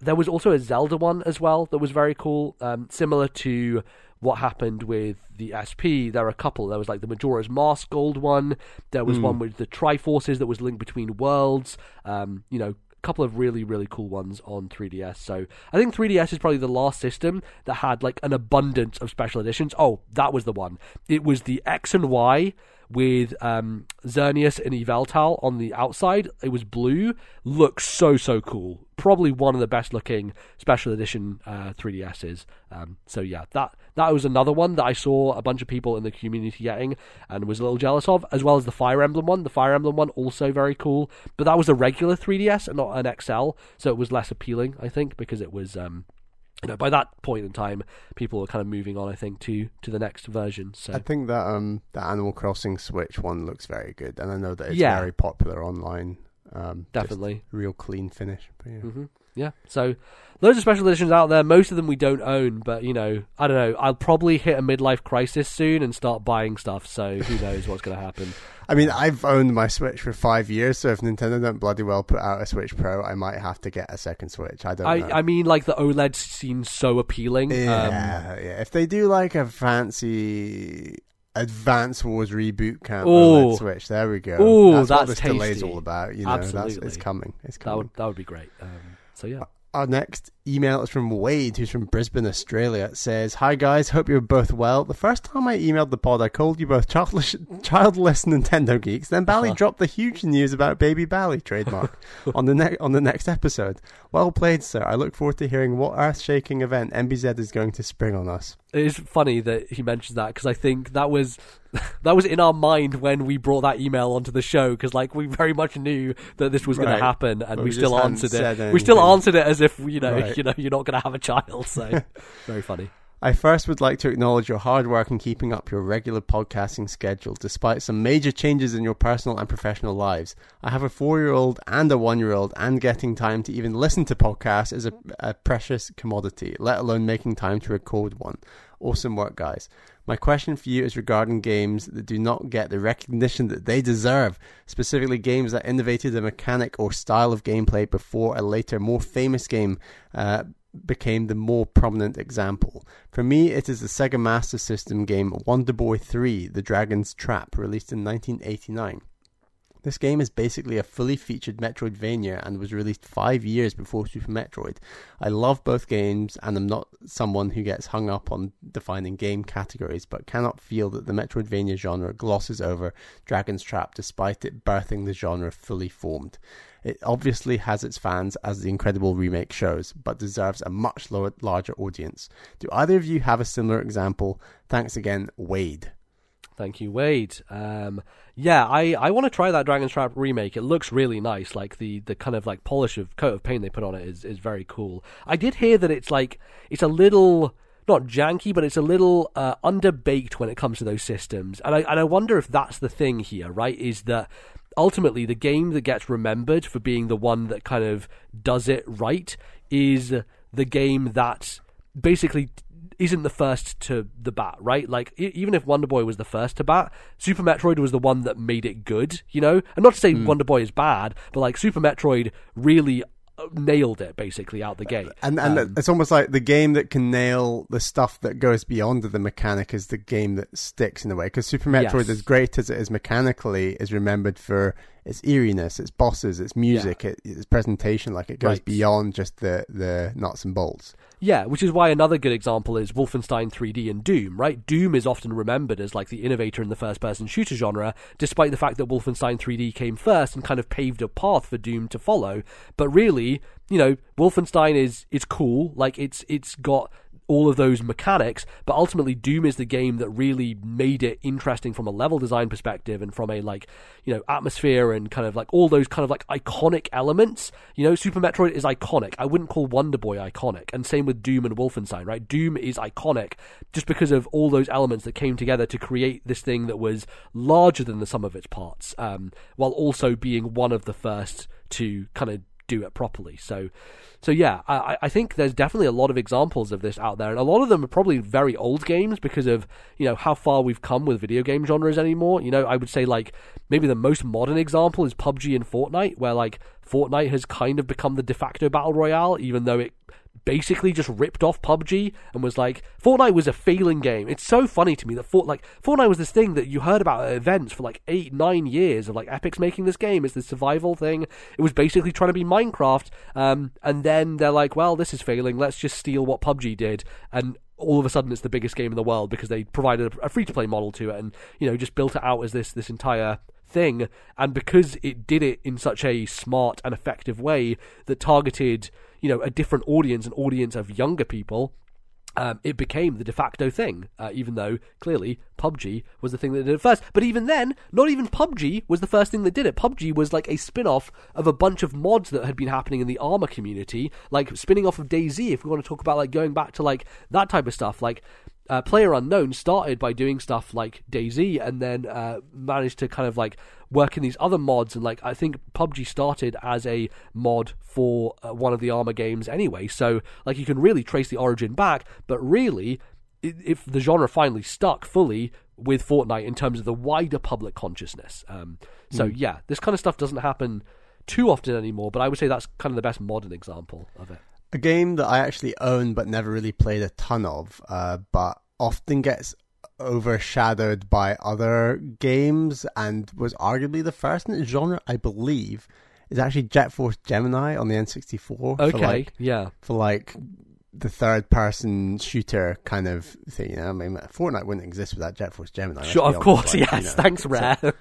there was also a Zelda one as well that was very cool, um, similar to what happened with the SP. There are a couple. There was like the Majora's Mask Gold one. There was Hmm. one with the Triforces that was linked between worlds. Um, you know, a couple of really really cool ones on 3DS. So I think 3DS is probably the last system that had like an abundance of special editions. Oh, that was the one. It was the X and Y with um, Xerneas and Yveltal on the outside. It was blue. Looks so so cool. Probably one of the best looking special edition uh, 3DSs. Um, so yeah, that that was another one that I saw a bunch of people in the community getting and was a little jealous of, as well as the Fire Emblem one. The Fire Emblem one also very cool, but that was a regular 3DS and not an XL, so it was less appealing, I think, because it was. Um, you know, by that point in time, people were kind of moving on, I think, to to the next version. So I think that um the Animal Crossing Switch one looks very good, and I know that it's Yeah. very popular online. Um, definitely. real clean finish. But yeah. hmm Yeah. So loads of special editions out there. Most of them we don't own, but you know, I don't know. I'll probably hit a midlife crisis soon and start buying stuff. So who knows what's going to happen? I mean, I've owned my Switch for five years, so if Nintendo don't bloody well put out a Switch Pro, I might have to get a second Switch. I don't know. I I mean, like the OLED seems so appealing. Um, yeah, yeah. If they do like a fancy Advance Wars reboot camp Ooh. OLED Switch, there we go. Ooh, that's, what that's this delay's tasty. all about. You know, that's Absolutely. it's coming. It's that coming. would that would be great. Um, so yeah. Our next email is from Wade, who's from Brisbane, Australia. It says, Hi guys, hope you're both well. The first time I emailed the pod, I called you both childless, childless Nintendo geeks. Then Bally Uh-huh. dropped the huge news about Baby Bally trademark on the ne- on the next episode. Well played, sir. I look forward to hearing what earth-shaking event NBZ is going to spring on us. It is funny that he mentions that because I think that was that was in our mind when we brought that email onto the show because like we very much knew that this was going Right. to happen and we, we still answered it. We still answered it as if you know Right. you know you're not going to have a child. So very funny. I first would like to acknowledge your hard work in keeping up your regular podcasting schedule, despite some major changes in your personal and professional lives. I have a four year old and a one year old, and getting time to even listen to podcasts is a, a precious commodity, let alone making time to record one. Awesome work, guys. My question for you is regarding games that do not get the recognition that they deserve, specifically games that innovated a mechanic or style of gameplay before a later, more famous game uh, became the more prominent example. For me, it is the Sega Master System game Wonder Boy 3 The Dragon's Trap, released in 1989. This game is basically a fully featured Metroidvania and was released five years before Super Metroid. I love both games and am not someone who gets hung up on defining game categories, but cannot feel that the Metroidvania genre glosses over Dragon's Trap despite it birthing the genre fully formed. It obviously has its fans, as the incredible remake shows, but deserves a much lower, larger audience. Do either of you have a similar example? Thanks again, Wade. Thank you, Wade. Um, yeah, I, I want to try that Dragon's Trap remake. It looks really nice. Like the, the kind of like polish of coat of paint they put on it is, is very cool. I did hear that it's like it's a little not janky, but it's a little uh, underbaked when it comes to those systems. And I and I wonder if that's the thing here, right? Is that ultimately the game that gets remembered for being the one that kind of does it right is the game that basically isn't the first to the bat, right? Like even if Wonder Boy was the first to bat, Super Metroid was the one that made it good, you know. And not to say Wonder Boy is bad, but like Super Metroid really uh, nailed it basically out the gate. And and Um, it's almost like the game that can nail the stuff that goes beyond the mechanic is the game that sticks in a way. Because Super Metroid, Yes. as great as it is mechanically, is remembered for its eeriness, its bosses, its music, it, its presentation. Like it goes Right. beyond just the the nuts and bolts. Yeah, which is why another good example is Wolfenstein 3D and Doom, right? Doom is often remembered as like the innovator in the first person shooter genre, despite the fact that Wolfenstein 3D came first and kind of paved a path for Doom to follow. But really, you know, Wolfenstein is is cool, like it's it's got all of those mechanics, but ultimately Doom is the game that really made it interesting from a level design perspective and from a like, you know, atmosphere and kind of like all those kind of like iconic elements. You know, Super Metroid is iconic. I wouldn't call Wonder Boy iconic. And same with Doom and Wolfenstein, right? Doom is iconic just because of all those elements that came together to create this thing that was larger than the sum of its parts, um, while also being one of the first to kind of do it properly. So, so yeah, I, I think there's definitely a lot of examples of this out there, and a lot of them are probably very old games because of you know how far we've come with video game genres anymore. You know, I would say like maybe the most modern example is PUBG and Fortnite, where like Fortnite has kind of become the de facto battle royale, even though it basically just ripped off PUBG and was like Fortnite was a failing game. It's so funny to me that Fort like Fortnite was this thing that you heard about at events for like eight, nine years of like Epic's making this game. It's this survival thing. It was basically trying to be Minecraft, um, and then they're like, well, this is failing. Let's just steal what PUBG did and all of a sudden it's the biggest game in the world because they provided a, a free to play model to it and you know just built it out as this this entire thing and because it did it in such a smart and effective way that targeted you know a different audience an audience of younger people um, it became the de facto thing, uh, even though clearly PUBG was the thing that did it first. But even then, not even PUBG was the first thing that did it. PUBG was like a spin off of a bunch of mods that had been happening in the Arma community, like spinning off of DayZ, if we want to talk about like going back to like that type of stuff. Like, uh, Player Unknown started by doing stuff like DayZ and then uh, managed to kind of like work in these other mods. And like I think PUBG started as a mod for uh, one of the Arma games anyway. So like you can really trace the origin back, but really, if the genre finally stuck fully with Fortnite in terms of the wider public consciousness. Um, so yeah, this kind of stuff doesn't happen too often anymore, but I would say that's kind of the best modern example of it. A game that I actually own but never really played a ton of, uh, but often gets overshadowed by other games and was arguably the first in the genre, I believe, is actually Jet Force Gemini on the N64. Okay, For like, yeah. for like the third person shooter kind of thing. You know, I mean, Fortnite wouldn't exist without Jet Force Gemini. Sure, of honest, course, like, yes. you know. Thanks, So- Rare.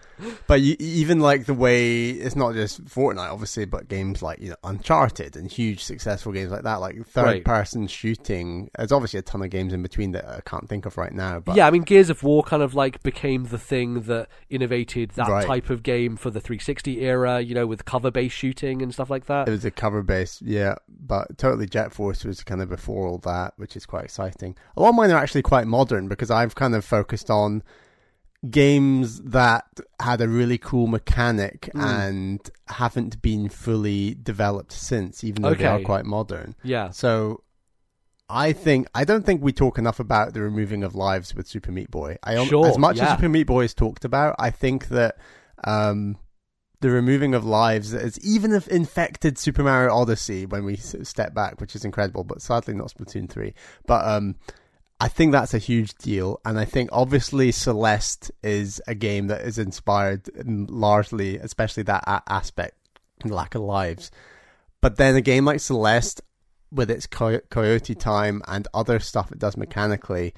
But you, even like the way it's not just Fortnite, obviously, but games like you know Uncharted and huge successful games like that, like third Right. person shooting. There's obviously a ton of games in between that I can't think of right now. But yeah, I mean, Gears of War kind of like became the thing that innovated that Right. type of game for the 360 era, you know, with cover based shooting and stuff like that. it was a cover based, yeah. But totally Jet Force was kind of before all that, which is quite exciting. A lot of mine are actually quite modern because I've kind of focused on games that had a really cool mechanic Mm. and haven't been fully developed since, even though they are quite modern. Yeah. So I think I don't think we talk enough about the removing of lives with Super Meat Boy. I Sure, as much yeah. as Super Meat Boy is talked about, I think that um, the removing of lives is even if infected Super Mario Odyssey when we step back, which is incredible, but sadly not Splatoon three. But um, I think that's a huge deal, and I think obviously Celeste is a game that is inspired largely, especially that a- aspect, lack of lives. But then a game like Celeste, with its co- Coyote time and other stuff it does mechanically,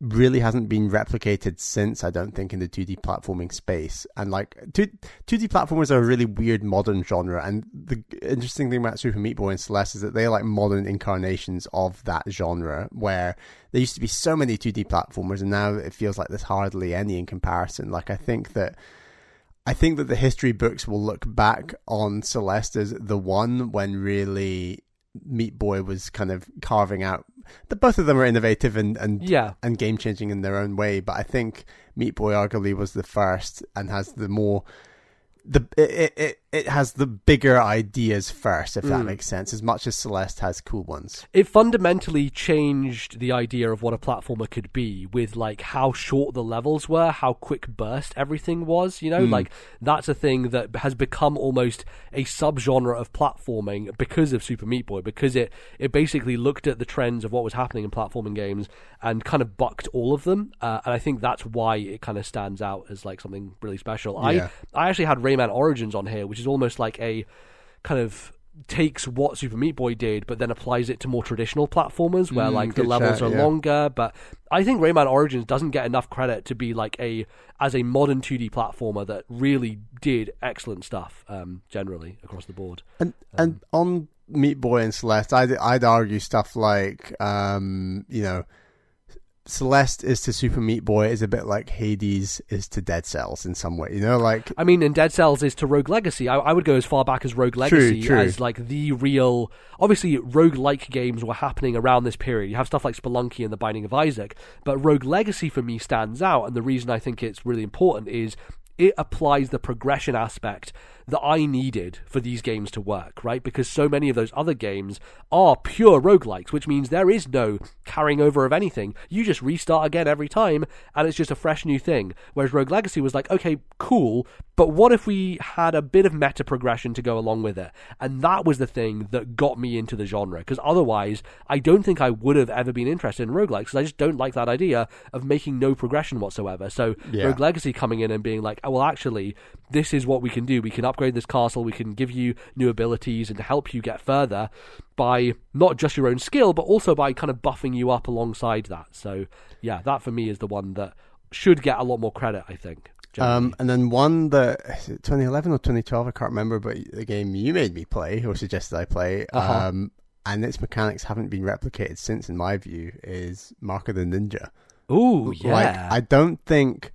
really hasn't been replicated since. I don't think in the 2D platforming space. And like two 2D platformers are a really weird modern genre. And the interesting thing about Super Meat Boy and Celeste is that they're like modern incarnations of that genre, where there used to be so many 2D platformers, and now it feels like there's hardly any in comparison. Like I think that. I think that the history books will look back on Celeste as the one when really Meat Boy was kind of carving out. The, both of them are innovative and, and Yeah. and game changing in their own way, but I think Meat Boy arguably was the first and has the more the it it, it has the bigger ideas first, if that Mm. makes sense. As much as Celeste has cool ones. It fundamentally changed the idea of what a platformer could be with like how short the levels were, how quick burst everything was, you know? Mm. Like that's a thing that has become almost a subgenre of platforming because of Super Meat Boy because it it basically looked at the trends of what was happening in platforming games and kind of bucked all of them. Uh, and I think that's why it kind of stands out as like something really special. Yeah. I I actually had Rayman Origins on here, which is almost like a kind of takes what Super Meat Boy did, but then applies it to more traditional platformers where Mm, like the levels shout, are yeah. longer. But I think Rayman Origins doesn't get enough credit to be like a as a modern 2D platformer that really did excellent stuff um, generally across the board. And Um, and on Meat Boy and Celeste, I'd I'd argue stuff like um you know. Celeste is to Super Meat Boy is a bit like Hades is to Dead Cells in some way, you know, like I mean, in Dead Cells is to Rogue Legacy. I, I would go as far back as Rogue Legacy true. as like the real. Obviously, Rogue like games were happening around this period. You have stuff like Spelunky and The Binding of Isaac, but Rogue Legacy for me stands out, and the reason I think it's really important is it applies the progression aspect that I needed for these games to work, right? Because so many of those other games are pure roguelikes, which means there is no carrying over of anything. You just restart again every time, and it's just a fresh new thing. Whereas Rogue Legacy was like, okay, cool, but what if we had a bit of meta progression to go along with it? And that was the thing that got me into the genre, because otherwise, I don't think I would have ever been interested in roguelikes, because I just don't like that idea of making no progression whatsoever. So, Yeah. Rogue Legacy coming in and being like, oh, well, actually, this is what we can do. We can upgrade this castle. We can give you new abilities and help you get further by not just your own skill, but also by kind of buffing you up alongside that. So yeah, that for me is the one that should get a lot more credit. I think. Um, and then one that 2011 or 2012, I can't remember, but the game you made me play or suggested I play, Uh-huh. um, and its mechanics haven't been replicated since, in my view, is Mark of the Ninja. Ooh, yeah. Like, I don't think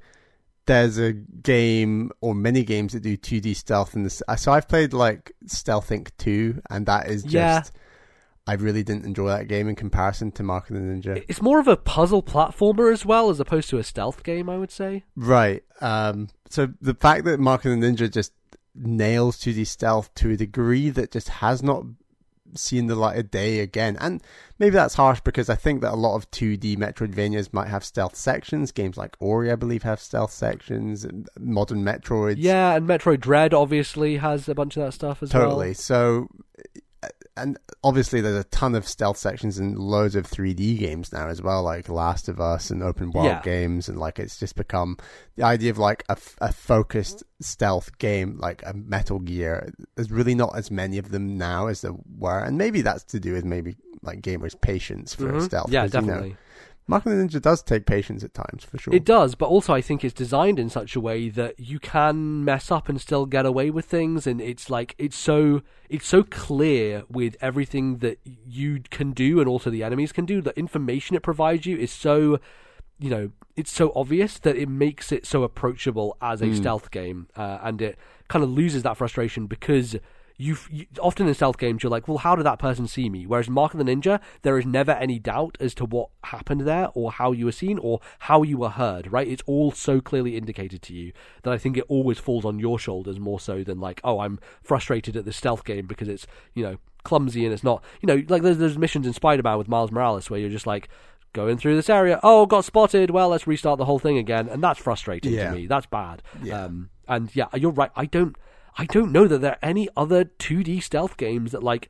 there's a game or many games that do 2D stealth in this. So I've played like Stealth Inc. 2, and that is just. Yeah. I really didn't enjoy that game in comparison to Mark of the Ninja. it's more of a puzzle platformer as well, as opposed to a stealth game. I would say. Right. Um, so the fact that Mark of the Ninja just nails 2D stealth to a degree that just has not seen the light of day again. And maybe that's harsh because I think that a lot of 2D Metroidvanias might have stealth sections. Games like Ori, I believe, have stealth sections. Modern Metroids. Yeah, and Metroid Dread obviously has a bunch of that stuff as well. Totally. So, and obviously there's a ton of stealth sections in loads of 3D games now as well, like Last of Us and open world Yeah. games, and like it's just become the idea of like a focused stealth game, like a Metal Gear. There's really not as many of them now as there were, and maybe that's to do with maybe like gamers' patience for Mhm. stealth. Yeah, 'cause, you know, definitely. Mark of the Ninja does take patience at times for sure. It does, but also I think it's designed in such a way that you can mess up and still get away with things, and it's like it's so it's so clear with everything that you can do and also the enemies can do. The information it provides you is so you know it's so obvious that it makes it so approachable as a stealth game, uh, and it kind of loses that frustration because. You, often in stealth games you're like, well, how did that person see me? Whereas in Mark of the Ninja, there is never any doubt as to what happened there, or how you were seen, or how you were heard. Right? It's all so clearly indicated to you that I think it always falls on your shoulders more so than like, oh, I'm frustrated at this stealth game because it's you know clumsy and it's not, you know, like there's there's missions in Spider-Man with Miles Morales where you're just like. Going through this area, oh, got spotted. Well, let's restart the whole thing again, and that's frustrating Yeah. to me. That's bad. Yeah. Um, and yeah, you're right. I don't, I don't know that there are any other 2D stealth games that like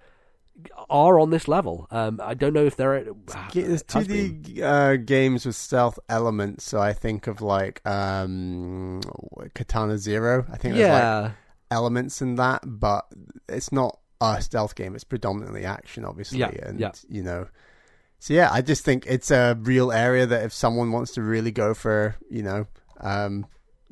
are on this level. Um, I don't know if there are. There's 2D uh, games with stealth elements, so I think of like um, Katana Zero. I think there's like elements in that, but it's not a stealth game. It's predominantly action, obviously, Yeah, and yeah. you know. So yeah, I just think it's a real area that if someone wants to really go for, you know, um,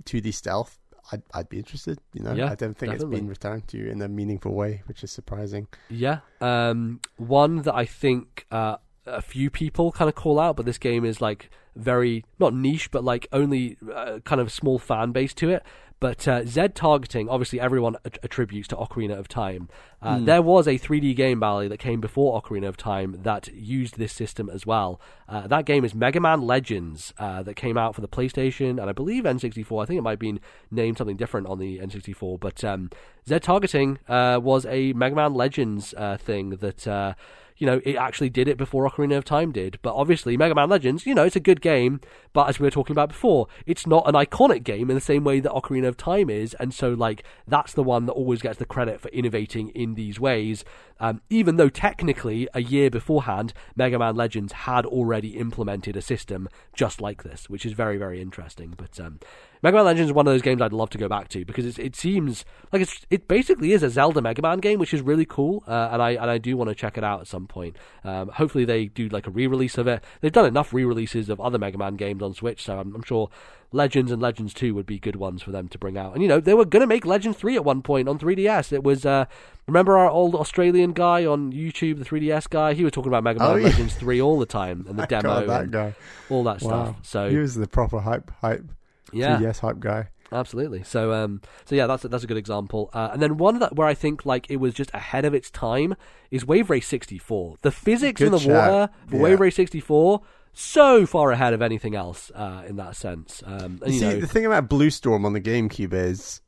2D stealth, I'd I'd be interested. You know, Yeah, I don't think it's been returned to you in a meaningful way, which is surprising. yeah. Um, one that I think uh, a few people kind of call out, but this game is like very not niche, but like only uh, kind of small fan base to it. But uh, Z targeting, obviously, everyone att- attributes to Ocarina of Time. Uh, There was a 3D game Bally that came before Ocarina of Time that used this system as well. Uh, that game is Mega Man Legends uh, that came out for the PlayStation and I believe N64. I think it might have been named something different on the N64. But um, Z targeting uh, was a Mega Man Legends uh, thing that. You know, it actually did it before Ocarina of Time did. But obviously, Mega Man Legends, you know, it's a good game. But as we were talking about before, it's not an iconic game in the same way that Ocarina of Time is. And so, like, that's the one that always gets the credit for innovating in these ways. Um, even though technically, a year beforehand, Mega Man Legends had already implemented a system just like this, which is very, very interesting. But um, Mega Man Legends is one of those games I'd love to go back to because it's, it seems like it's it basically is a Zelda Mega Man game, which is really cool, uh, and I and I do want to check it out at some point. Um, hopefully they do like a re-release of it. They've done enough re-releases of other Mega Man games on Switch, so I'm, I'm sure Legends and Legends Two would be good ones for them to bring out. And you know they were going to make Legends Three at one point on 3DS. It was uh, remember our old Australian guy on YouTube, the 3DS guy. He was talking about Mega Man Oh, yeah. Legends Three all the time and the I demo that and guy. all that Wow. stuff. So he was the proper hype, hype, yeah, 3DS hype guy. Absolutely. So, um, so yeah, that's a, that's a good example. Uh, and then one that where I think like it was just ahead of its time is Wave Race 64. The physics in the shout. water for Yeah. Wave Race 64 so far ahead of anything else uh, in that sense. Um, and, You you see, know, the thing about Blue Storm on the GameCube is,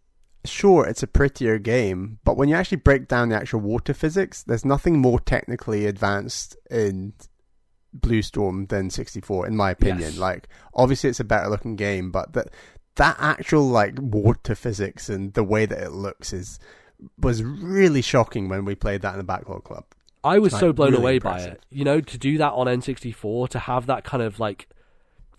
sure, it's a prettier game, but when you actually break down the actual water physics, there's nothing more technically advanced in Blue Storm than 64, in my opinion. Yes. Like, obviously, it's a better looking game, but that that actual like water physics and the way that it looks is was really shocking when we played that in the backlog club. I was like, so blown really away by it. You know, to do that on N64, to have that kind of like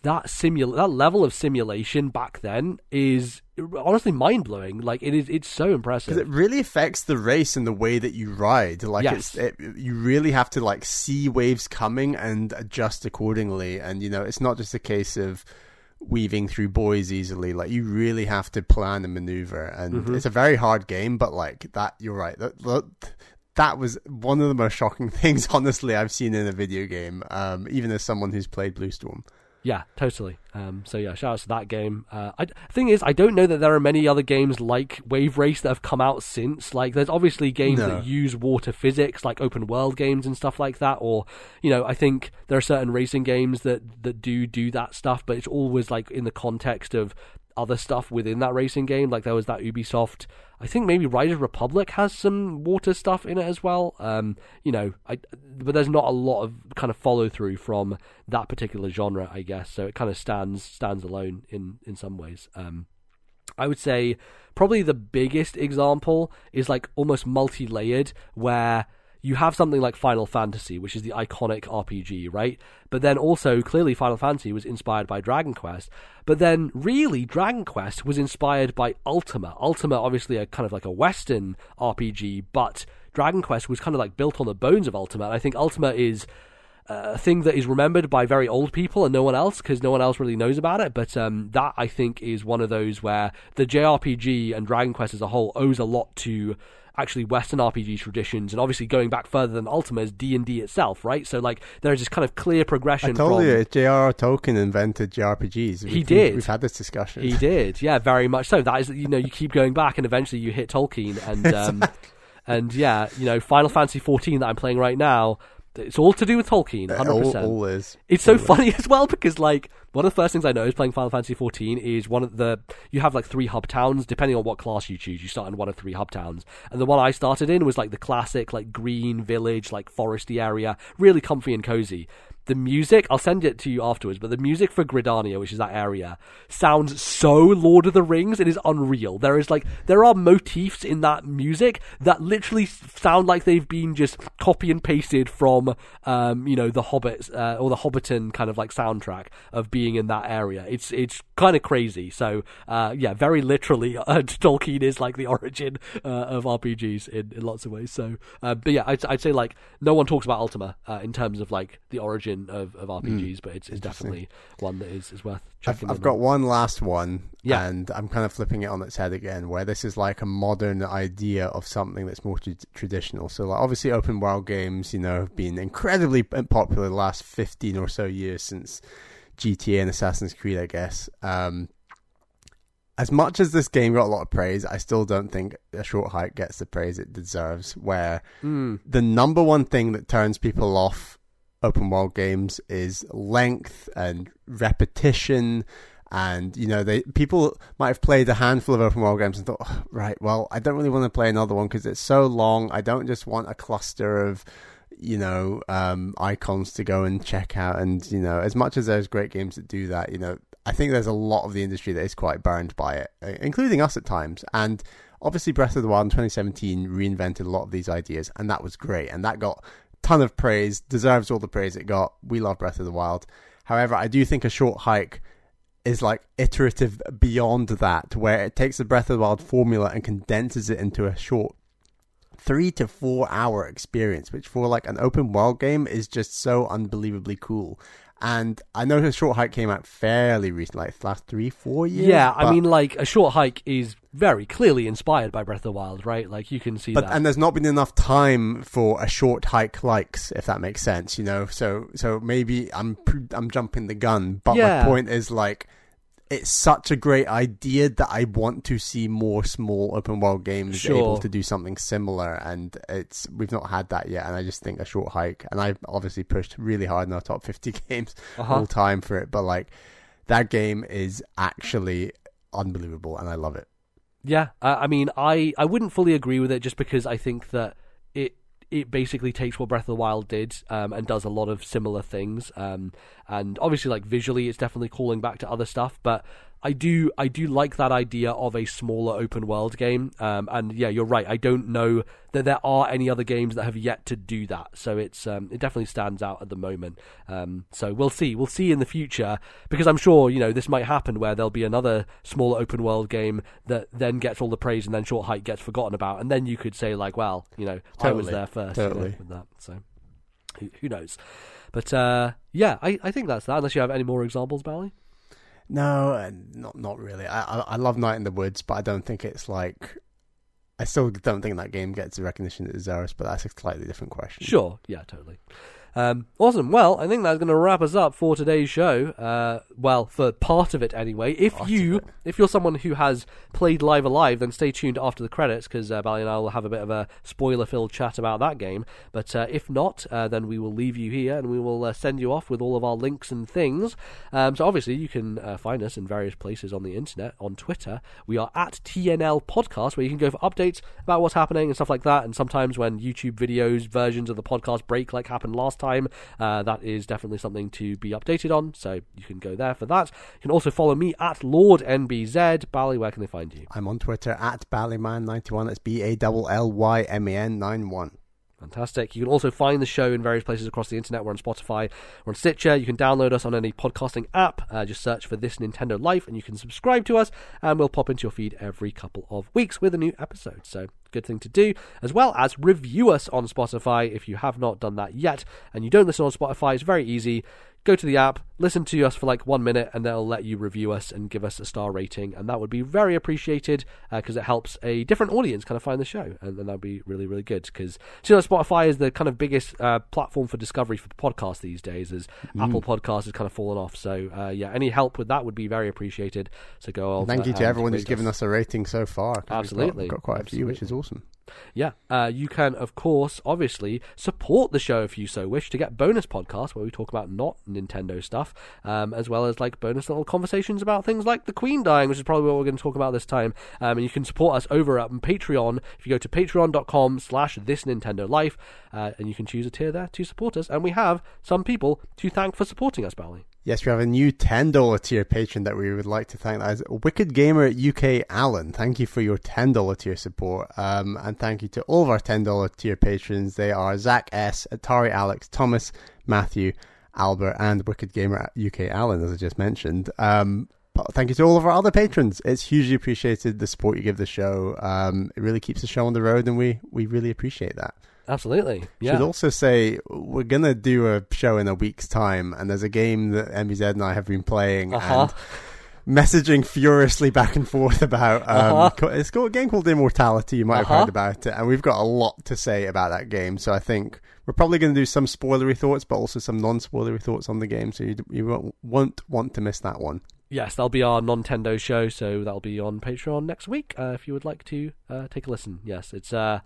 that simul that level of simulation back then is honestly mind blowing. Like it is, it's so impressive. Because it really affects the race and the way that you ride. Like Yes. it's, it, you really have to like see waves coming and adjust accordingly. And you know, it's not just a case of weaving through buoys easily. Like you really have to plan and maneuver. And Mm-hmm. it's a very hard game. But like that, you're right. That, that that was one of the most shocking things, honestly, I've seen in a video game. Um, even as someone who's played Blue Storm. Yeah, totally. Um, so yeah, shout out to that game. Uh, I, thing is, I don't know that there are many other games like Wave Race that have come out since. Like, there's obviously games No. that use water physics, like open world games and stuff like that. Or, you know, I think there are certain racing games that that do do that stuff, but it's always like in the context of other stuff within that racing game. Like there was that Ubisoft. I think maybe Riders Republic has some water stuff in it as well. Um, you know, I, but there's not a lot of kind of follow through from that particular genre, I guess. So it kind of stands stands alone in in some ways. Um, I would say probably the biggest example is like almost multi-layered where you have something like Final Fantasy, which is the iconic RPG, right? But then also clearly Final Fantasy was inspired by Dragon Quest. But then really Dragon Quest was inspired by Ultima. Ultima obviously a kind of like a western RPG, but Dragon Quest was kind of like built on the bones of Ultima. And I think Ultima is a thing that is remembered by very old people and no one else because no one else really knows about it. But um, that I think is one of those where the JRPG and Dragon Quest as a whole owes a lot to actually Western RPG traditions, and obviously going back further than Ultima is D and D itself, right? So like there's this kind of clear progression. I told from, you, J.R.R. Tolkien invented JRPGs. We've, did. We've had this discussion. He did, yeah, very much so. That is, you know, you keep going back, and eventually you hit Tolkien, and um, and yeah, you know, Final Fantasy 14 that I'm playing right now. It's all to do with Tolkien, hundred percent. all is. It's so all is. funny as well because like one of the first things I know is playing Final Fantasy XIV is one of the you have like three hub towns depending on what class you choose. You start in one of three hub towns, and the one I started in was like the classic like green village, like foresty area, really comfy and cozy. The music, I'll send it to you afterwards, but the music for Gridania, which is that area, sounds so Lord of the Rings. It is unreal. There is like there are motifs in that music that literally sound like they've been just copy and pasted from, um, you know, the Hobbits uh, or the Hobbiton kind of like soundtrack of being in that area. It's it's kind of crazy. So uh, yeah, very literally, uh, Tolkien is like the origin uh, of RPGs in, in lots of ways. So, uh, but yeah, I'd, I'd say like no one talks about Ultima uh, in terms of like the origin of, of RPGs, but it's, it's definitely one that is, is worth I've, checking. I've got on. one last one, Yeah. and I'm kind of flipping it on its head again, where this is like a modern idea of something that's more tra- traditional. So, like, obviously, open world games, you know, have been incredibly popular the last 15 or so years since GTA and Assassin's Creed, I guess. Um, as much as this game got a lot of praise, I still don't think a short hike gets the praise it deserves. Where Mm. the number one thing that turns people off open world games is length and repetition. And you know they people might have played a handful of open world games and thought "Oh, right well i don't really want to play another one because it's so long. I don't just want a cluster of you know um icons to go and check out. And you know as much as there's great games that do that you know i think there's a lot of the industry that is quite burned by it uh, including us at times. And obviously breath of the wild in 2017 reinvented a lot of these ideas and that was great. And that got ton of praise, deserves all the praise it got. We love Breath of the Wild. However, I do think a short hike is like iterative beyond that, where it takes the Breath of the Wild formula and condenses it into a short three to four hour experience, which for like an open world game is just so unbelievably cool. And I know a short hike came out fairly recently, like last three, four years. Yeah, I mean, like a short hike is very clearly inspired by Breath of the Wild, right? Like you can see but that. and there's not been enough time for a short hike likes if that makes sense you know so so maybe i'm i'm jumping the gun but Yeah. my point is like it's such a great idea that i want to see more small open world games Sure. able to do something similar and it's we've not had that yet and i just think a short hike and i've obviously pushed really hard in our top 50 games Uh-huh. all time for it but like that game is actually unbelievable and i love it Yeah, I mean, I, I wouldn't fully agree with it just because I think that it it basically takes what Breath of the Wild did um, and does a lot of similar things. Um, and obviously, like visually, it's definitely calling back to other stuff. But I do I do like that idea of a smaller open world game. Um, and yeah, you're right. I don't know that there are any other games that have yet to do that. So it's um, it definitely stands out at the moment. Um, so we'll see. We'll see in the future because I'm sure you know this might happen where there'll be another smaller open world game that then gets all the praise and then Short Hike gets forgotten about, and then you could say like, well, you know, I was there first you know, with that. So who, who knows? But uh, yeah, I, I think that's that. Unless you have any more examples, Bally. No, uh, not not really. I, I love Night in the Woods, but I don't think it's like. I still don't think that game gets the recognition it deserves, but that's a slightly different question. Sure, yeah, totally. Um, awesome. Well, I think that's going to wrap us up for today's show. Uh, well, for part of it anyway. If Part you, if you're someone who has played Live A Live, then stay tuned after the credits because uh, Bally and I will have a bit of a spoiler-filled chat about that game. But uh, if not, uh, then we will leave you here and we will uh, send you off with all of our links and things. Um, so obviously, you can uh, find us in various places on the internet. On Twitter, we are at TNL Podcast, where you can go for updates about what's happening and stuff like that. And sometimes when YouTube videos versions of the podcast break, like happened last time, uh, that is definitely something to be updated on. So you can go there for that. You can also follow me at Lord NBZ. Bally, where can they find you? I'm on Twitter at Ballyman91. That's B A L L Y M A N 91. Fantastic. You can also find the show in various places across the internet. We're on Spotify, we're on Stitcher. You can download us on any podcasting app. Uh, just search for This Nintendo Life and you can subscribe to us, and we'll pop into your feed every couple of weeks with a new episode. So, good thing to do, as well as review us on Spotify if you have not done that yet and you don't listen on Spotify. It's very easy. Go to the app, listen to us for like one minute, and they'll let you review us and give us a star rating. And that would be very appreciated because it helps a different audience kind of find the show. And, and that'd be really, really good because you know, Spotify is the kind of biggest uh, platform for discovery for podcasts these days, as Apple Podcasts has kind of fallen off. So, uh, yeah, any help with that would be very appreciated. So go over. Thank you to everyone who's given us a rating so far. 'cause we've got- Absolutely. We've got, quite a few, which is awesome. Yeah, uh, you can, of course, obviously support the show if you so wish to get bonus podcasts where we talk about not Nintendo stuff, um, as well as like bonus little conversations about things like the Queen dying, which is probably what we're going to talk about this time. Um, and you can support us over at Patreon if you go to patreon.com slash this Nintendo Life, uh, and you can choose a tier there to support us. And we have some people to thank for supporting us, Bally. Yes, we have a new $10 tier patron that we would like to thank. That is Wicked Gamer UK Alan. Thank you for your $10 tier support. Um, and thank you to all of our $10 tier patrons. They are Zach S., Atari Alex, Thomas, Matthew, Albert, and Wicked Gamer UK Alan, as I just mentioned. Um, but thank you to all of our other patrons. It's hugely appreciated the support you give the show. Um, it really keeps the show on the road, and we, we really appreciate that. Absolutely. Yeah. Should also say we're gonna do a show in a week's time, and there's a game that NBZ and I have been playing Uh-huh. and messaging furiously back and forth about. Um, Uh-huh. It's called a game called Immortality. You might have Uh-huh. heard about it, and we've got a lot to say about that game. So I think we're probably going to do some spoilery thoughts, but also some non-spoilery thoughts on the game. So you, you won't, won't want to miss that one. Yes, that'll be our Nintendo show, so that'll be on Patreon next week. Uh, if you would like to uh, take a listen, yes, it's uh,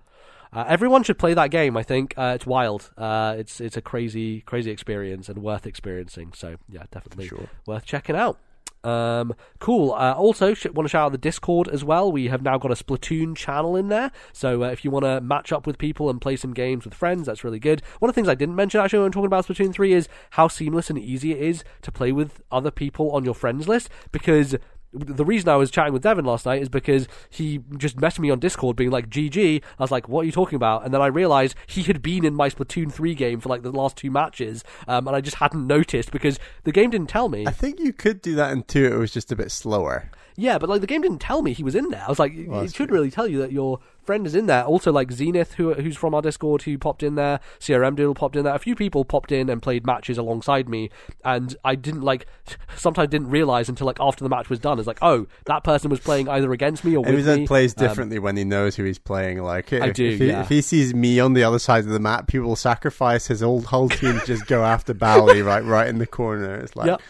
uh, everyone should play that game. I think uh, it's wild. Uh, it's it's a crazy crazy experience and worth experiencing. So yeah, definitely Sure. worth checking out. Um, cool. Uh, also, sh- want to shout out the Discord as well. We have now got a Splatoon channel in there. So uh, if you want to match up with people and play some games with friends, that's really good. One of the things I didn't mention actually when I'm talking about Splatoon 3 is how seamless and easy it is to play with other people on your friends list because the reason I was chatting with Devin last night is because he just messaged me on Discord being like, GG. I was like, what are you talking about? And then I realized he had been in my Splatoon 3 game for like the last two matches, um, and I just hadn't noticed because the game didn't tell me. I think you could do that in two. It was just a bit slower. Yeah, but like the game didn't tell me he was in there. I was like, Well, it should true. really tell you that your friend is in there. Also, like Zenith, who who's from our Discord, who popped in there. CRM Doodle popped in there. A few people popped in and played matches alongside me, and I didn't like. Sometimes didn't realize until like after the match was done. It's like, oh, that person was playing either against me or And with then me. plays Um, differently when he knows who he's playing. Like, if, do, if, he, yeah. if he sees me on the other side of the map, he will sacrifice his old whole team to just go after Bally right, right in the corner. It's like, Yep.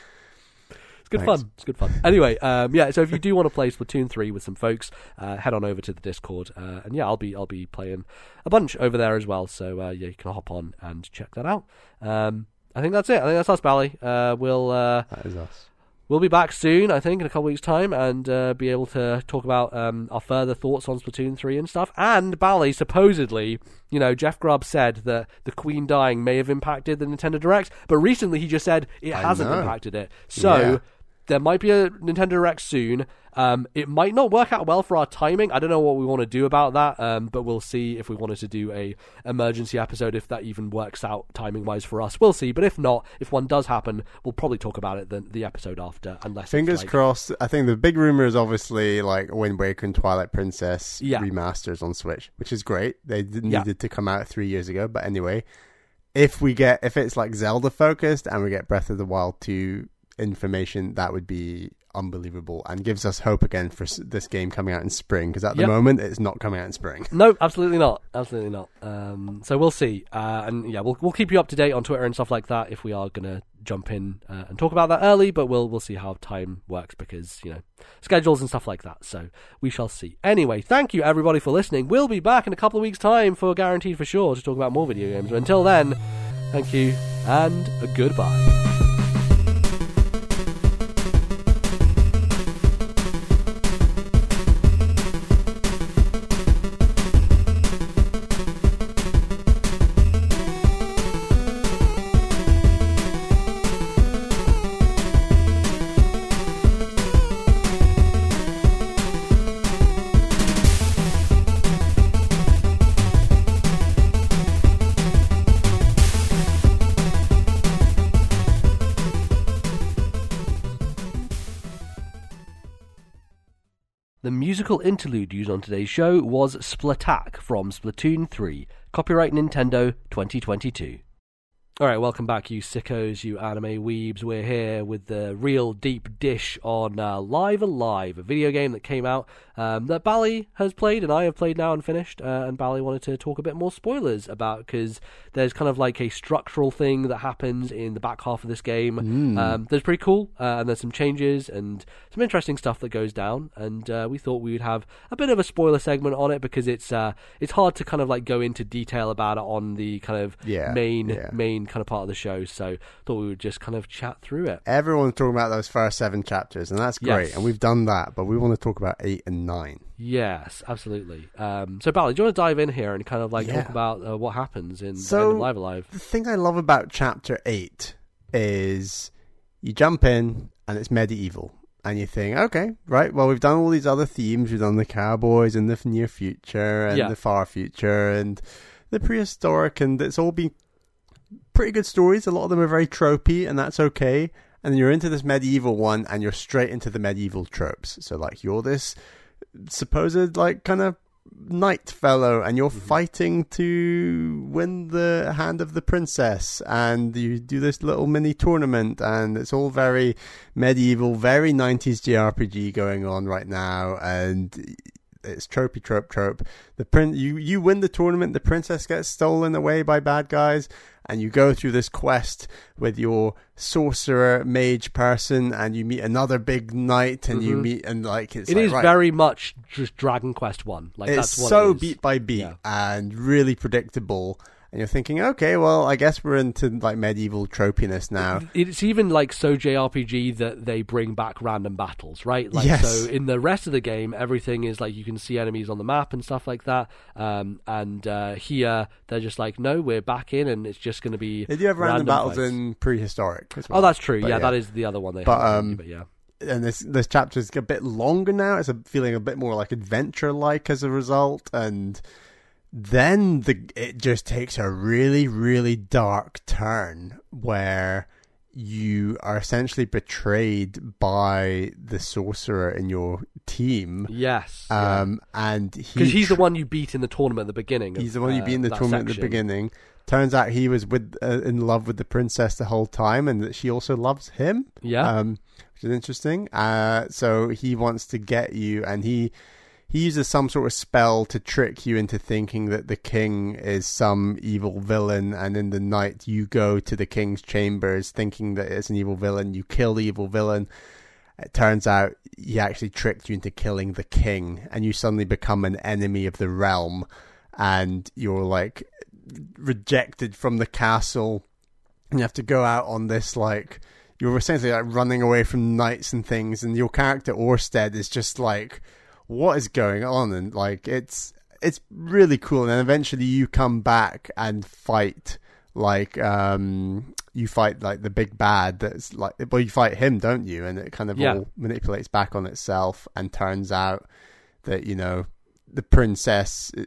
Good Thanks. fun. It's good fun. Anyway, um, yeah. So if you do want to play Splatoon three with some folks, uh, head on over to the Discord, uh, and yeah, I'll be I'll be playing a bunch over there as well. So uh, yeah, you can hop on and check that out. Um, I think that's it. I think that's us, Bally. Uh, we'll uh, that is us. we'll be back soon. I think in a couple weeks' time, and uh, be able to talk about um, our further thoughts on Splatoon three and stuff. And Bally, supposedly, you know, Jeff Grubb said that the Queen dying may have impacted the Nintendo Direct, but recently he just said it I hasn't know. impacted it. So. Yeah. There might be a Nintendo Direct soon. Um, it might not work out well for our timing. I don't know what we want to do about that, um, but we'll see if we wanted to do a emergency episode if that even works out timing wise for us. We'll see. But if not, if one does happen, we'll probably talk about it the, the episode after. Unless Fingers like- crossed. I think the big rumor is obviously like Wind Waker and Twilight Princess Yeah. remasters on Switch, which is great. They did, Yeah. needed to come out three years ago, but anyway, if we get if it's like Zelda focused and we get Breath of the Wild two information, that would be unbelievable and gives us hope again for this game coming out in spring because at the Yep. moment it's not coming out in spring. No, absolutely not. Absolutely not. Um, so we'll see. Uh, and yeah, we'll we'll keep you up to date on Twitter and stuff like that if we are gonna jump in uh, and talk about that early. But we'll we'll see how time works because you know schedules and stuff like that. So we shall see. Anyway, thank you everybody for listening. We'll be back in a couple of weeks' time for guaranteed for sure to talk about more video games. But until then, thank you and goodbye. Musical interlude used on today's show was Splattack from Splatoon 3, copyright Nintendo 2022. Alright, welcome back, you sickos, you anime weebs. We're here with the real deep dish on uh, Live A Live, a video game that came out um, that Bally has played and I have played now and finished. Uh, and Bally wanted to talk a bit more spoilers about because there's kind of like a structural thing that happens in the back half of this game. Um, that's pretty cool, uh, and there's some changes and some interesting stuff that goes down. And uh, we thought we would have a bit of a spoiler segment on it because it's uh, it's hard to kind of like go into detail about it on the kind of Yeah, main yeah. main kind of part of the show. So thought we would just kind of chat through it. Everyone's talking about those first seven chapters, and that's great. Yes. And we've done that, but we want to talk about eight and nine. Yes, absolutely. Um, so, Bally, do you want to dive in here and kind of like Yeah. talk about uh, what happens in So- the Live A Live? The thing I love about chapter eight is you jump in and it's medieval. And you think, okay, right, well, we've done all these other themes. We've done the cowboys and the near future and Yeah. the far future and the prehistoric, and it's all been pretty good stories. A lot of them are very tropey, and that's okay. And you're into this medieval one, and you're straight into the medieval tropes. So, like, you're this supposed, like, kind of knight fellow and you're mm-hmm. fighting to win the hand of the princess and you do this little mini tournament and it's all very medieval very 90s jrpg going on right now and it's tropey trope trope the prin- you you win the tournament the princess gets stolen away by bad guys and you go through this quest with your sorcerer mage person and you meet another big knight and you Mhm. meet and like it's It like, is right, very much just Dragon Quest One. Like it's that's what so it beat by beat Yeah. and really predictable and you're thinking okay well i guess we're into like medieval tropiness now It's even like so JRPG that they bring back random battles, right? Like Yes. so in the rest of the game, everything is like you can see enemies on the map and stuff like that. Um, and uh, here they're just like, no, we're back in, and it's just going to be. they do have random, battles fights. in prehistoric as well. Oh, that's true. But Yeah, that is the other one they But, have. um, but yeah, and this this chapter is a bit longer now it's a feeling a bit more like adventure like as a result and then the it just takes a really really dark turn where you are essentially betrayed by the sorcerer in your team yes, um and he because he's the one you beat in the tournament at the beginning. of, He's the one you uh, beat in the that tournament at the beginning. Turns out he was with uh, in love with the princess the whole time, and that she also loves him. Yeah, Um, which is interesting. Uh, so he wants to get you, and he he uses some sort of spell to trick you into thinking that the king is some evil villain. And in the night, you go to the king's chambers, thinking that it's an evil villain. You kill the evil villain. It turns out he actually tricked you into killing the king, and you suddenly become an enemy of the realm, and you're like rejected from the castle, and you have to go out on this like you're essentially like running away from knights and things, and your character Orsted is just like, what is going on? And like it's it's really cool, and then eventually you come back and fight like um you fight like the big bad that's like well you fight him don't you and it kind of Yeah. all manipulates back on itself and turns out that you know the princess uh,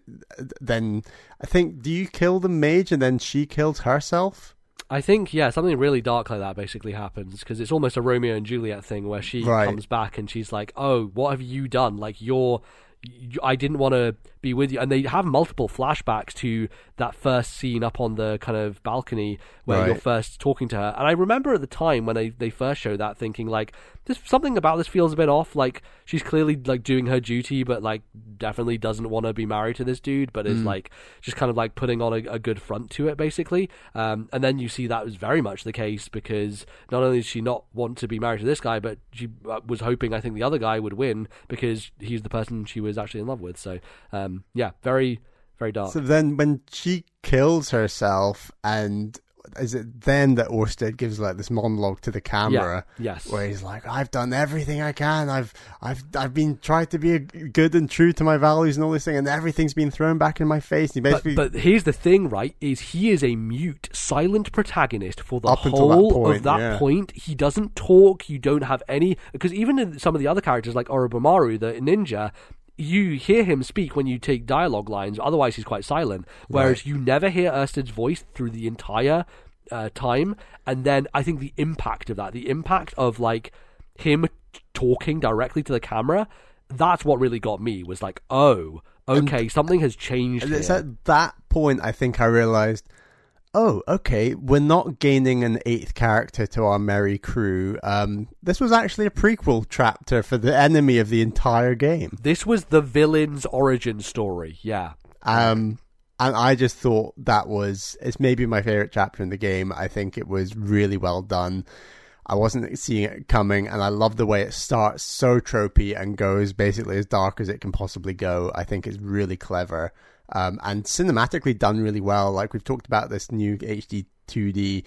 then i think do you kill the mage and then she kills herself I think yeah, something really dark like that basically happens because it's almost a Romeo and Juliet thing where she Right. comes back and she's like, "Oh, what have you done? Like you're." you- I didn't want to be with you, and they have multiple flashbacks to that first scene up on the kind of balcony where you're first talking to her. And I remember at the time when they, they first showed that, thinking like, "This something about this feels a bit off. Like she's clearly like doing her duty, but like definitely doesn't want to be married to this dude, but is like just kind of like putting on a, a good front to it, basically. Um, and then you see that was very much the case because not only did she not want to be married to this guy, but she uh, was hoping I think the other guy would win because he's the person she was actually in love with. So um, Um, yeah, very very dark. so then when she kills herself and is it then that Orsted gives like this monologue to the camera yes. where he's like I've done everything I can I've I've I've been tried to be a good and true to my values and all this thing and everything's been thrown back in my face and he basically But, but here's the thing, right? Is he is a mute, silent protagonist for the until that whole point, of that yeah. point. He doesn't talk. You don't have any because even in some of the other characters like Oboromaru, the ninja, you hear him speak when you take dialogue lines. Otherwise, he's quite silent. Whereas Right. you never hear Orsted's voice through the entire uh, time. And then I think the impact of that, the impact of like him talking directly to the camera. That's what really got me. Was like, oh, okay, something has changed. And it's at that point I think I realized, oh, okay, we're not gaining an eighth character to our merry crew. Um, this was actually a prequel chapter for the enemy of the entire game. This was the villain's origin story. Yeah. Um, and I just thought that was it's maybe my favorite chapter in the game. I think it was really well done. I wasn't seeing it coming, and I love the way it starts so tropey and goes basically as dark as it can possibly go. I think it's really clever um, and cinematically done really well. Like we've talked about this new HD 2D,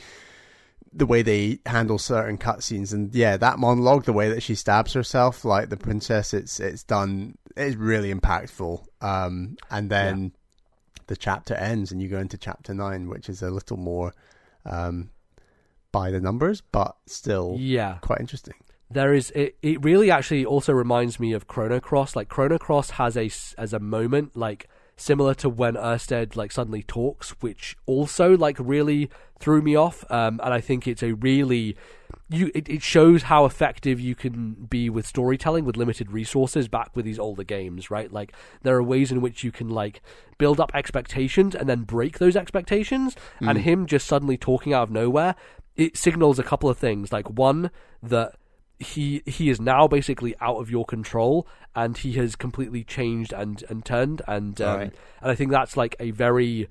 the way they handle certain cutscenes, and yeah, that monologue, the way that she stabs herself, like the princess, it's it's done. It's really impactful. Um, and then the chapter ends, and you go into chapter nine, which is a little more um, by the numbers, but still Yeah. quite interesting. There is it, it really actually also reminds me of Chrono Cross. Like Chrono Cross has a as a moment like similar to when Orsted like suddenly talks, which also like really threw me off. Um, and I think it's a really you it, it shows how effective you can be with storytelling with limited resources back with these older games, right? Like there are ways in which you can like build up expectations and then break those expectations. And him just suddenly talking out of nowhere, it signals a couple of things. Like one that he he is now basically out of your control and he has completely changed and and turned and um, Right. and I think that's like a very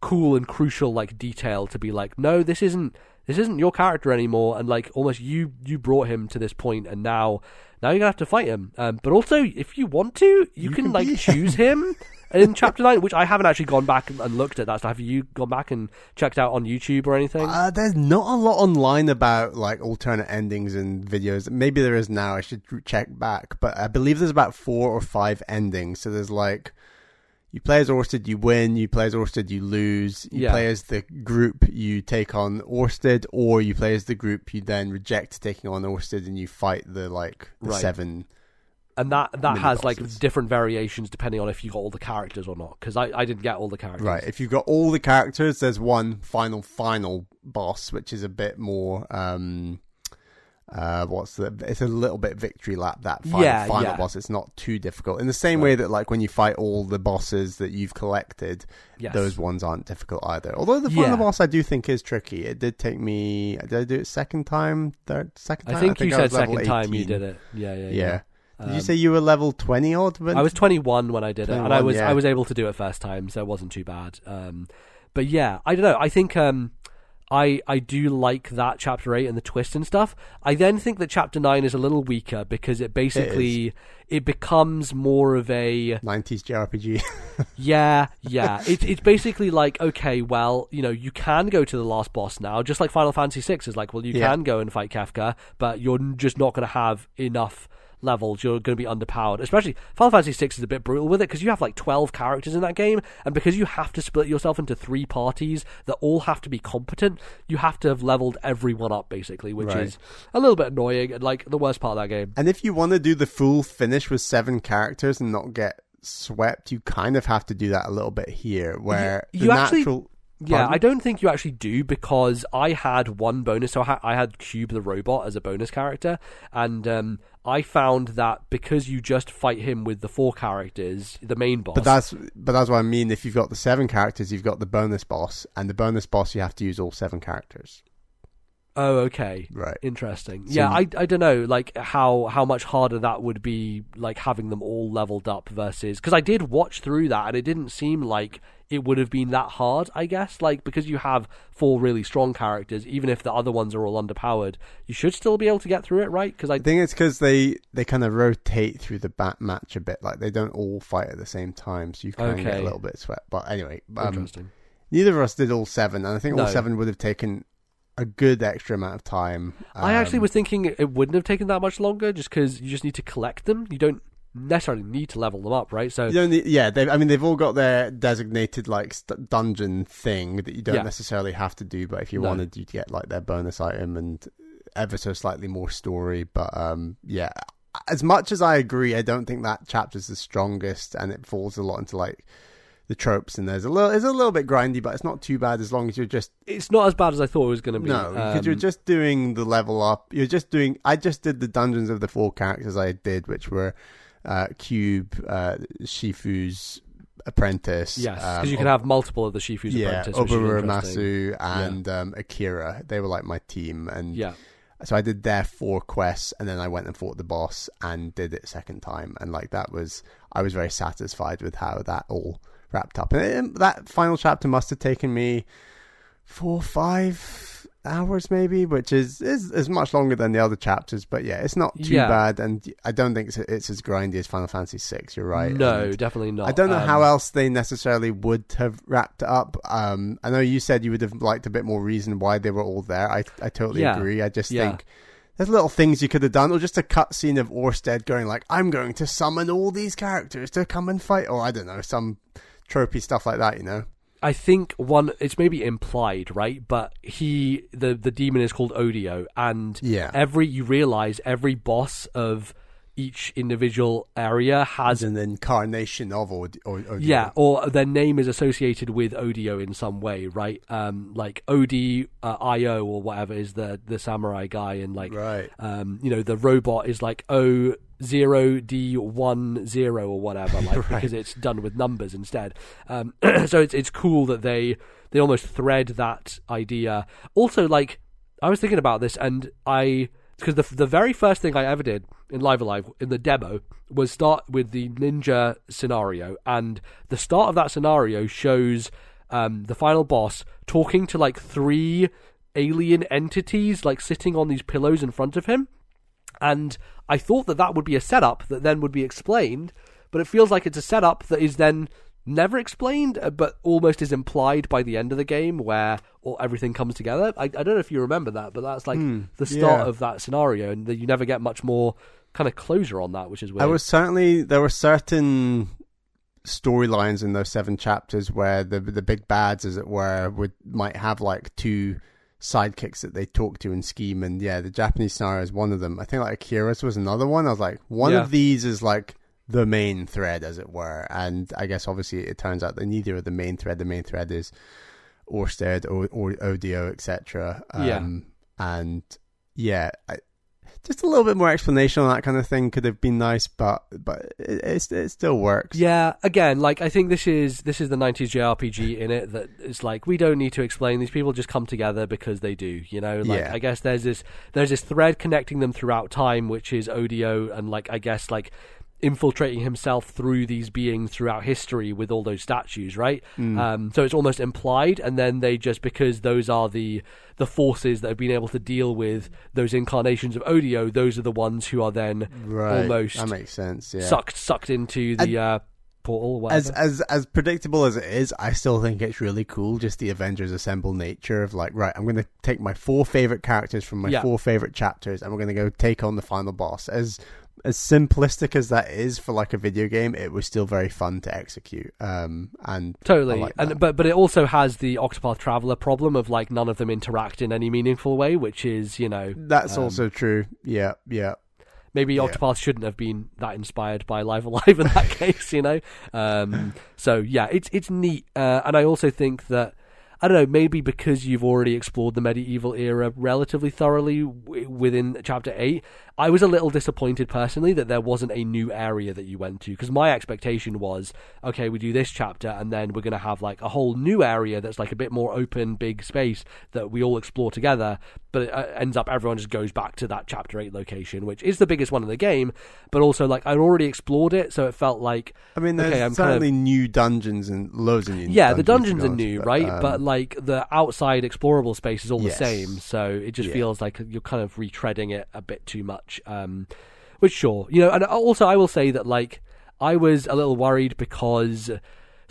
cool and crucial like detail to be like no this isn't this isn't your character anymore and like almost you you brought him to this point and now now you're gonna have to fight him. Um, but also if you want to you, You can, can like choose him in chapter 9 which I haven't actually gone back and, and looked at that stuff have you gone back and checked out on YouTube or anything Uh, there's not a lot online about like alternate endings and videos. Maybe there is now. I should check back, but I believe there's about four or five endings. So there's like you play as Orsted, you win. You play as Orsted, you lose. You Yeah. play as the group, you take on Orsted, or you play as the group, you then reject taking on Orsted, and you fight the like the Right. seven. And that that has like different variations depending on if you got all the characters or not because I, I didn't get all the characters Right. If you've got all the characters, there's one final final boss, which is a bit more. um uh, what's the? It's a little bit victory lap. That final, Yeah, final yeah. boss. It's not too difficult. In the same way that, like, when you fight all the bosses that you've collected, yes. those ones aren't difficult either. Although the final Yeah. boss, I do think is tricky. It did take me. Did I do it second time? Third, second time? I think, you I said second time you did it yeah yeah Yeah. Yeah, Did you Um, say you were level twenty odd? When... I was 21 when I did it, and I was yeah. I was able to do it first time, so it wasn't too bad. Um, but yeah, I don't know. I think um, I I do like that chapter eight and the twist and stuff. I then think that chapter nine is a little weaker because it basically it, becomes more of a 90s JRPG. yeah yeah. It's it's basically like okay, well you know you can go to the last boss now, just like Final Fantasy six is like well you Yeah. can go and fight Kefka, but you're just not going to have enough levels, you're going to be underpowered. Especially Final Fantasy VI is a bit brutal with it because you have like 12 characters in that game, and because you have to split yourself into three parties that all have to be competent, you have to have leveled everyone up basically, which Right. is a little bit annoying and like the worst part of that game. And if you want to do the full finish with seven characters and not get swept, you kind of have to do that a little bit here, where you the actually- natural. Yeah, Pardon? I don't think you actually do because I had one bonus. So I had, I had Cube the robot as a bonus character, and um, I found that because you just fight him with the four characters, the main boss. But that's but that's what I mean. If you've got the seven characters, you've got the bonus boss, and the bonus boss you have to use all seven characters. Oh, okay. Right. Interesting. So yeah, I, I don't know like how how much harder that would be like having them all leveled up versus because I did watch through that and it didn't seem like it would have been that hard. I guess like because you have four really strong characters, even if the other ones are all underpowered, you should still be able to get through it, right? Because I I think it's because they they kind of rotate through the bat match a bit. Like they don't all fight at the same time, so you can get Okay. a little bit sweat. But anyway, um, interesting. neither of us did all seven, and I think all No. seven would have taken a good extra amount of time. I actually Um, was thinking it wouldn't have taken that much longer, just because you just need to collect them. You don't necessarily need to level them up, right? So need, yeah, I mean, they've all got their designated like st- dungeon thing that you don't Yeah. necessarily have to do, but if you No. wanted, you'd get like their bonus item and ever so slightly more story. But um, yeah, as much as I agree, I don't think that chapter's the strongest, and it falls a lot into like the tropes. And there's a little, it's a little bit grindy, but it's not too bad as long as you're just it's not as bad as I thought it was going to be. no, because you're Um, just doing the level up. You're just doing. I just did the dungeons of the four characters I did, which were uh, Cube, uh, Shifu's apprentice. yes, because um, you can have multiple of the Shifu's yeah, apprentice, which is Oburu and um, Akira. They were like my team, and Yeah, so I did their four quests, and then I went and fought the boss and did it second time, and like that was I was very satisfied with how that all wrapped up, and it, that final chapter must have taken me four five hours maybe which is, is is much longer than the other chapters but yeah it's not too Yeah. bad and i don't think it's, it's as grindy as final fantasy 6 you're right no, And definitely not. i don't know Um, how else they necessarily would have wrapped it up um i know you said you would have liked a bit more reason why they were all there i i totally Yeah. agree i just Yeah. think there's little things you could have done, or just a cutscene of Orsted going like, "I'm going to summon all these characters to come and fight," or I don't know, some tropey stuff like that. You know? I think one it's maybe implied, right? But he the the demon is called Odio, and Yeah. every you realize every boss of each individual area has an incarnation of Od- or, Odio. Yeah, or their name is associated with Odio in some way, right? Um, like Odi uh, Io or whatever is the the samurai guy, and like Right. um, you know, the robot is like O zero D one zero or whatever, like because it's done with numbers instead. Um, so it's it's cool that they they almost thread that idea. Also, like I was thinking about this, and I because the the very first thing I ever did in Live A Live in the demo was start with the ninja scenario, and the start of that scenario shows um, the final boss talking to like three alien entities, like sitting on these pillows in front of him, and I thought that that would be a setup that then would be explained, but it feels like it's a setup that is then never explained, uh, but almost is implied by the end of the game where all, everything comes together. I, I don't know if you remember that, but that's like the start yeah. of that scenario, and that you never get much more kind of closure on that, which is weird. I was certainly there were certain storylines in those seven chapters where the the big bads, as it were, would might have like two sidekicks that they talk to and scheme, and yeah, the Japanese scenario is one of them. I think like Akira's was another one. I was like, one Yeah. of these is like the main thread, as it were, and I guess obviously it turns out that neither of the main thread. The main thread is Orsted or, or Odio, etc. Yeah. Um, and yeah, I, just a little bit more explanation on that kind of thing could have been nice, but but it, it, it still works. Yeah, again, like I think this is this is the '90s JRPG in it that it's like we don't need to explain these people just come together because they do, you know. Like Yeah. I guess there's this there's this thread connecting them throughout time, which is Odio, and like I guess like infiltrating himself through these beings throughout history with all those statues, right? Um, so it's almost implied, and then they just because those are the the forces that have been able to deal with those incarnations of Odio, those are the ones who are then Right, almost that makes sense. Yeah. sucked sucked into the uh, portal. As as as predictable as it is, I still think it's really cool. Just the Avengers Assemble nature of like, right, I'm going to take my four favorite characters from my Yeah. four favorite chapters, and we're going to go take on the final boss. As as simplistic as that is for like a video game, it was still very fun to execute. Um, and Totally, and but but it also has the Octopath Traveler problem of like none of them interact in any meaningful way, which is you know that's um, also true. Yeah, yeah. maybe Yeah. Octopath shouldn't have been that inspired by Live A Live in that case, you know. Um, so yeah, it's it's neat, uh, and I also think that I don't know, maybe because you've already explored the medieval era relatively thoroughly w- within Chapter Eight, I was a little disappointed personally that there wasn't a new area that you went to because my expectation was okay, we do this chapter and then we're going to have like a whole new area that's like a bit more open, big space that we all explore together. But it uh, ends up everyone just goes back to that chapter eight location, which is the biggest one in the game. But also like I'd already explored it, so it felt like I mean, there's Okay, I'm kind of- certainly new dungeons and loads of new. yeah, the dungeons, dungeons are new, honest, right? um, but like the outside explorable space is all Yes. the same, so it just Yeah. feels like you're kind of retreading it a bit too much. Um, which sure, you know, and also I will say that like I was a little worried because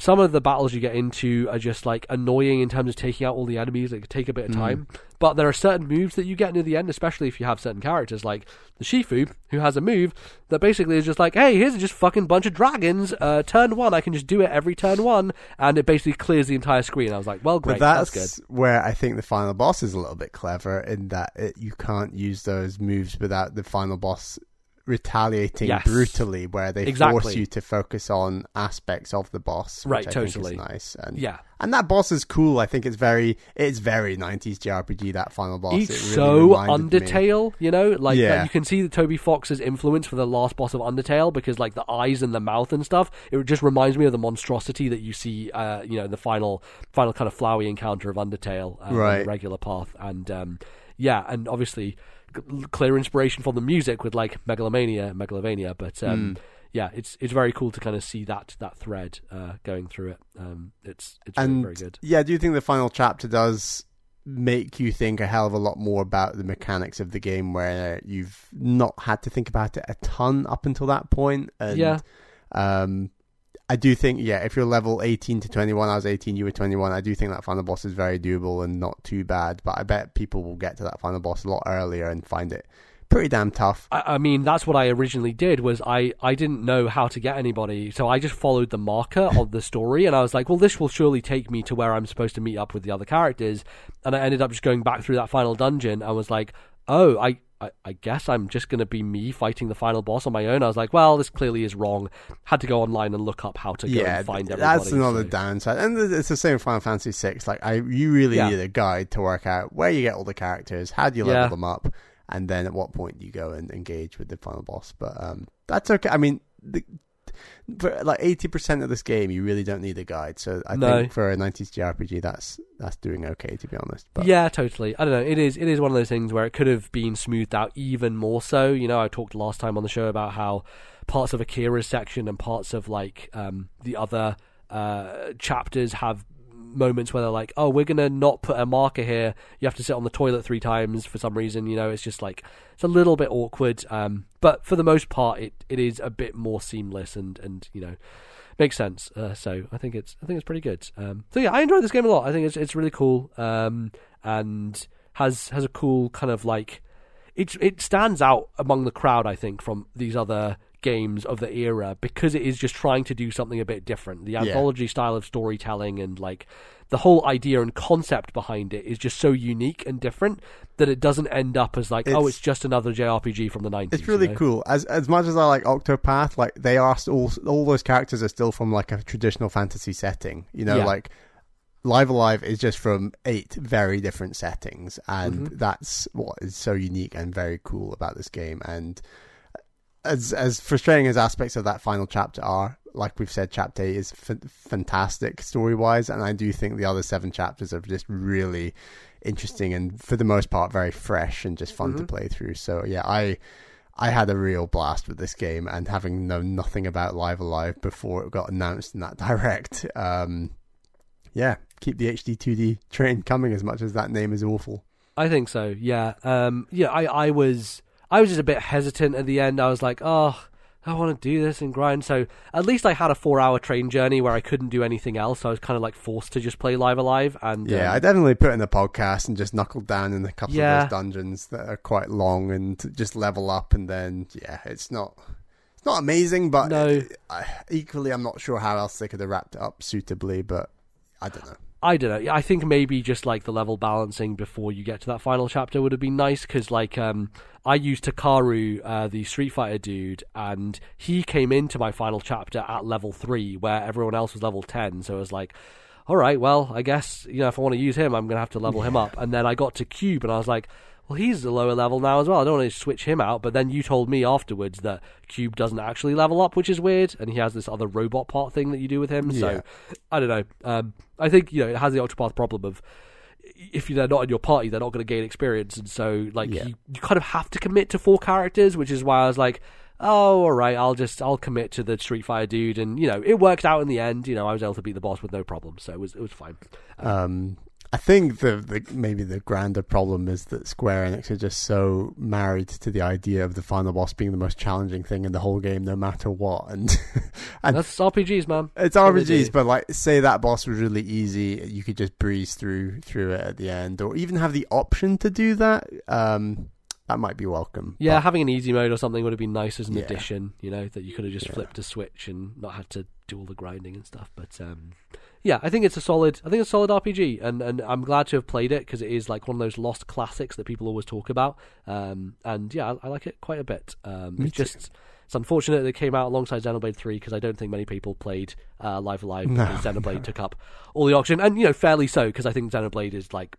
some of the battles you get into are just like annoying in terms of taking out all the enemies. It could take a bit Hmm. of time, but there are certain moves that you get near the end, especially if you have certain characters like the Shifu, who has a move that basically is just like, "Hey, here's just fucking bunch of dragons. Uh, turn one, I can just do it every turn one," and it basically clears the entire screen. I was like, "Well, great, but that's, that's, good." where I think the final boss is a little bit clever in that it, you can't use those moves without the final boss retaliating Yes. brutally, where they force you to focus on aspects of the boss. which Right, I think is totally. nice. And Yeah, and that boss is cool. I think it's very it's very nineties JRPG. That final boss. It's It really so reminded me. Undertale, you know, like Yeah. you can see the Toby Fox's influence for the last boss of Undertale because like the eyes and the mouth and stuff, it just reminds me of the monstrosity that you see, uh, you know, in the final final kind of flowy encounter of Undertale, uh, Right. regular path, and um, yeah, and obviously clear inspiration from the music with like Megalomania, Megalovania, but um, yeah, it's it's very cool to kind of see that that thread uh, going through it. Um, it's it's very, And very good. yeah, do you think the final chapter does make you think a hell of a lot more about the mechanics of the game, where you've not had to think about it a ton up until that point? And, Yeah. Um, I do think, yeah, if you're level 18 to 21, I was 18, you were 21, I do think that final boss is very doable and not too bad, but I bet people will get to that final boss a lot earlier and find it pretty damn tough. I, I mean, that's what I originally did. Was I I didn't know how to get anybody, so I just followed the marker of the story, and I was like, well, this will surely take me to where I'm supposed to meet up with the other characters, and I ended up just going back through that final dungeon. and was like, oh, I. I, I guess I'm just going to be me fighting the final boss on my own. I was like, well, this clearly is wrong. Had to go online and look up how to go yeah, and find everybody. that's another so- downside, and it's the same with Final Fantasy VI. Like, I you really Yeah. need a guide to work out where you get all the characters, how do you level Yeah. them up, and then at what point do you go and engage with the final boss. But um, that's okay. I mean, the, for like eighty percent of this game, you really don't need a guide. So I No. think for a nineties JRPG, that's that's doing okay to be honest. But Yeah, totally. I don't know. It is it is one of those things where it could have been smoothed out even more so. You know, I talked last time on the show about how parts of Akira's section and parts of like um, the other uh, chapters have moments where they're like, "Oh, we're gonna not put a marker here. You have to sit on the toilet three times for some reason." You know, it's just like it's a little bit awkward. Um, but for the most part, it, it is a bit more seamless and and you know makes sense. Uh, so I think it's I think it's pretty good. Um, so yeah, I enjoyed this game a lot. I think it's it's really cool um, and has has a cool kind of like it it stands out among the crowd. I think from these other games of the era because it is just trying to do something a bit different. The anthology style of storytelling and like the whole idea and concept behind it is just so unique and different that it doesn't end up as like oh It's- it's just another JRPG from the 90s. It's really you know? cool. As as much as I like Octopath, like they are all all those characters are still from like a traditional fantasy setting. You know, Yeah. like Live Alive is just from eight very different settings, and Mm-hmm. that's what is so unique and very cool about this game. And as as frustrating as aspects of that final chapter are, like we've said, chapter eight is f- fantastic story wise, and I do think the other seven chapters are just really interesting and for the most part very fresh and just fun Mm-hmm. to play through. So yeah, I I had a real blast with this game, and having known nothing about Live A Live before it got announced in that direct, um, yeah, keep the HD 2D train coming as much as that name is awful. I think so. Yeah. Um. Yeah. I. I was. I was just a bit hesitant at the end. I was like, oh, I want to do this and grind. So at least I had a four-hour train journey where I couldn't do anything else. So I was kind of like forced to just play Live A Live. And Yeah, um, I definitely put in a podcast and just knuckled down in a couple Yeah. of those dungeons that are quite long and just level up and then yeah, it's not it's not amazing, but No. I, equally I'm not sure how else they could have wrapped it up suitably, but I don't know. I don't know. I think maybe just like the level balancing before you get to that final chapter would have been nice because, like, um, I used Takaru, uh, the Street Fighter dude, and he came into my final chapter at level three, where everyone else was level ten. So it was like, all right, well, I guess you know if I want to use him, I'm gonna have to level him up. And then I got to Cube, and I was like. Well, he's a lower level now as well. I don't want to switch him out. But then you told me afterwards that Cube doesn't actually level up, which is weird. And he has this other robot part thing that you do with him. Yeah. So I don't know. Um, I think you know it has the Octopath problem of if they're not in your party, they're not going to gain experience, and so like Yeah. you, you kind of have to commit to four characters, which is why I was like, oh, all right, I'll just I'll commit to the Street Fighter dude, and you know it worked out in the end. You know I was able to beat the boss with no problem, so it was it was fine. Um, I think the, the maybe the grander problem is that Square Enix are just so married to the idea of the final boss being the most challenging thing in the whole game, no matter what. And and That's RPGs, man. it's. RPGs, but like say that boss was really easy, you could just breeze through through it at the end, or even have the option to do that. Um, that might be welcome. Yeah, But- having an easy mode or something would have been nice as an Yeah. addition. You know that you could have just Yeah. flipped a switch and not had to do all the grinding and stuff. But um, yeah, I think it's a solid. I think it's a solid RPG, and and I'm glad to have played it because it is like one of those lost classics that people always talk about. Um, and yeah, I, I like it quite a bit. Um, Me it's just. It's unfortunate that it came out alongside Xenoblade 3 because I don't think many people played uh, Live A Live No, because Xenoblade took up all the auction, and you know, fairly so because I think Xenoblade is like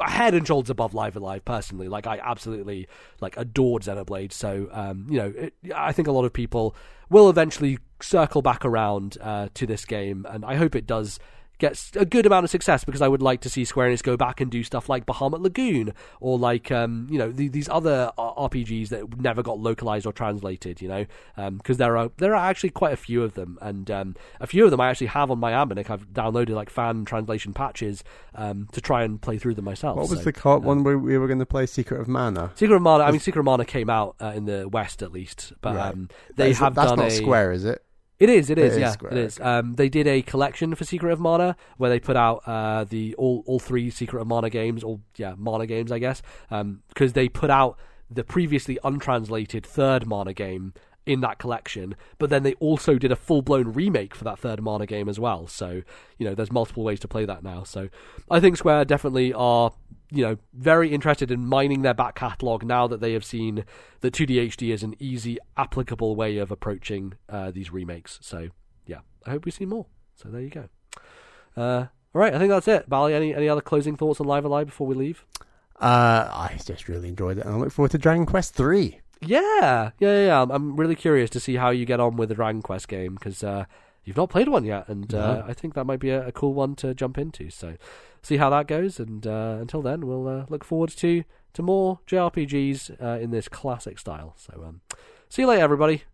head and shoulders above Live A Live personally. Like I absolutely like adored Xenoblade. So um, you know, it, I think a lot of people will eventually circle back around uh, to this game, and I hope it does get a good amount of success because I would like to see Square Enix go back and do stuff like Bahamut Lagoon or like um, you know the, these other RPGs that never got localized or translated. You know, because there are there are actually quite a few of them, and um, a few of them I actually have on my Anbernic. I've downloaded like fan translation patches um, to try and play through them myself. What was So, the um, one where we were going to play Secret of Mana? Secret of Mana. I mean, Secret of Mana came out uh, in the West at least, but Right. um, they That's- have that's done not a. Square, is it? It is. It It is. is yeah, Square, it is. okay. Um, they did a collection for Secret of Mana where they put out uh, the all all three Secret of Mana games, all yeah, Mana games, I guess, because they put out the previously untranslated third Mana game in that collection, but then they also did a full blown remake for that third Mana game as well. So you know, there's multiple ways to play that now. So I think Square definitely are you know very interested in mining their back catalog now that they have seen that 2D HD is an easy applicable way of approaching uh, these remakes. So yeah, I hope we see more. So there you go. Uh, all right, I think that's it. Bally, any any other closing thoughts on Live A Live before we leave? Uh, I just really enjoyed it, and I look forward to Dragon Quest Three. Yeah, yeah, yeah. I'm, I'm really curious to see how you get on with the Dragon Quest game because uh, you've not played one yet, and uh, No. I think that might be a, a cool one to jump into. So see how that goes, and uh, until then, we'll uh, look forward to to more JRPGs uh, in this classic style. So um, see you later, everybody.